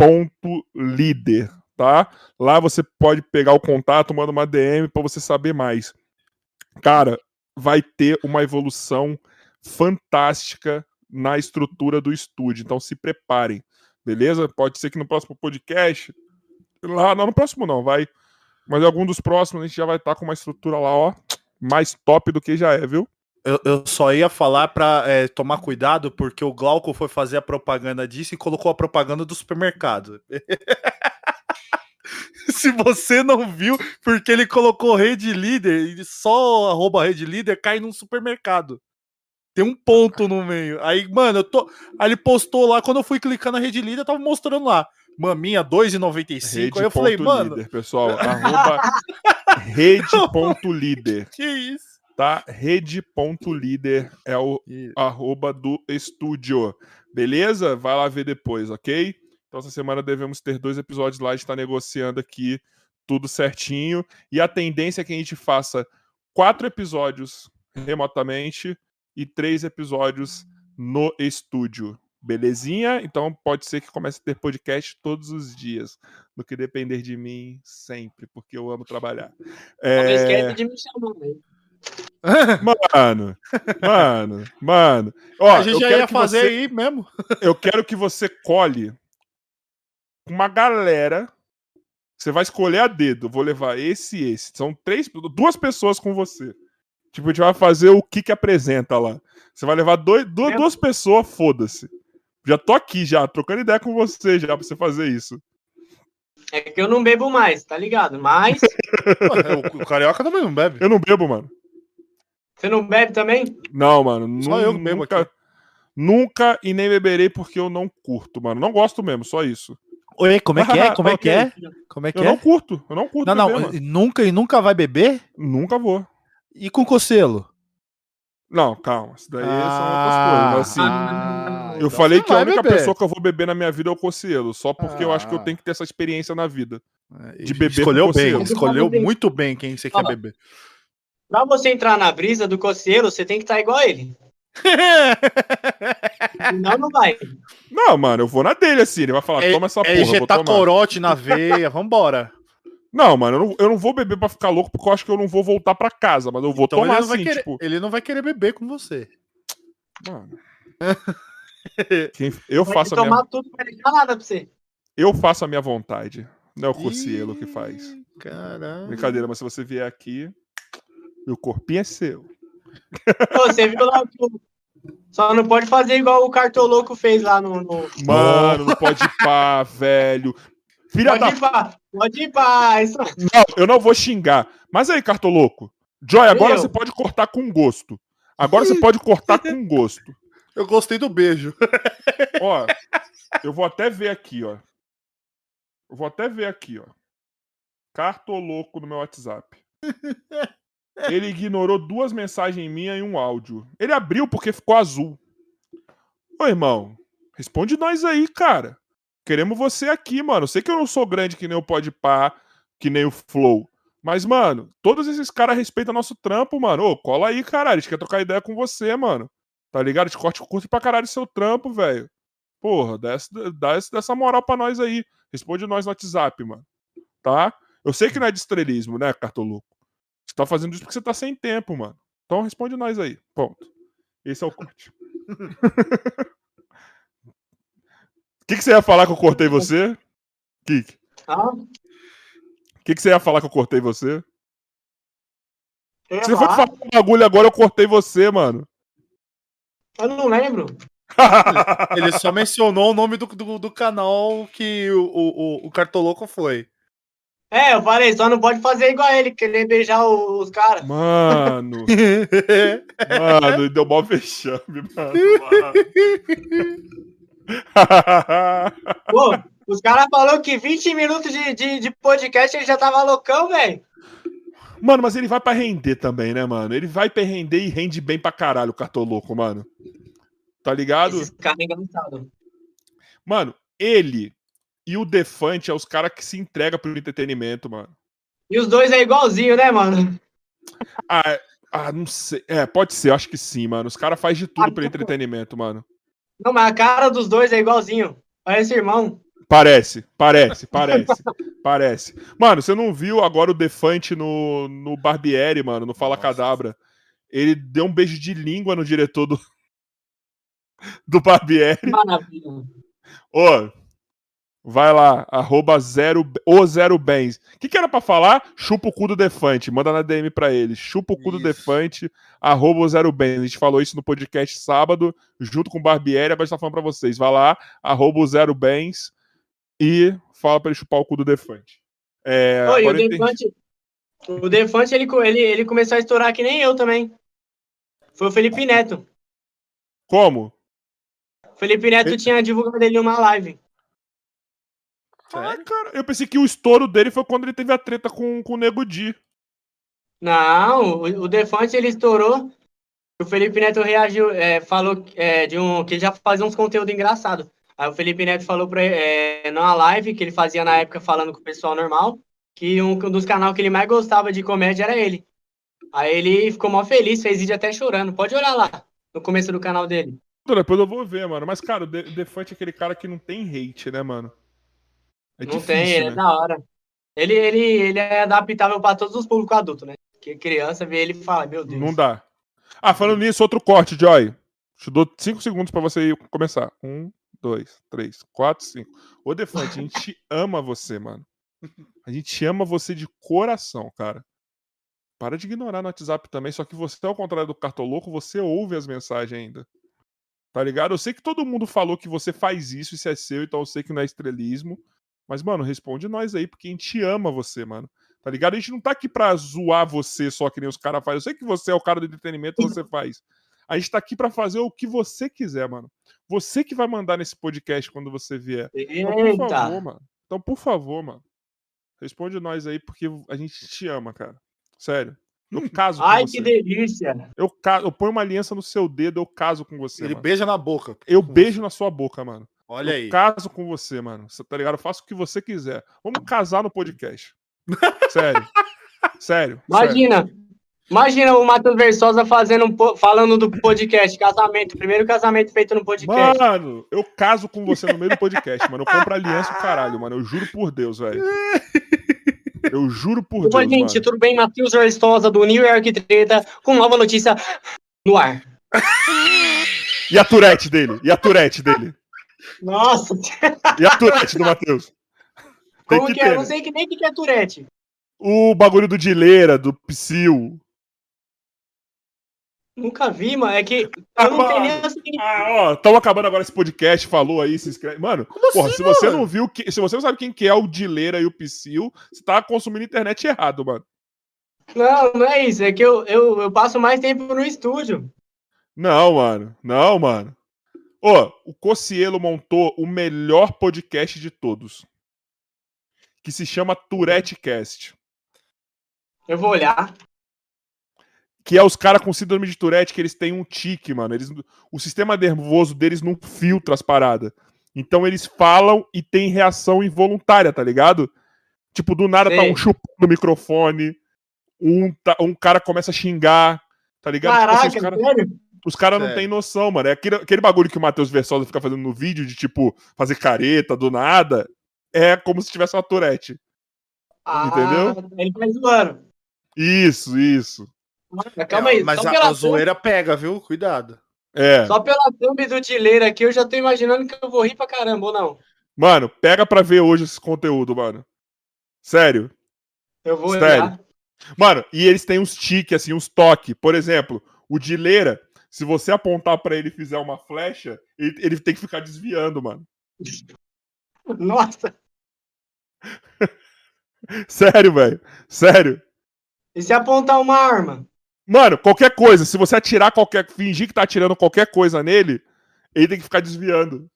Rede.líder, tá? Lá você pode pegar o contato, manda uma DM para você saber mais. Cara, vai ter uma evolução fantástica na estrutura do estúdio, então se preparem, beleza? Pode ser que no próximo podcast, lá, não no próximo não, vai, mas algum dos próximos a gente já vai estar com uma estrutura lá, ó, mais top do que já é, viu? Eu, eu só ia falar pra é, tomar cuidado, porque o Glauco foi fazer a propaganda disso e colocou a propaganda do supermercado. Se você não viu, porque ele colocou rede líder e só arroba rede líder cai num supermercado. Tem um ponto no meio. Aí, mano, eu tô. Aí ele postou lá, quando eu fui clicar na rede líder, tava mostrando lá. Maminha 2,95. Aí eu falei, mano, Rede.líder, pessoal, arroba rede.líder, que isso? Tá? Rede.líder é o arroba do estúdio. Beleza? Vai lá ver depois, ok? Então, essa semana devemos ter dois episódios lá. A gente está negociando aqui tudo certinho. E a tendência é que a gente faça quatro episódios remotamente e três episódios no estúdio. Belezinha? Então pode ser que comece a ter podcast todos os dias. No que depender de mim, sempre, porque eu amo trabalhar. Não É... esquece de me chamar, velho. Mano, mano, mano. Ó, a gente eu já quero ia que fazer você- aí mesmo. eu quero que você colhe uma galera. Você vai escolher a dedo. Vou levar esse e esse. São três, duas pessoas com você. Tipo, a gente vai fazer o que que apresenta lá. Você vai levar dois, duas, duas pessoas, foda-se. Já tô aqui já, trocando ideia com você já pra você fazer isso. É que eu não bebo mais, tá ligado? Mas o, o carioca também não bebe. Eu não bebo, mano. Você não bebe também? Não, mano. Só eu bebo nunca, aqui. nunca e nem beberei porque eu não curto, mano. Não gosto mesmo, só isso. Oi, como é que é? Como é que é? Como é que Eu é? não curto. Eu não curto Não, não, beber, mano. nunca e nunca vai beber? Nunca vou. E com cocelo? Não, calma. Isso daí Ah, são outras coisas. Assim, Ah, eu então falei que a única beber. pessoa que eu vou beber na minha vida é o Cocielo. Só porque eu acho que eu Ah. tenho que ter essa experiência na vida. É, De beber Escolheu com bem, escolheu muito bem quem você quer beber. Pra você entrar na brisa do coceiro, você tem que estar igual a ele. Senão não vai. Não, mano, eu vou na dele assim. Ele vai falar, É- toma essa É porra. injetar corote na veia, vambora. Não, mano, eu não, eu não vou beber pra ficar louco porque eu acho que eu não vou voltar pra casa. Mas eu vou Então tomar ele não, vai assim, querer, tipo. ele não vai querer beber com você. Mano. Quem- eu, Vai faço a tomar minha, tudo, não vai deixar nada pra você. eu faço a minha vontade. Não é o Cocielo que faz. Caralho. Brincadeira, mas se você vier aqui, meu corpinho é seu. Pô, você viu lá o que o- Só não pode fazer igual o Cartoloco fez lá no. no- Mano, não pode ir pá, velho. Filha pode da. ir pra, pode ir pra. Isso... Não, eu não vou xingar. Mas aí, Cartoloco. Joy, agora Eu. você pode cortar com gosto. Agora você pode cortar com gosto. Eu gostei do beijo. Ó, eu vou até ver aqui, ó. Eu vou até ver aqui, ó. Cartoloco no meu WhatsApp. Ele ignorou duas mensagens minhas e um áudio. Ele abriu porque ficou azul. Ô, irmão, responde nós aí, cara. Queremos você aqui, mano. Sei que eu não sou grande que nem o Podpah, que nem o Flow. Mas, mano, todos esses caras respeitam nosso trampo, mano. Ô, cola aí, caralho. A gente quer trocar ideia com você, mano. Tá ligado? A gente corte curte pra caralho seu trampo, velho. Porra, dá, essa, moral pra nós aí. Responde nós no WhatsApp, mano. Tá? Eu sei que não é de estrelismo, né, Cartoluco? Você tá fazendo isso porque você tá sem tempo, mano. Então responde nós aí. Ponto. Esse é o corte. O que, que você ia falar que eu cortei você? Kik. Ah, O que, que você ia falar que eu cortei você? Você foi falar, um bagulho agora, eu cortei você, mano. eu não lembro. Ele só mencionou o nome do, do, do canal que o, o, o- o Cartoloco foi. É, eu falei, só não pode fazer igual ele, querer beijar os caras. Mano, mano, deu mó vexame, mano. mano. Pô, os caras falaram que 20 minutos de, de, de podcast ele já tava loucão, velho. Mano, mas ele vai pra render também, né, mano? Ele vai pra render e rende bem pra caralho o cartoloco, mano. Tá ligado? Esses caras engraçados. Mano, ele e o Defante é os caras que se entregam pro entretenimento, mano. E os dois é igualzinho, né, mano? Ah, ah, não sei. É, pode ser, eu acho que sim, mano. Os caras fazem de tudo Ah, pro entretenimento, mano. Não, mas a cara dos dois é igualzinho. Parece irmão. Parece, parece, parece, parece. Mano, você não viu agora o Defante no, no Barbieri, mano, no Fala Nossa. Cadabra? Ele deu um beijo de língua no diretor do, do Barbieri. Maravilha. Ô, vai lá, arroba zero, o zero bens. O que, que era pra falar? Chupa o cu do Defante. Manda na DM pra ele. Chupa o cu do Isso. Defante, arroba o zero bens. A gente falou isso no podcast sábado, junto com o Barbieri. Agora a gente tá falando pra vocês. Vai lá, arroba o zero bens e fala pra ele chupar o cu do Defante. É, e o. Defante, o Defante ele, ele, ele começou a estourar que nem eu também. Foi o Felipe Neto. Como? O Felipe Neto Ele- tinha divulgado ele numa live. Ah, cara, eu pensei que o estouro dele foi quando ele teve a treta com, com o Nego Di. Não, o, o Defante ele estourou. O Felipe Neto reagiu, é, falou é, de um que ele já fazia uns conteúdos engraçados. Aí o Felipe Neto falou pra, é, numa live que ele fazia na época falando com o pessoal normal, que um, dos canais que ele mais gostava de comédia era ele. Aí ele ficou mó feliz, fez vídeo até chorando. Pode olhar lá, no começo do canal dele. Depois eu vou ver, mano. Mas, cara, o Defante é aquele cara que não tem hate, né, mano? É Não difícil, tem, ele né? é da hora. Ele, ele, ele é adaptável pra todos os públicos adultos, né? Que criança vê ele e fala, meu Deus. Não dá. Ah, falando nisso, outro corte, Joy. Te dou 5 segundos pra você começar. Um, dois, três, quatro, cinco. Ô, Defante, a gente ama você, mano. A gente ama você de coração, cara. Para de ignorar no WhatsApp também, só que você, ao contrário do Cartoloco, você ouve as mensagens ainda. Tá ligado? Eu sei que todo mundo falou que você faz isso, isso é seu, então eu sei que não é estrelismo. Mas, mano, responde nós aí, porque a gente ama você, mano. Tá ligado? A gente não tá aqui pra zoar você só que nem os caras fazem. Eu sei que você é o cara do entretenimento, você faz. A gente tá aqui pra fazer o que você quiser, mano. Você que vai mandar nesse podcast quando você vier. Então, por Eita! favor, mano. Então, por favor, mano. Responde nós aí, porque a gente te ama, cara. Sério. Eu caso com Ai, você. que delícia! Eu, ca... eu ponho uma aliança no seu dedo, eu caso com você. Ele mano. beija na boca. Eu beijo na sua boca, mano. Olha eu aí. caso com você, mano. Você tá ligado? Eu faço o que você quiser. Vamos casar no podcast. Sério. Sério. sério. Imagina! Imagina o Matheus Versosa fazendo um falando do podcast, casamento, primeiro casamento feito no podcast. Mano, eu caso com você no meio do podcast, mano. Eu compro aliança o caralho, mano. Eu juro por Deus, velho. Eu juro por Oi, Deus, gente, mano. tudo bem? Matheus Versosa do New York Treta com nova notícia no ar. E a Turete dele? E a Turete dele? Nossa, E a Turete do Matheus? Tem como que que, é? ter, Eu não né? sei que nem que que é Turete. O bagulho do Dileira, do Psyll. Nunca vi, mano. É que eu não tenho nem assim. Ah, ó, estamos acabando agora esse podcast, falou aí, se inscreve. Mano, porra, assim, se você mano? não viu, que- se você não sabe quem que é o Dileira e o Psyll, você tá consumindo internet errado, mano. Não, não é isso. É que eu, eu, eu passo mais tempo no estúdio. Não, mano. Não, mano. Ô, o Cocielo montou o melhor podcast de todos. Que se chama Tourette Cast. Eu vou olhar. Que é os caras com síndrome de Tourette, que eles têm um tique, mano. Eles, o sistema nervoso deles não filtra as paradas. Então eles falam e tem reação involuntária, tá ligado? Tipo, do nada tá Sei. um chupando o microfone, um, tá- um cara começa a xingar, tá ligado? Tipo assim, Caraca, caras sério? Os cara não têm noção, mano. É aquele, aquele bagulho que o Matheus Versosa fica fazendo no vídeo de, tipo, fazer careta do nada. É como se tivesse uma Tourette. Ah, Entendeu? Ele tá zoando. Isso, isso. Mas Calma aí. Mas a, a zoeira pega, viu? Cuidado. É. thumb, só pela thumb do Dileira aqui, eu já tô imaginando que eu vou rir pra caramba, ou não? Mano, pega pra ver hoje esse conteúdo, mano. Sério. Eu vou Sério? olhar. Mano, e eles têm uns tiques, assim, uns toques. Por exemplo, o Dileira, se você apontar pra ele e fizer uma flecha, ele, ele tem que ficar desviando, mano. Nossa. Sério, velho. Sério. E se apontar uma arma? Mano, qualquer coisa, se você atirar qualquer. fingir que tá atirando qualquer coisa nele, ele tem que ficar desviando.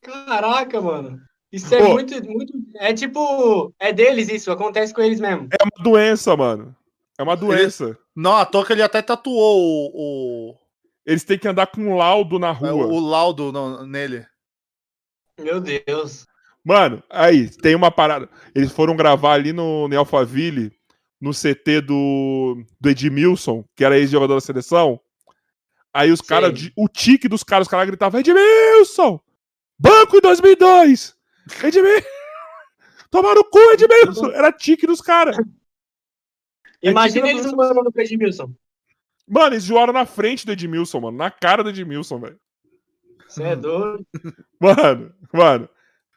Caraca, mano. Isso é Pô. muito, muito. É tipo. É deles isso, acontece com eles mesmo. É uma doença, mano. É uma doença. Não, à toa que ele até tatuou o, o, Eles têm que andar com um laudo na é, rua. o laudo no- nele. Meu Deus. Mano, aí, tem uma parada. Eles foram gravar ali no, no Alphaville, no CT do, do Edmilson, que era ex-jogador da seleção. Aí os caras, o tique dos caras, os caras gritavam: Edmilson! Banco em 2002! Edmilson! Tomar no cu, Edmilson! Era tique dos caras. Imagina tipo eles do- zoando com o Edmilson. Mano, eles zoaram na frente do Edmilson, mano. Na cara do Edmilson, velho. Você é doido. Mano, mano.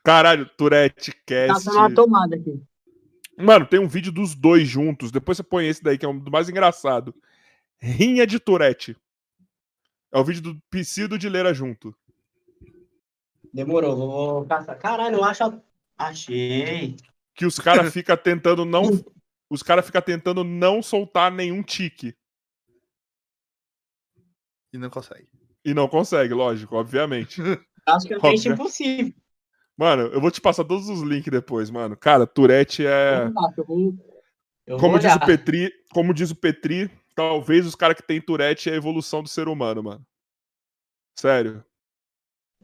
Caralho, Tourette Tá Cast. dando uma tomada aqui. Mano, tem um vídeo dos dois juntos. Depois você põe esse daí, que é um do mais engraçado. Rinha de Tourette. É o vídeo do Psy e do Dileira junto. Demorou, vou, caçar. Caralho, eu acho. Achei. Que os caras ficam tentando não. Os caras ficam tentando não soltar nenhum tique. E não consegue. E não consegue, lógico, obviamente. Acho que é impossível. Mano, eu vou te passar todos os links depois, mano. Cara, Tourette é. Eu vou- eu Como diz, o. Petri, como diz o Petri, talvez os caras que tem Tourette é a evolução do ser humano, mano. Sério.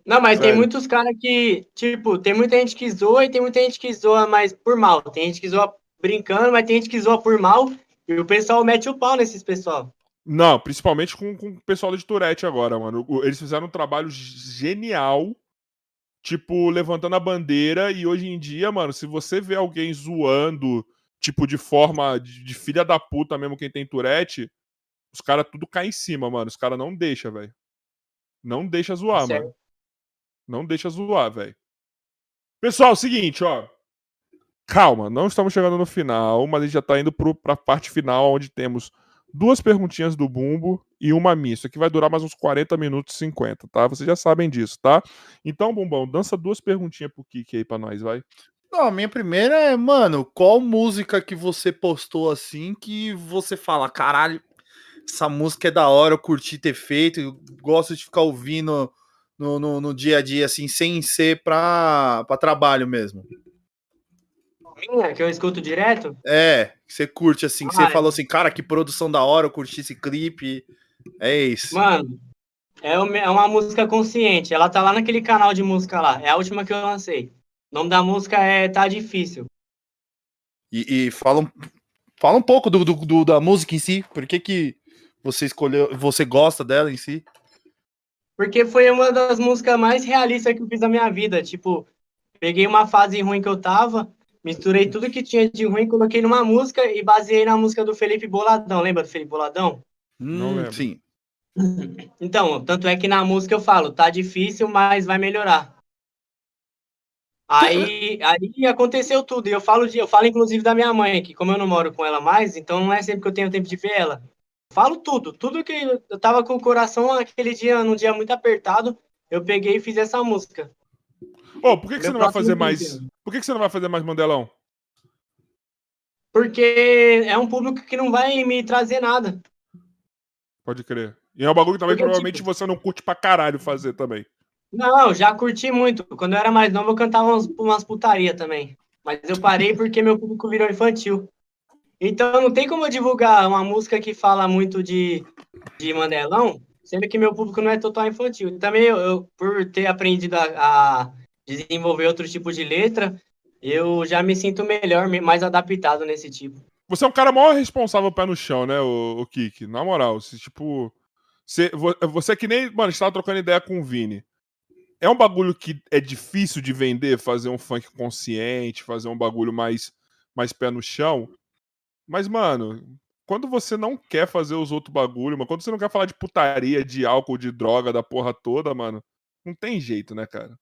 Não, mas tem Sério. muitos caras que, tipo, tem muita gente que zoa e tem muita gente que zoa mais por mal. Tem gente que zoa brincando, mas tem gente que zoa por mal. E o pessoal mete o pau nesses pessoal. Não, principalmente com, com o pessoal de Tourette agora, mano. Eles fizeram um trabalho genial, tipo, levantando a bandeira. E hoje em dia, mano, se você vê alguém zoando, tipo, de forma de, de filha da puta mesmo, quem tem Tourette, os caras tudo caem em cima, mano. Os caras não deixam, velho. Não deixa zoar, mano. Não deixa zoar, velho. Pessoal, seguinte, ó. Calma, não estamos chegando no final, mas a gente já tá indo pro, pra parte final, onde temos duas perguntinhas do Bumbo e uma minha. Isso aqui vai durar mais uns 40 minutos e 50, tá? Vocês já sabem disso, tá? Então, Bumbão, dança duas perguntinhas pro Kiki aí pra nós, vai. Não, a minha primeira é, mano, qual música que você postou assim que você fala, caralho, essa música é da hora, eu curti ter feito, gosto de ficar ouvindo no, no, no dia a dia, assim, sem ser pra, pra trabalho mesmo. Minha, que eu escuto direto. É, que você curte assim, que Ah, você é. falou assim, cara, que produção da hora, eu curti esse clipe. É isso. Mano, é uma, é uma música consciente. Ela tá lá naquele canal de música lá. É a última que eu lancei. O nome da música é Tá Difícil. E, e fala, um, fala um pouco do, do- do- da música em si. Por que, que você escolheu, você gosta dela em si? Porque foi uma das músicas mais realistas que eu fiz na minha vida. Tipo, peguei uma fase ruim que eu tava, misturei tudo que tinha de ruim, coloquei numa música e baseei na música do Felipe Boladão. Lembra do Felipe Boladão? Não Hum, lembro. sim. Então, tanto é que na música eu falo, tá difícil, mas vai melhorar. Aí, aí aconteceu tudo. E eu falo, de, eu falo inclusive da minha mãe, que como eu não moro com ela mais, então não é sempre que eu tenho tempo de ver ela. Falo tudo. Tudo que eu tava com o coração aquele dia, num dia muito apertado, eu peguei e fiz essa música. Ô, por que, que você não vai fazer mais. Por que, que você não vai fazer mais Mandelão? Porque é um público que não vai me trazer nada. Pode crer. E é um bagulho que também Porque, provavelmente tipo- você não curte pra caralho fazer também. Não, já curti muito. Quando eu era mais novo, eu cantava umas, umas putaria também. Mas eu parei porque meu público virou infantil. Então não tem como eu divulgar uma música que fala muito de, de Mandelão, sendo que meu público não é total infantil. Também eu, eu, por ter aprendido a, a desenvolver outro tipo de letra, eu já me sinto melhor, me- mais adaptado nesse tipo. Você é um cara maior responsável pé no chão, né, o, o Kik? Na moral, se, tipo. Você, vo- você é que nem. Mano, a gente tava trocando ideia com o Vini. É um bagulho que é difícil de vender, fazer um funk consciente, fazer um bagulho mais, mais pé no chão. Mas, mano, quando você não quer fazer os outros bagulho, mano, quando você não quer falar de putaria, de álcool, de droga, da porra toda, mano, não tem jeito, né, cara?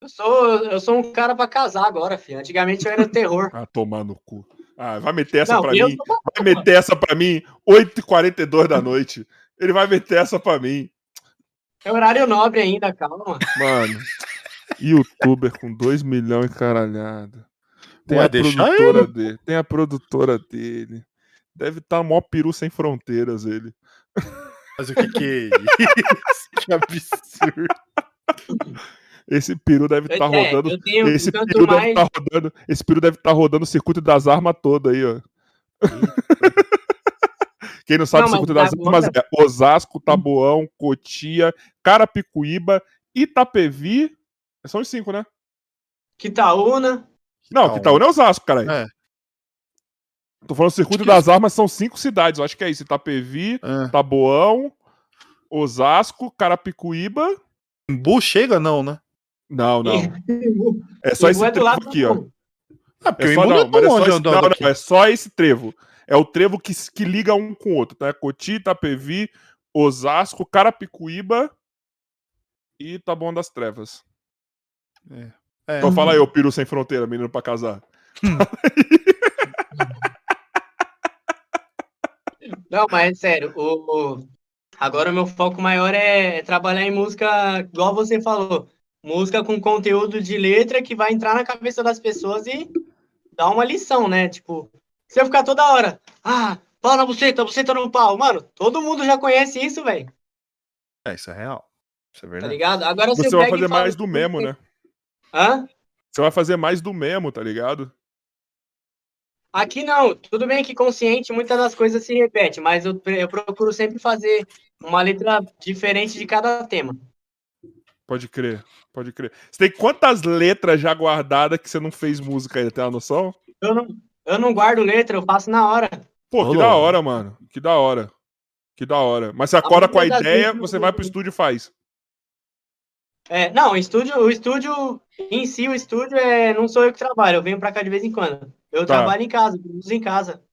Eu sou, eu sou um cara pra casar agora, filho. Antigamente eu era terror. Ah, tomar no cu. Ah, vai meter essa Não, pra mim. sou- Vai meter essa pra mim 8h42 da noite. Ele vai meter essa pra mim. É horário nobre ainda, calma. Mano, youtuber com 2 milhões e caralhada. Tem Ué, a produtora ele. dele. Tem a produtora dele. Deve estar tá mó peru sem fronteiras ele. Mas o que que é isso? que absurdo. Esse peru deve estar É, rodando. eu tenho Esse peru deve mais. estar rodando. Esse peru deve estar rodando o circuito das armas todo aí, ó. Quem não sabe Não, o circuito das armas é Osasco, Taboão, Cotia, Carapicuíba, Itapevi. São os cinco, né? Quitaúna. Não, Quitaúna é Osasco, caralho. É. Tô falando circuito das armas, são cinco cidades. Eu acho que é isso. Itapevi, É. Taboão, Osasco, Carapicuíba. Embu chega, não, né? Não, não. É só esse do trevo lado aqui, ó. Ah, porque É o só, não não, é mas é só esse, não, não, é só esse trevo. É o trevo que, que liga um com o outro, tá? Coti, Itapevi, Osasco, Carapicuíba e Taboão das Trevas. É. Então fala aí, ô peru sem fronteira, menino pra casar. Não, mas é sério, o, o- agora o meu foco maior é trabalhar em música, igual você falou, música com conteúdo de letra que vai entrar na cabeça das pessoas e dar uma lição, né? Tipo, se eu ficar toda hora, ah, pau na buceta, buceta no pau, mano, todo mundo já conhece isso, velho, É, isso é real. Isso é tá verdade. ligado? Agora Você você vai fazer fala- mais do mesmo, né? Hã? Você vai fazer mais do mesmo, tá ligado? Aqui não, tudo bem que consciente muitas das coisas se repetem, mas eu, eu procuro sempre fazer uma letra diferente de cada tema. Pode crer, pode crer. Você tem quantas letras já guardadas que você não fez música ainda? Tem uma noção? Eu não, eu não guardo letra, eu faço na hora. Pô, que da hora, mano. Que da hora. Que da hora. Mas você acorda com a maioria das ideia, vezes você vai pro estúdio e faz. É, não, o estúdio, o estúdio em si, o estúdio é, não sou eu que trabalho, eu venho pra cá de vez em quando. Eu Tá. trabalho em casa, produzo em casa.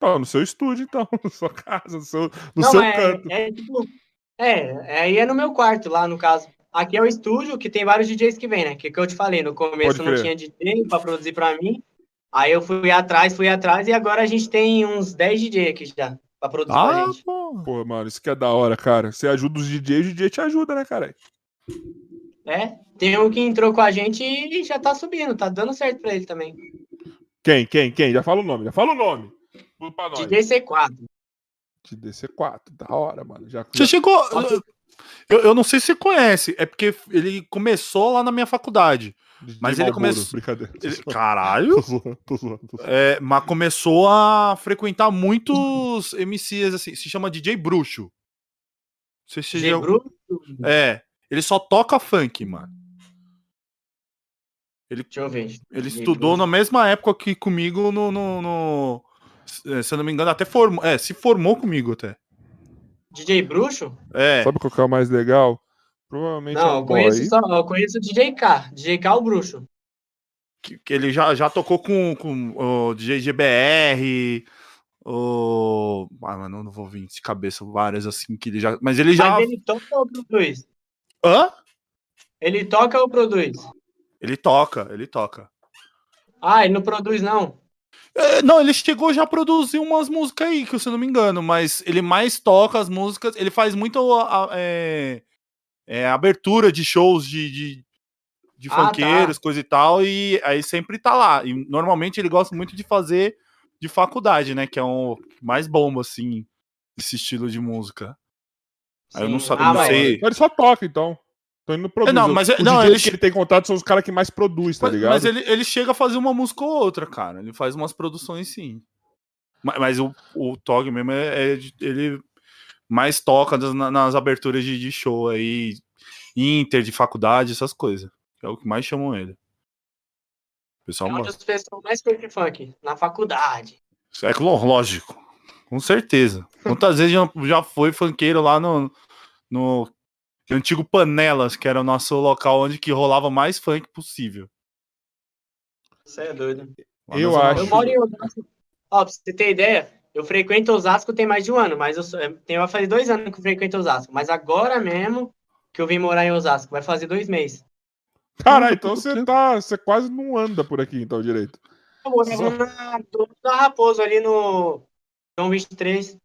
Não, no seu estúdio, então. Na sua casa, no seu, no não, seu é, canto. é tipo, é, aí é no meu quarto lá, no caso. Aqui é o estúdio, que tem vários DJs que vem, né? Que que eu te falei, no começo não tinha DJ pra produzir pra mim. Aí eu fui atrás, fui atrás, e agora a gente tem uns 10 DJ aqui já, pra produzir pra Ah, gente. pô. Pô, mano, isso que é da hora, cara. Você ajuda os DJs, o DJ te ajuda, né, cara? É, tem um que entrou com a gente e já tá subindo, tá dando certo pra ele também. Quem, quem, quem? Já fala o nome, já fala o nome. Pra. DJ C4. De DC4, da hora, mano. Já, Você já... chegou. Eu, eu não sei se você conhece, é porque ele começou lá na minha faculdade. DJ mas ele começou-. Ele- caralho! Tô zoando, tô zoando, tô zoando. É, mas começou a frequentar muitos MCs, assim, se chama DJ Bruxo. Não sei se DJ já- Bruno. É, ele só toca funk, mano. Ele, Deixa eu ver. ele DJ estudou Bruno. na mesma época que comigo no. no, no- se eu não me engano, até formou. É, se formou comigo até. DJ Bruxo? É. Sabe qual que é o mais legal? Provavelmente é Não, um eu conheço, só, eu conheço o DJ K. DJ K é o Bruxo. que, que ele já, já tocou com, com o DJ GBR, o. Ah, mano, eu não vou vir de cabeça várias assim que ele já. Mas ele já. Mas ele toca ou produz? Hã? Ele toca ou produz? Ele toca, ele toca. Ah, ele não produz, não. É, não, ele chegou já a produzir umas músicas aí, que se eu não me engano, mas ele mais toca as músicas, ele faz muito a, a, é, é, abertura de shows de, de, de ah, funkeiros, tá. coisa e tal, e aí sempre tá lá. E normalmente ele gosta muito de fazer de faculdade, né? Que é um mais bomba, assim, esse estilo de música. Aí eu não, ah, não sei. Ele só toca, então. Tô indo produzir. Não, mas os não, ele... que ele tem contato são os caras que mais produzem, tá mas, ligado? Mas ele, ele chega a fazer uma música ou outra, cara. Ele faz umas produções sim. Mas, mas o, o Tog mesmo é, é, ele mais toca nas, nas aberturas de, de, show aí, Inter, de faculdade, essas coisas. É o que mais chamam ele. O pessoal é onde as pessoas mais curtem funk, na faculdade. É lógico, com certeza. Quantas vezes já, já foi funkeiro lá no, no antigo Panelas, que era o nosso local onde que rolava mais funk possível. Você é doido. eu acho. Eu moro em Osasco. Ó, pra você ter ideia, eu frequento Osasco tem mais de um ano, mas eu sou, tem, vai fazer dois anos que eu frequento Osasco. Mas agora mesmo que eu vim morar em Osasco, vai fazer dois meses. Caralho, então você tá. Você quase não anda por aqui, então, direito. Eu morava Só... na, na Raposo, ali no João 23.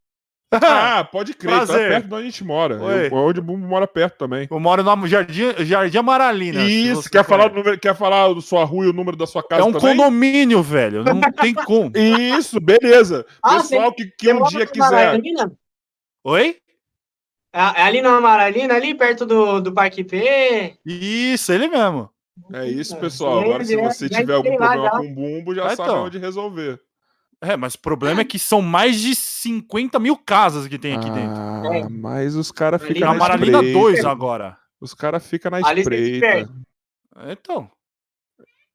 Ah, pode crer, tá Prazer. tá perto de onde a gente mora. Eu, onde o Bumbo mora perto também. Eu moro no Jardim, Jardim Amaralina. Isso, quer falar, o número, quer falar da sua rua e o número da sua casa É um também? condomínio, velho. Não tem como. Isso, beleza. Ah, Pessoal que, que um dia quiser. Oi? É, é ali na Amaralina, ali perto do, do Parque P. Isso, ele mesmo. É isso, pessoal. Agora, se você tiver algum problema com o Bumbo, já sabe então. onde resolver. É, mas o problema é que são mais de 50 mil casas que tem aqui ah, dentro. É. Mas os caras ficam na Amaralina 2 agora. Os caras ficam na espreita. Então.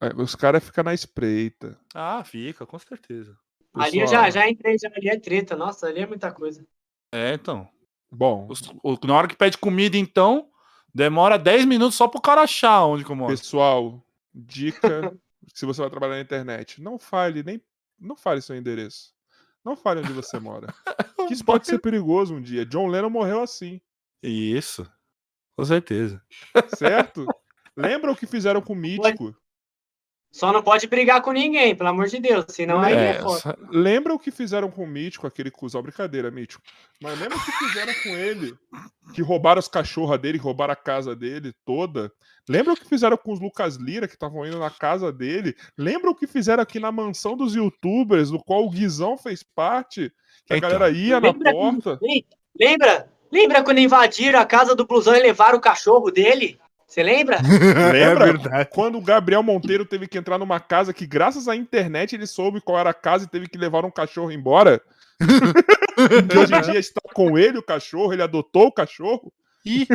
É, os caras ficam na espreita. Ah, fica, com certeza. Pessoal... Ali eu já, já entrei, já ali é treta. Nossa, ali é muita coisa. É, então. Bom. Os, o, na hora que pede comida, então, demora 10 minutos só pro cara achar onde que eu moro. Pessoal, dica se você vai trabalhar na internet, não fale nem não fale seu endereço. Não fale onde você mora. que isso pode ser perigoso um dia. John Lennon morreu assim. Isso. Com certeza. Certo? Lembra o que fizeram com o Mítico? Só não pode brigar com ninguém, pelo amor de Deus, senão aí é, é foda. Lembra o que fizeram com o Mítico, aquele cuzão, brincadeira, Mítico. Mas lembra o que fizeram com ele? Que roubaram os cachorros dele, roubaram a casa dele toda. Lembra o que fizeram com os Lucas Lira, que estavam indo na casa dele? Lembra o que fizeram aqui na mansão dos youtubers, do qual o Guizão fez parte? Que a galera ia na porta. Lembra? Lembra quando invadiram a casa do Blusão e levaram o cachorro dele? Você lembra? lembra? É quando o Gabriel Monteiro teve que entrar numa casa que, graças à internet, ele soube qual era a casa e teve que levar um cachorro embora? que hoje em dia está com ele o cachorro, ele adotou o cachorro. E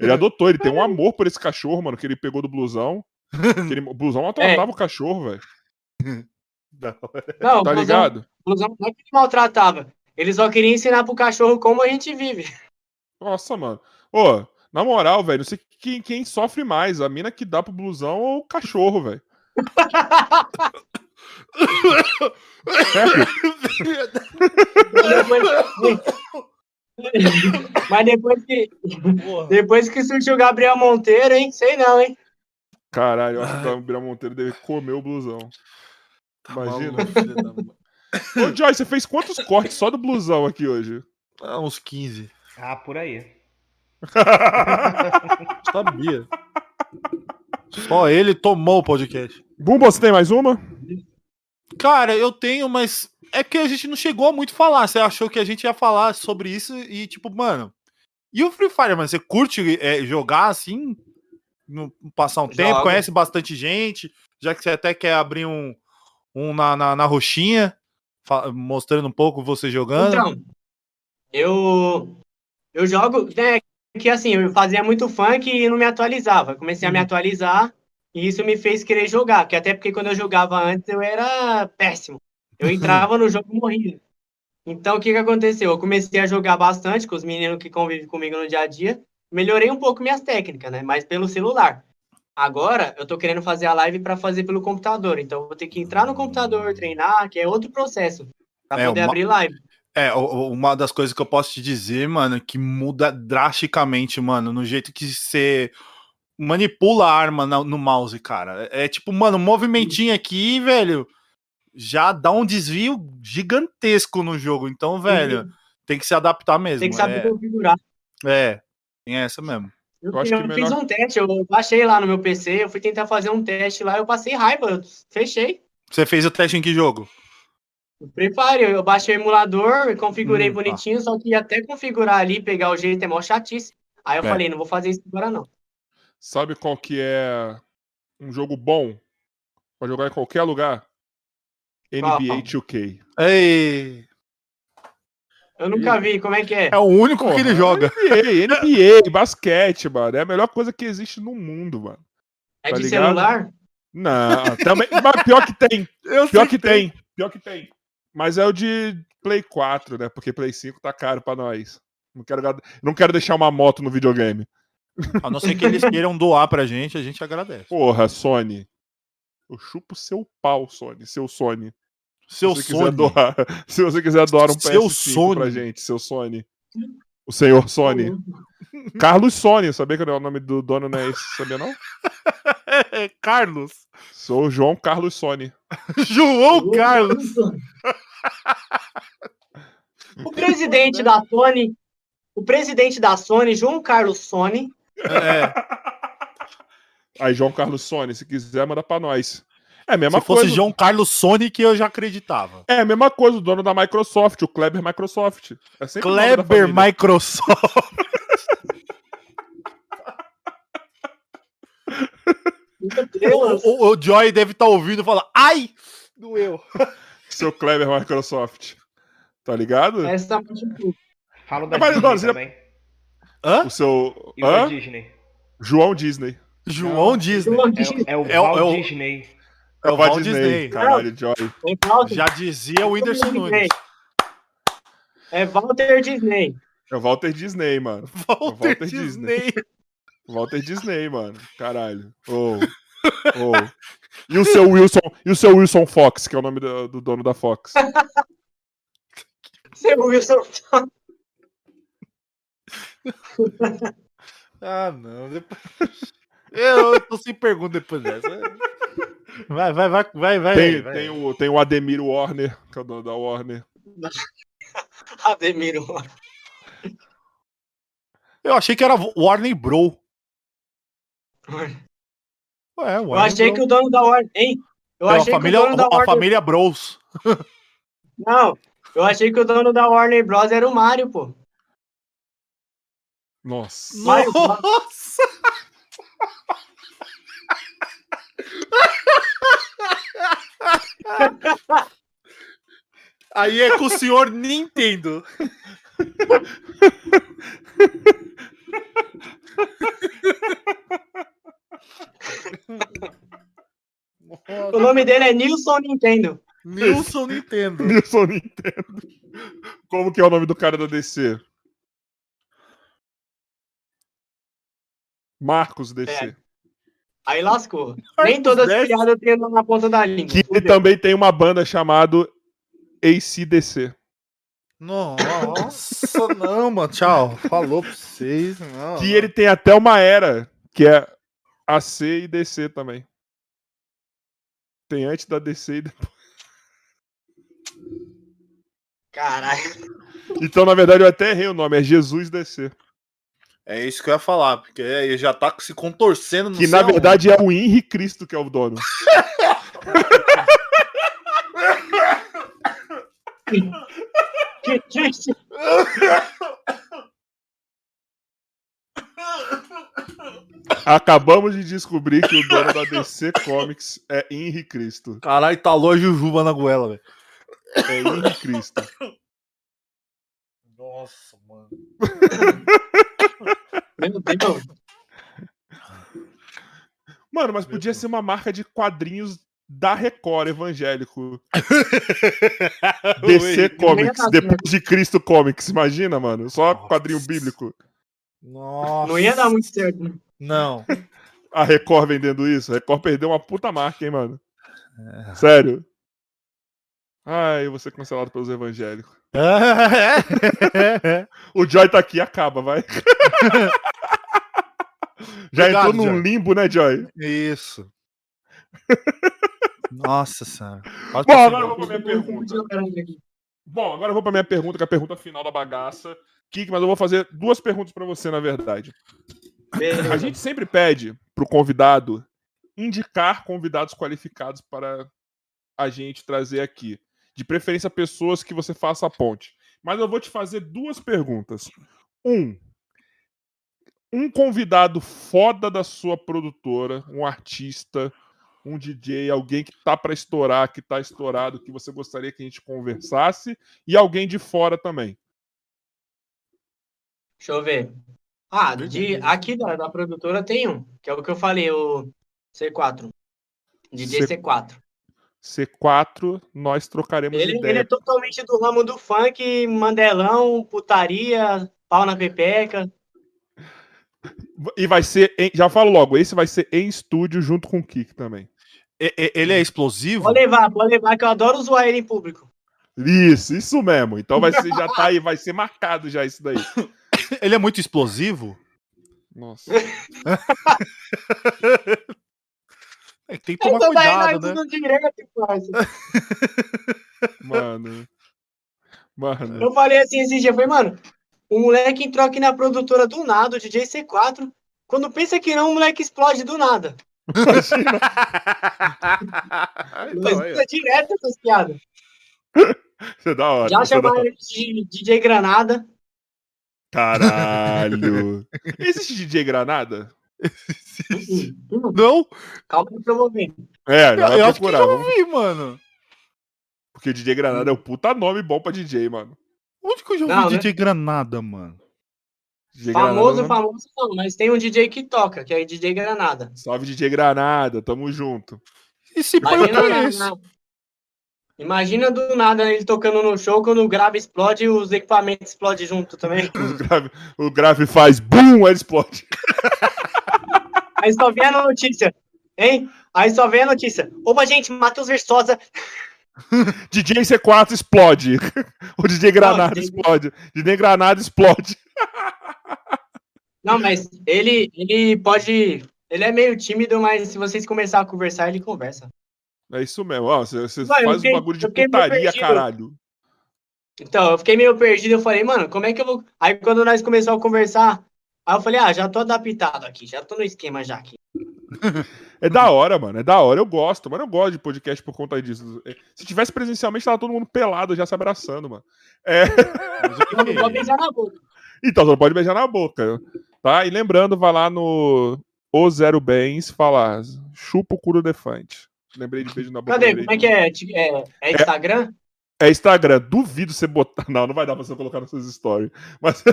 ele adotou, ele tem um amor por esse cachorro, mano, que ele pegou do blusão. Ele, o blusão maltratava é. o cachorro, velho. Não, tá blusão, ligado? O blusão não é que ele maltratava. Ele só queria ensinar pro cachorro como a gente vive. Nossa, mano. Ô, na moral, velho, não sei quem, quem sofre mais, a mina que dá pro blusão ou o cachorro, velho. Mas depois que. Depois que surgiu o Gabriel Monteiro, hein? Sei não, hein? Caralho, eu acho que o Gabriel Monteiro deve comer o blusão. Tá Imagina. Ô, Joy, você fez quantos cortes só do blusão aqui hoje? Ah, uns 15. Ah, por aí. Sabia. Só ele tomou o podcast. Bumbo, você tem mais uma? Cara, eu tenho, mas é que a gente não chegou a muito falar. Você achou que a gente ia falar sobre isso e, tipo, mano. E o Free Fire, mano? Você curte é, jogar assim? No, passar um Jogo. tempo? Conhece bastante gente? Já que você até quer abrir um, um na, na, na roxinha, mostrando um pouco você jogando. Então, eu, eu jogo, né, que assim, eu fazia muito funk e não me atualizava. Comecei a me uhum. atualizar e isso me fez querer jogar, porque até porque quando eu jogava antes eu era péssimo. Eu entrava no jogo e morria. Então o que que aconteceu? Eu comecei a jogar bastante com os meninos que convivem comigo no dia a dia. Melhorei um pouco minhas técnicas, né? Mas pelo celular. Agora eu tô querendo fazer a live para fazer pelo computador, então eu vou ter que entrar no computador, treinar, que é outro processo para é, poder abrir live. É, uma das coisas que eu posso te dizer, mano, que muda drasticamente, mano, no jeito que você manipula a arma no mouse, cara. É, é tipo, mano, um movimentinho aqui, velho. já dá um desvio gigantesco no jogo. Então, velho, Uhum. tem que se adaptar mesmo. Tem que saber configurar. é, é, tem essa mesmo. Eu, Eu acho eu fiz um teste, eu baixei lá no meu PC, eu fui tentar fazer um teste lá, eu passei raiva, eu fechei. Você fez o teste em que jogo? O Free Fire, eu baixei o emulador, configurei Hum, tá. bonitinho, só que até configurar ali, pegar o jeito é mó chatice. Aí eu É. falei, não vou fazer isso agora não. Sabe qual que é um jogo bom pra jogar em qualquer lugar? NBA 2K. Ei, Eu nunca vi, como é que é? é o único que ele Porra, joga. NBA, NBA, basquete, mano. É a melhor coisa que existe no mundo, mano. É tá de ligado? celular? Não, também. Mas pior que tem. Eu Pior que tem. Pior que tem. Mas é o de Play 4, né? Porque Play 5 tá caro pra nós. Não quero, não quero deixar uma moto no videogame. A não ser que eles queiram doar pra gente, a gente agradece. Porra, Sony. Eu chupo seu pau, Sony. Seu Sony. Seu se quiser doar, se você quiser doar um Seu PS5 pra Sony. gente, seu Sony. O senhor Sony. Carlos Sony, sabia que o nome do dono não é esse, sabia não? Carlos. Sou João Carlos Sony. João Carlos. O presidente da Sony, o presidente da Sony, João Carlos Sony, É, Aí, João Carlos Sony, se quiser, manda pra nós. É a mesma se fosse coisa. João Carlos Sonic, eu já acreditava. É a mesma coisa, o dono da Microsoft, o Kleber Microsoft. É Kleber. Microsoft. O, o- o Joy deve estar ouvindo e falar: Ai! Doeu. Seu Kleber Microsoft. Tá ligado? essa tá. Falo da Mas, Disney não, também. Hã? O seu. E Hã? Disney. João Disney. João Não. Disney. João É, Disney. é o É o- Walt é o- Disney. É o Walt Walt Disney. Caralho, Joy. É Walter, Já dizia o Whindersson Nunes. é Walter Disney. É o Walter Disney, mano. Walter, Walter Disney. Walter Disney, mano. Caralho. Ô. Ô. E o seu Wilson, e o seu Wilson Fox, que é o nome do, do dono da Fox. Seu Wilson. Ah, não. Depois... Eu, tô sem pergunta depois dessa. Vai, vai, vai, vai, vai. Tem, vai. tem, o, tem o Ademir Warner, que é o dono da Warner. Ademiro. Eu achei que era Warner Bro. Ué, Eu achei que o dono da Warner. Hein? Eu Então, a achei família, que o dono da a Warner. família Bros. Não, eu achei que o dono da Warner Bros. era o Mario, pô. Nossa. Mario. Nossa! Aí é com o senhor Nintendo. O nome dele é Nilson Nintendo. Nilson Nintendo. Nilson Nintendo. Como que é o nome do cara da DC? Marcos DC. Aí lascou. Nem todas as piadas eu tenho na ponta da língua. Que Fudeu. também tem uma banda chamada ACDC. Nossa, não, mano. Tchau. Falou pra vocês. Não, Que ele tem até uma era, que é AC e DC também. Tem antes da DC e depois. Caralho. Então, na verdade, eu até errei o nome, é Jesus DC. É isso que eu ia falar, porque ele já tá se contorcendo no Que na verdade é o Henri Cristo que é o dono. Que triste. Acabamos de descobrir que o dono da DC Comics é Henri Cristo. Caralho, tá a Jujuba na goela, velho. É Henri Cristo. Nossa, mano. Meu Deus. Mano, mas podia ser uma marca de quadrinhos da Record evangélico. DC Comics, depois de Cristo Comics, imagina, mano? Só Nossa. quadrinho bíblico. Nossa. Não ia dar muito certo. né? Não. A Record vendendo isso. A Record perdeu uma puta marca, hein, mano? É. Sério. Ai, eu vou ser cancelado pelos evangélicos. O Joy tá aqui, acaba, vai. Já Obrigado, entrou num Joy. limbo, né, Joy? Isso. Nossa senhora. Bom, agora eu vou pra minha pergunta. Bom, agora eu vou pra minha pergunta, que é a pergunta final da bagaça. Kik, mas eu vou fazer duas perguntas para você, na verdade. Beleza. A gente sempre pede pro convidado indicar convidados qualificados para a gente trazer aqui. De preferência, pessoas que você faça a ponte. Mas eu vou te fazer duas perguntas. Um, um convidado foda da sua produtora, um artista, um DJ, alguém que tá para estourar, que tá estourado, que você gostaria que a gente conversasse, e alguém de fora também. Deixa eu ver. Ah, de, aqui da, da produtora tem um, que é o que eu falei, o C4. DJ C... C4. C4, nós trocaremos ele, ideia. Ele é totalmente do ramo do funk, mandelão, putaria, pau na pepeca. E vai ser, em, já falo logo, esse vai ser em estúdio junto com o Kik também. E, ele é explosivo? Pode levar, pode levar, que eu adoro zoar ele em público. Isso, isso mesmo. Então vai ser, já tá aí, vai ser marcado já isso daí. Ele é muito explosivo? Nossa. É, tem que tomar cuidado, né? mano. Mano. Eu falei assim esse dia, eu falei, mano, o moleque entrou aqui na produtora do nada, o DJ C4. Quando pensa que não, o moleque explode do nada. Imagina. então, é. direto essas piadas. Isso é da hora. Já é chamaram ele de DJ Granada. Caralho. Existe DJ Granada? Não? Calma que eu vou ver. É, já eu acho que eu vi, mano. Porque DJ Granada é um puta nome bom pra DJ, mano. Onde que eu já ouvi não, DJ né? Granada, mano? DJ famoso, Granada, famoso não, mas tem um DJ que toca, que é DJ Granada. Salve DJ Granada, tamo junto. E se pai Imagina do nada ele tocando no show, quando o grave explode, os equipamentos explodem junto também. grave, o grave faz BUM, ele explode. Aí só vem a notícia, hein? Aí só vem a notícia. Opa, gente, Matheus Versosa. DJ C4 explode. O DJ Granada Não, explode. DJ Granada explode. Não, mas ele, ele pode. Ele é meio tímido, mas se vocês começarem a conversar, ele conversa. É isso mesmo. Ó, você, você faz um bagulho de putaria, caralho. Então, eu fiquei meio perdido. Eu falei, mano, como é que eu vou. Aí quando nós começamos a conversar, aí eu falei, ah, já tô adaptado aqui, já tô no esquema já aqui. É da hora, mano. É da hora. Eu gosto, mas eu gosto de podcast por conta disso. É, se tivesse presencialmente, tava todo mundo pelado já se abraçando, mano. É... Então não pode beijar na boca. Então, não pode beijar na boca. Tá? E lembrando, vai lá no O Zero Bens falar chupa o cu do elefante. Lembrei de beijo na boca. Cadê? Como é que é? É, é Instagram? É, Instagram. Duvido você botar. Não, não vai dar pra você colocar nas suas stories. Mas,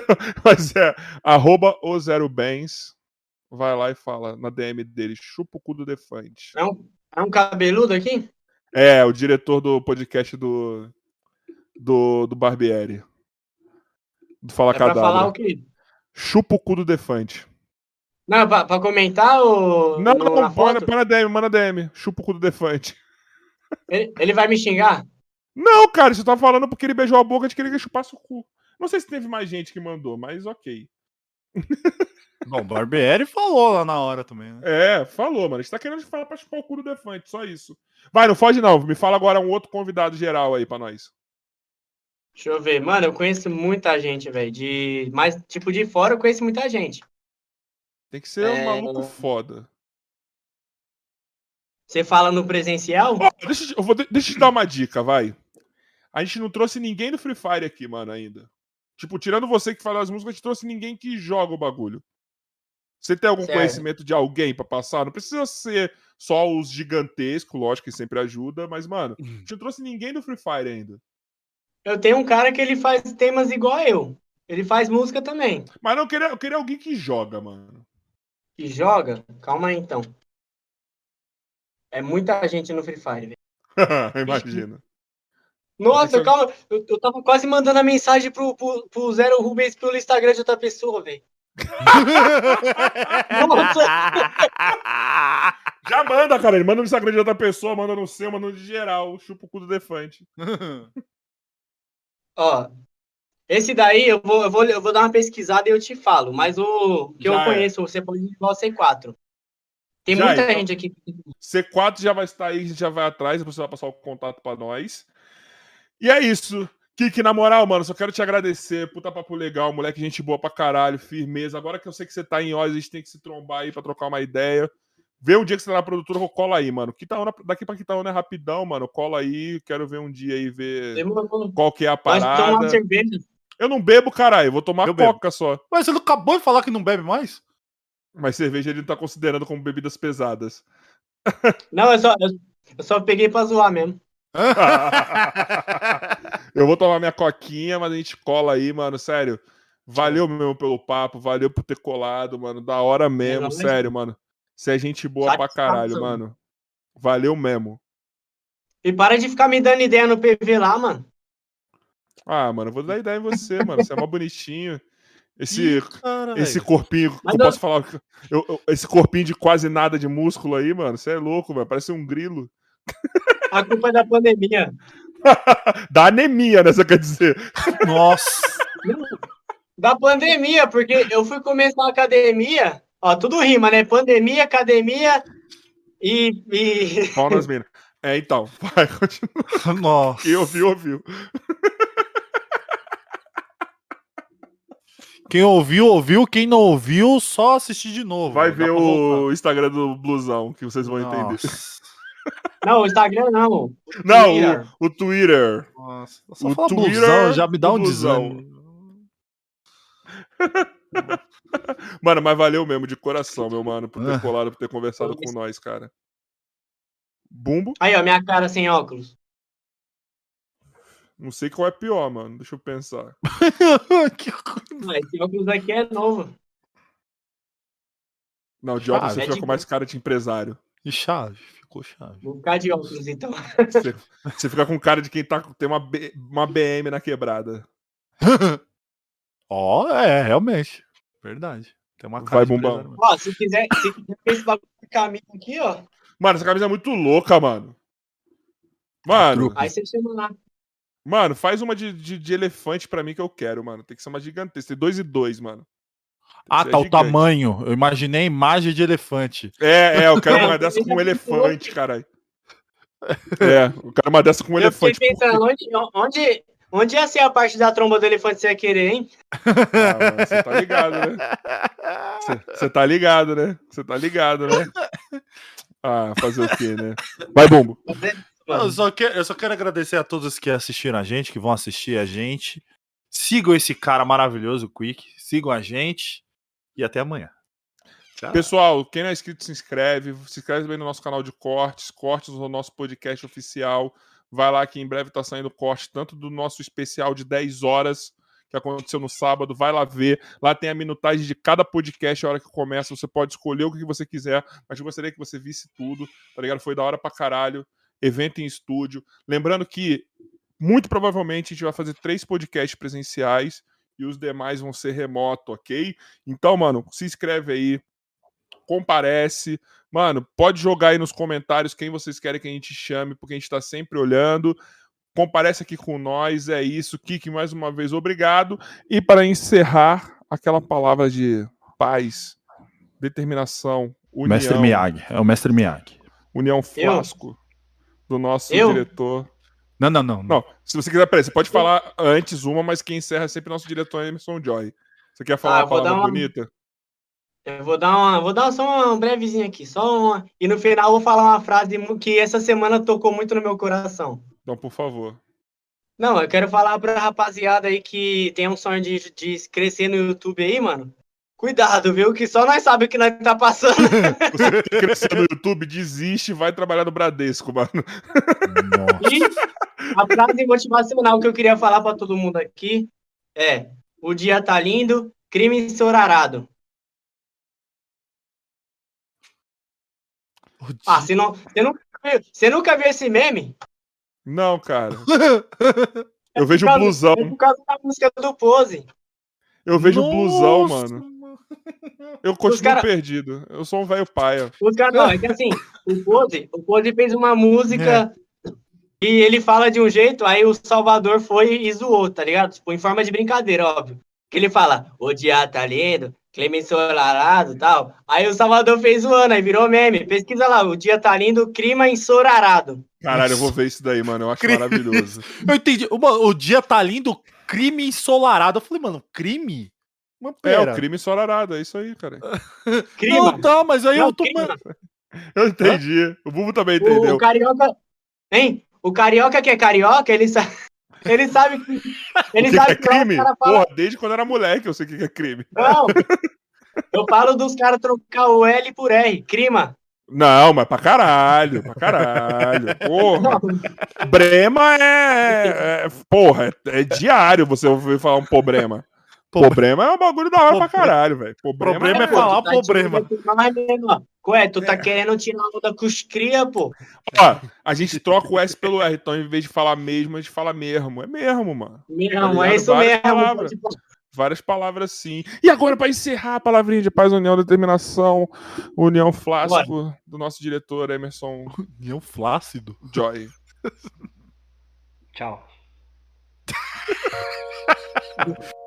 mas é arroba o Zero Bens vai lá e fala na DM dele, chupa o cu do Defante. É um, é um cabeludo aqui? É, o diretor do podcast do do, do Barbieri. Do Fala é Cadabra. falar o quê? Chupa o cu do Defante. Não, pra, pra comentar ou. Não, não, não põe na DM, manda DM. Chupa o cu do Defante. Ele, ele vai me xingar? Não, cara, você tá falando porque ele beijou a boca de que ele chupasse o cu. Não sei se teve mais gente que mandou, mas ok. Bom, o Barbieri falou lá na hora também, né? É, falou, mano. A gente tá querendo falar pra chupar o cu do Defante, só isso. Vai, não foge não. Me fala agora um outro convidado geral aí pra nós. Deixa eu ver. Mano, eu conheço muita gente, velho. De... Mas, tipo, de fora eu conheço muita gente. Tem que ser é... um maluco foda. Você fala no presencial? Oh, deixa, eu vou, deixa eu te dar uma dica, vai. A gente não trouxe ninguém do Free Fire aqui, mano, ainda. Tipo, tirando você que fala as músicas, a gente trouxe ninguém que joga o bagulho. Você tem algum certo. conhecimento de alguém para passar? Não precisa ser só os gigantescos, lógico que sempre ajuda, mas, mano, a gente não trouxe ninguém do Free Fire ainda. Eu tenho um cara que ele faz temas igual eu. Ele faz música também. Mas não, eu queria, eu queria alguém que joga, mano. Que joga? Calma aí, então. É muita gente no Free Fire, velho. Imagina. Nossa, calma. Eu, eu tava quase mandando a mensagem pro, pro, pro Zero Rubens pelo Instagram de outra pessoa, velho. Já manda, cara. Ele manda no Instagram de outra pessoa, manda no seu, manda no de geral. Chupa o cu do defante. Ó, esse daí eu vou, eu, vou, eu vou dar uma pesquisada e eu te falo. Mas o que Já eu conheço, você pode igual C4. Tem Já, muita então- gente aqui. C4 já vai estar aí, a gente já vai atrás, você vai passar o contato pra nós. E é isso. Kiki, na moral, mano, só quero te agradecer. Puta papo legal, moleque, gente boa pra caralho, firmeza. Agora que eu sei que você tá em Oz, a gente tem que se trombar aí pra trocar uma ideia. Vê um dia que você tá na produtora, eu colo aí, mano. Quitaúna, daqui pra Quitaúna é rapidão, mano. Cola aí, quero ver um dia aí, ver Demorou. qual que é a Pode tomar uma parada. cerveja. Eu não bebo, caralho, eu vou tomar Eu bebo. coca só. Mas você não acabou de falar que não bebe mais? Mas cerveja ele não tá considerando como bebidas pesadas. Não, eu só, eu, eu só peguei pra zoar mesmo. eu vou tomar minha coquinha, mas a gente cola aí, mano. Sério. Valeu mesmo pelo papo, valeu por ter colado, mano. Da hora mesmo, sério, mano. Você é gente boa pra Satisfação. caralho, mano. Valeu mesmo. E para de ficar me dando ideia no PV lá, mano. Ah, mano, eu vou dar ideia em você, mano. Você é mó bonitinho. Esse, caralho. esse corpinho, Mas eu- posso falar, eu- eu- esse corpinho de quase nada de músculo aí, mano, você é louco, mano, parece um grilo. A culpa é da pandemia. Dá anemia, né, você quer dizer? Nossa. Da pandemia, porque eu fui começar a academia, ó, tudo rima, né? Pandemia, academia e. e... Pau nas minas. É, então, vai, continua. Nossa. Quem ouviu, ouviu. Quem ouviu, ouviu. Quem não ouviu, só assistir de novo. Vai ver o. Instagram do Blusão, que vocês vão entender. Não, o Instagram não. o Não, Twitter. o, o Twitter. Nossa. Só O falar Twitter blusão, já me dá um desânimo. Mano, mas valeu mesmo, de coração, meu mano, por ter Ah. colado, por ter conversado com nós, cara. Bumbo? Aí, ó, minha cara sem óculos. Não sei qual é pior, mano. Deixa eu pensar. Que coisa. Ah, Esse óculos aqui é novo. Não, de óculos Ah, você é fica de- com mais cara de empresário. E chave, ficou chave. Vou ficar de óculos, então. Você, você fica com cara de quem tá, tem uma, B- uma BM na quebrada. Ó, é, realmente. Verdade. Tem uma Vai, cara empresário mesmo. Ó, se quiser, se quiser ver esse bagulho de caminho aqui, ó. Mano, essa camisa é muito louca, mano. Mano, Aí você chama lá. mano, faz uma de, de, de elefante pra mim que eu quero, mano. Tem que ser uma gigantesca. Tem dois e dois, mano. Ah, ser tá, o tamanho. Eu imaginei a imagem de elefante. É, é, eu quero uma É, dessa com um elefante, caralho. É, eu quero uma dessa com um Eu fiquei elefante. pensando, onde, onde, onde ia ser a parte da tromba do elefante que você ia querer, hein? Ah, você tá ligado, né? Você tá ligado, né? Você tá ligado, né? Ah, fazer o quê, né? Vai, Bumbo. Eu só, quero, eu só quero agradecer a todos que assistiram a gente, que vão assistir a gente. Sigam esse cara maravilhoso, o Quick. Sigam a gente. E até amanhã. Tchau. Pessoal, quem não é inscrito, se inscreve. Se inscreve bem no nosso canal de cortes, cortes do nosso podcast oficial. Vai lá que em breve tá saindo corte, tanto do nosso especial de 10 horas, que aconteceu no sábado. Vai lá ver. Lá tem a minutagem de cada podcast, a hora que começa. Você pode escolher o que você quiser, mas eu gostaria que você visse tudo, tá ligado? Foi da hora pra caralho. Evento em estúdio. Lembrando que, muito provavelmente, a gente vai fazer três podcasts presenciais e os demais vão ser remoto, ok? Então, mano, se inscreve aí, comparece. Mano, pode jogar aí nos comentários quem vocês querem que a gente chame, porque a gente tá sempre olhando. Comparece aqui com nós, é isso. Kiki, mais uma vez, obrigado. E para encerrar, aquela palavra de paz, determinação, união, Mestre Miyagi. É o Mestre Miyagi. união flasco do nosso Eu? diretor. Não, não, não. Não, se você quiser, peraí, você pode falar antes uma, mas quem encerra é sempre nosso diretor Emerson Joy. Você quer falar Ah, uma vou dar palavra uma- bonita? Eu vou dar uma, vou dar só uma brevezinha aqui, só uma. E no final eu vou falar uma frase que essa semana tocou muito no meu coração. Então, por favor. Não, eu quero falar pra rapaziada aí que tem um sonho de, de crescer no YouTube aí, mano. Cuidado, viu? Que só nós sabemos o que nós tá passando. Você quer crescer no YouTube, desiste e vai trabalhar no Bradesco, mano. Nossa. E a frase motivacional que eu queria falar pra todo mundo aqui é: o dia tá lindo, crime ensorarado. Ah, você, não, você, nunca viu, você nunca viu esse meme? Não, cara. Eu vejo causa- blusão. É por causa da música do Pose. Eu vejo blusão, Nossa, mano. Eu continuo cara- perdido. Eu sou um velho paia. Os caras, não, é que assim, o Pose, o Pose fez uma música e ele fala de um jeito, aí o Salvador foi e zoou, tá ligado? Tipo, em forma de brincadeira, óbvio. Que ele fala, o dia tá lindo, clima ensolarado e tal. Aí o Salvador fez o ano, aí virou meme. Pesquisa lá, o dia tá lindo, clima ensolarado. Caralho, eu vou ver isso daí, mano. Eu acho maravilhoso. Eu entendi. Uma- o dia tá lindo, crime ensolarado. Eu falei, mano, crime? É, pera. o crime ensolarado, é isso aí, cara. Clima. Não, tá, mas aí Não, eu tô. Eu entendi. O Bubu também entendeu. o carioca. Hein? O carioca que é carioca, ele sabe. Ele sabe que. Ele O que sabe que é crime? cara fala- Porra, desde quando era moleque eu sei o que que é crime. Não! Eu falo dos caras trocar o L por R. Crima. Não, mas pra caralho, pra caralho. Porra. Brema é. é- porra, é, é diário você ouvir falar um problema. Problema é um bagulho da hora pra Problema. caralho, velho. Problema, Problema é é. falar tu tá problema. mesmo, ó. Ué, tu tá querendo tirar onda com os cria, pô. Ó, a gente troca o S pelo R, então em vez de falar mesmo, a gente fala mesmo. É mesmo, mano. Não, ligado? é isso Várias mesmo. palavras. Tipo, Várias palavras sim. E agora, pra encerrar a palavrinha de paz, união, determinação, união flástico do nosso diretor Emerson União flácido. Joy. Tchau.